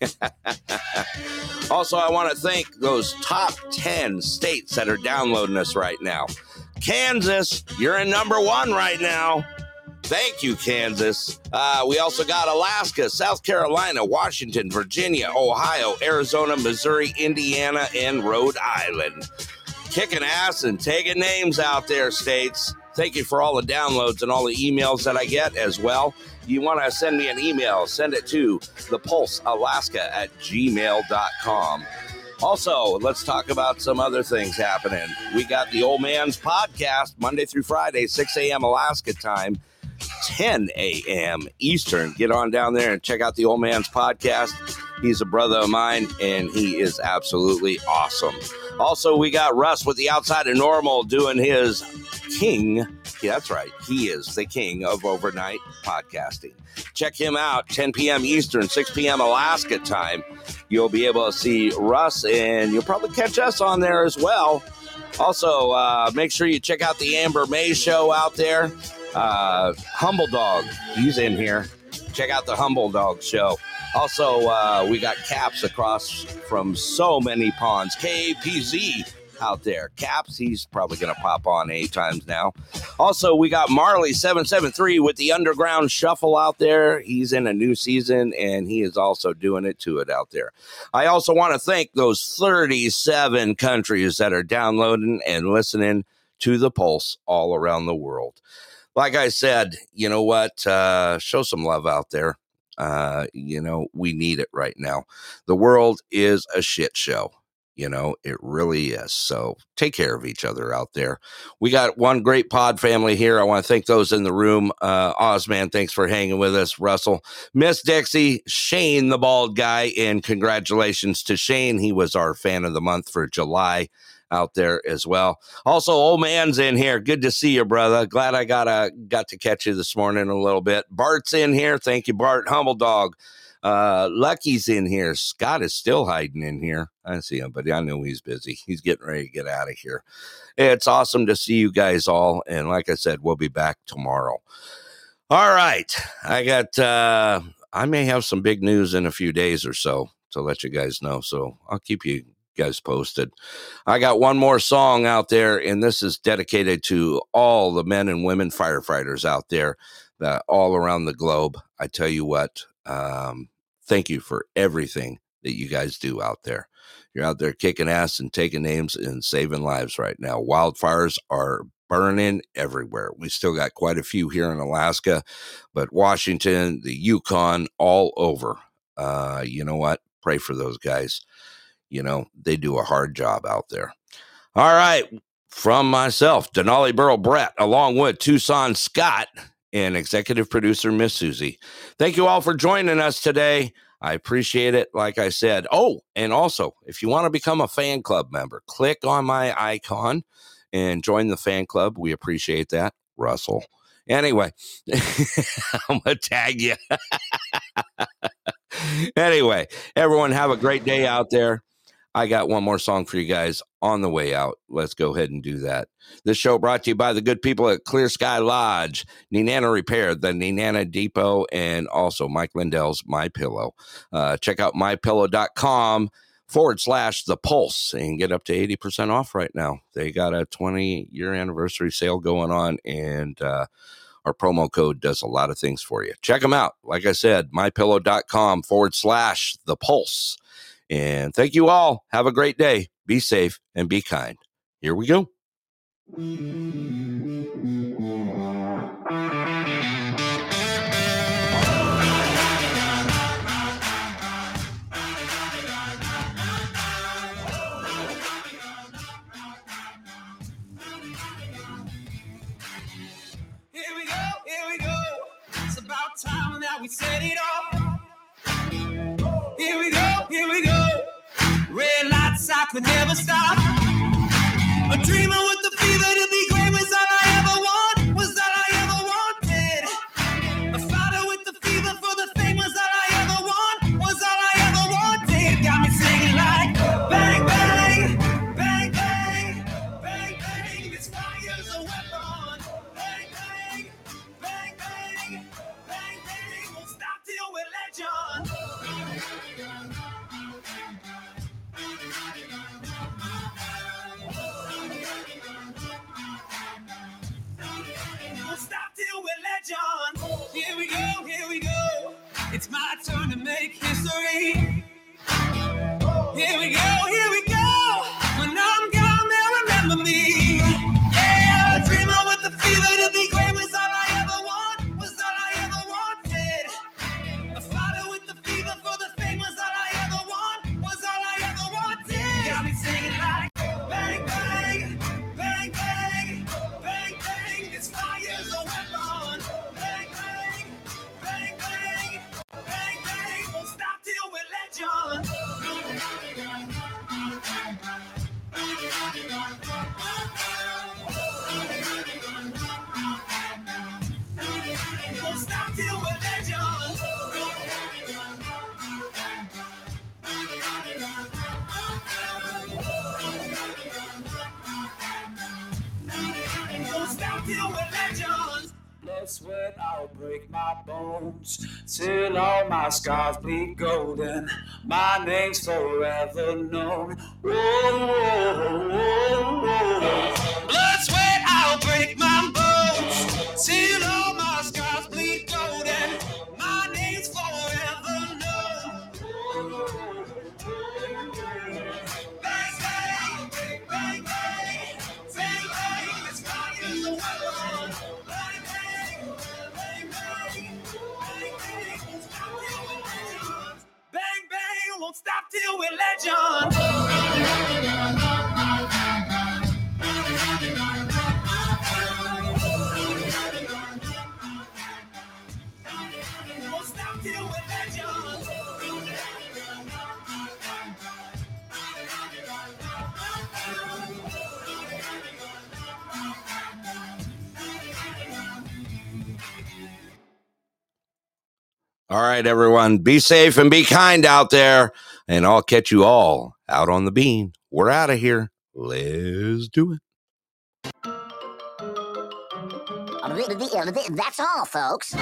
also, I want to thank those top 10 states that are downloading us right now. Kansas, you're in number one right now. Thank you, Kansas. Uh, we also got Alaska, South Carolina, Washington, Virginia, Ohio, Arizona, Missouri, Indiana, and Rhode Island. Kicking ass and taking names out there, states. Thank you for all the downloads and all the emails that I get as well. You want to send me an email, send it to thepulsealaska at gmail.com. Also, let's talk about some other things happening. We got the Old Man's Podcast Monday through Friday, 6 a.m. Alaska time, 10 a.m. Eastern. Get on down there and check out the Old Man's Podcast. He's a brother of mine, and he is absolutely awesome. Also, we got Russ with the Outside of Normal doing his king. Yeah, that's right. He is the king of overnight podcasting. Check him out, 10 p.m. Eastern, 6 p.m. Alaska time. You'll be able to see Russ, and you'll probably catch us on there as well. Also, uh, make sure you check out the Amber May show out there. Uh, Humble Dog, he's in here. Check out the Humble Dog show. Also, uh, we got caps across from so many ponds. KAPZ out there. Caps, he's probably going to pop on eight times now. Also, we got Marley773 with the Underground Shuffle out there. He's in a new season and he is also doing it to it out there. I also want to thank those 37 countries that are downloading and listening to the Pulse all around the world. Like I said, you know what? Uh, show some love out there. Uh, you know, we need it right now. The world is a shit show. You know, it really is. So take care of each other out there. We got one great pod family here. I want to thank those in the room. Uh, Ozman, thanks for hanging with us. Russell, Miss Dixie, Shane, the bald guy, and congratulations to Shane. He was our fan of the month for July out there as well. Also, old man's in here. Good to see you, brother. Glad I got a got to catch you this morning a little bit. Bart's in here. Thank you, Bart. Humble dog. Uh, Lucky's in here. Scot is still hiding in here. I see him, but I know he's busy. He's getting ready to get out of here. It's awesome to see you guys all. And like I said, we'll be back tomorrow. All right. I got, uh, I may have some big news in a few days or so to let you guys know. So I'll keep you guys posted. I got one more song out there, and this is dedicated to all the men and women firefighters out there that all around the globe. I tell you what, um, thank you for everything that you guys do out there. You're out there kicking ass and taking names and saving lives right now. Wildfires are burning everywhere. We still got quite a few here in Alaska, but Washington, the Yukon, all over. Uh, you know what? Pray for those guys. You know, they do a hard job out there. All right. From myself, Denali Burrow Brett, along with Tucson Scot and executive producer Miss Susie. Thank you all for joining us today. I appreciate it. Like I said, oh, and also, if you want to become a fan club member, click on my icon and join the fan club. We appreciate that, Russell. Anyway, I'm going to tag you. anyway, everyone, have a great day out there. I got one more song for you guys on the way out. Let's go ahead and do that. This show brought to you by the good people at Clear Sky Lodge, Nenana Repair, the Nenana Depot, and also Mike Lindell's My Pillow. Uh, check out mypillow.com forward slash the pulse and get up to 80% off right now. They got a 20 year anniversary sale going on, and uh, our promo code does a lot of things for you. Check them out. Like I said, mypillow.com forward slash the pulse. And thank you all. Have a great day. Be safe and be kind. Here we go. Here we go, here we I could never stop. A dreamer with break my bones till all my scars bleed golden. My name's forever known. Whoa, whoa, whoa, whoa. Blood, sweat, I'll break my bones till all my stop till we're we're All right, everyone, be safe and be kind out there. And I'll catch you all out on the bean. We're out of here. Let's do it. That's all, folks.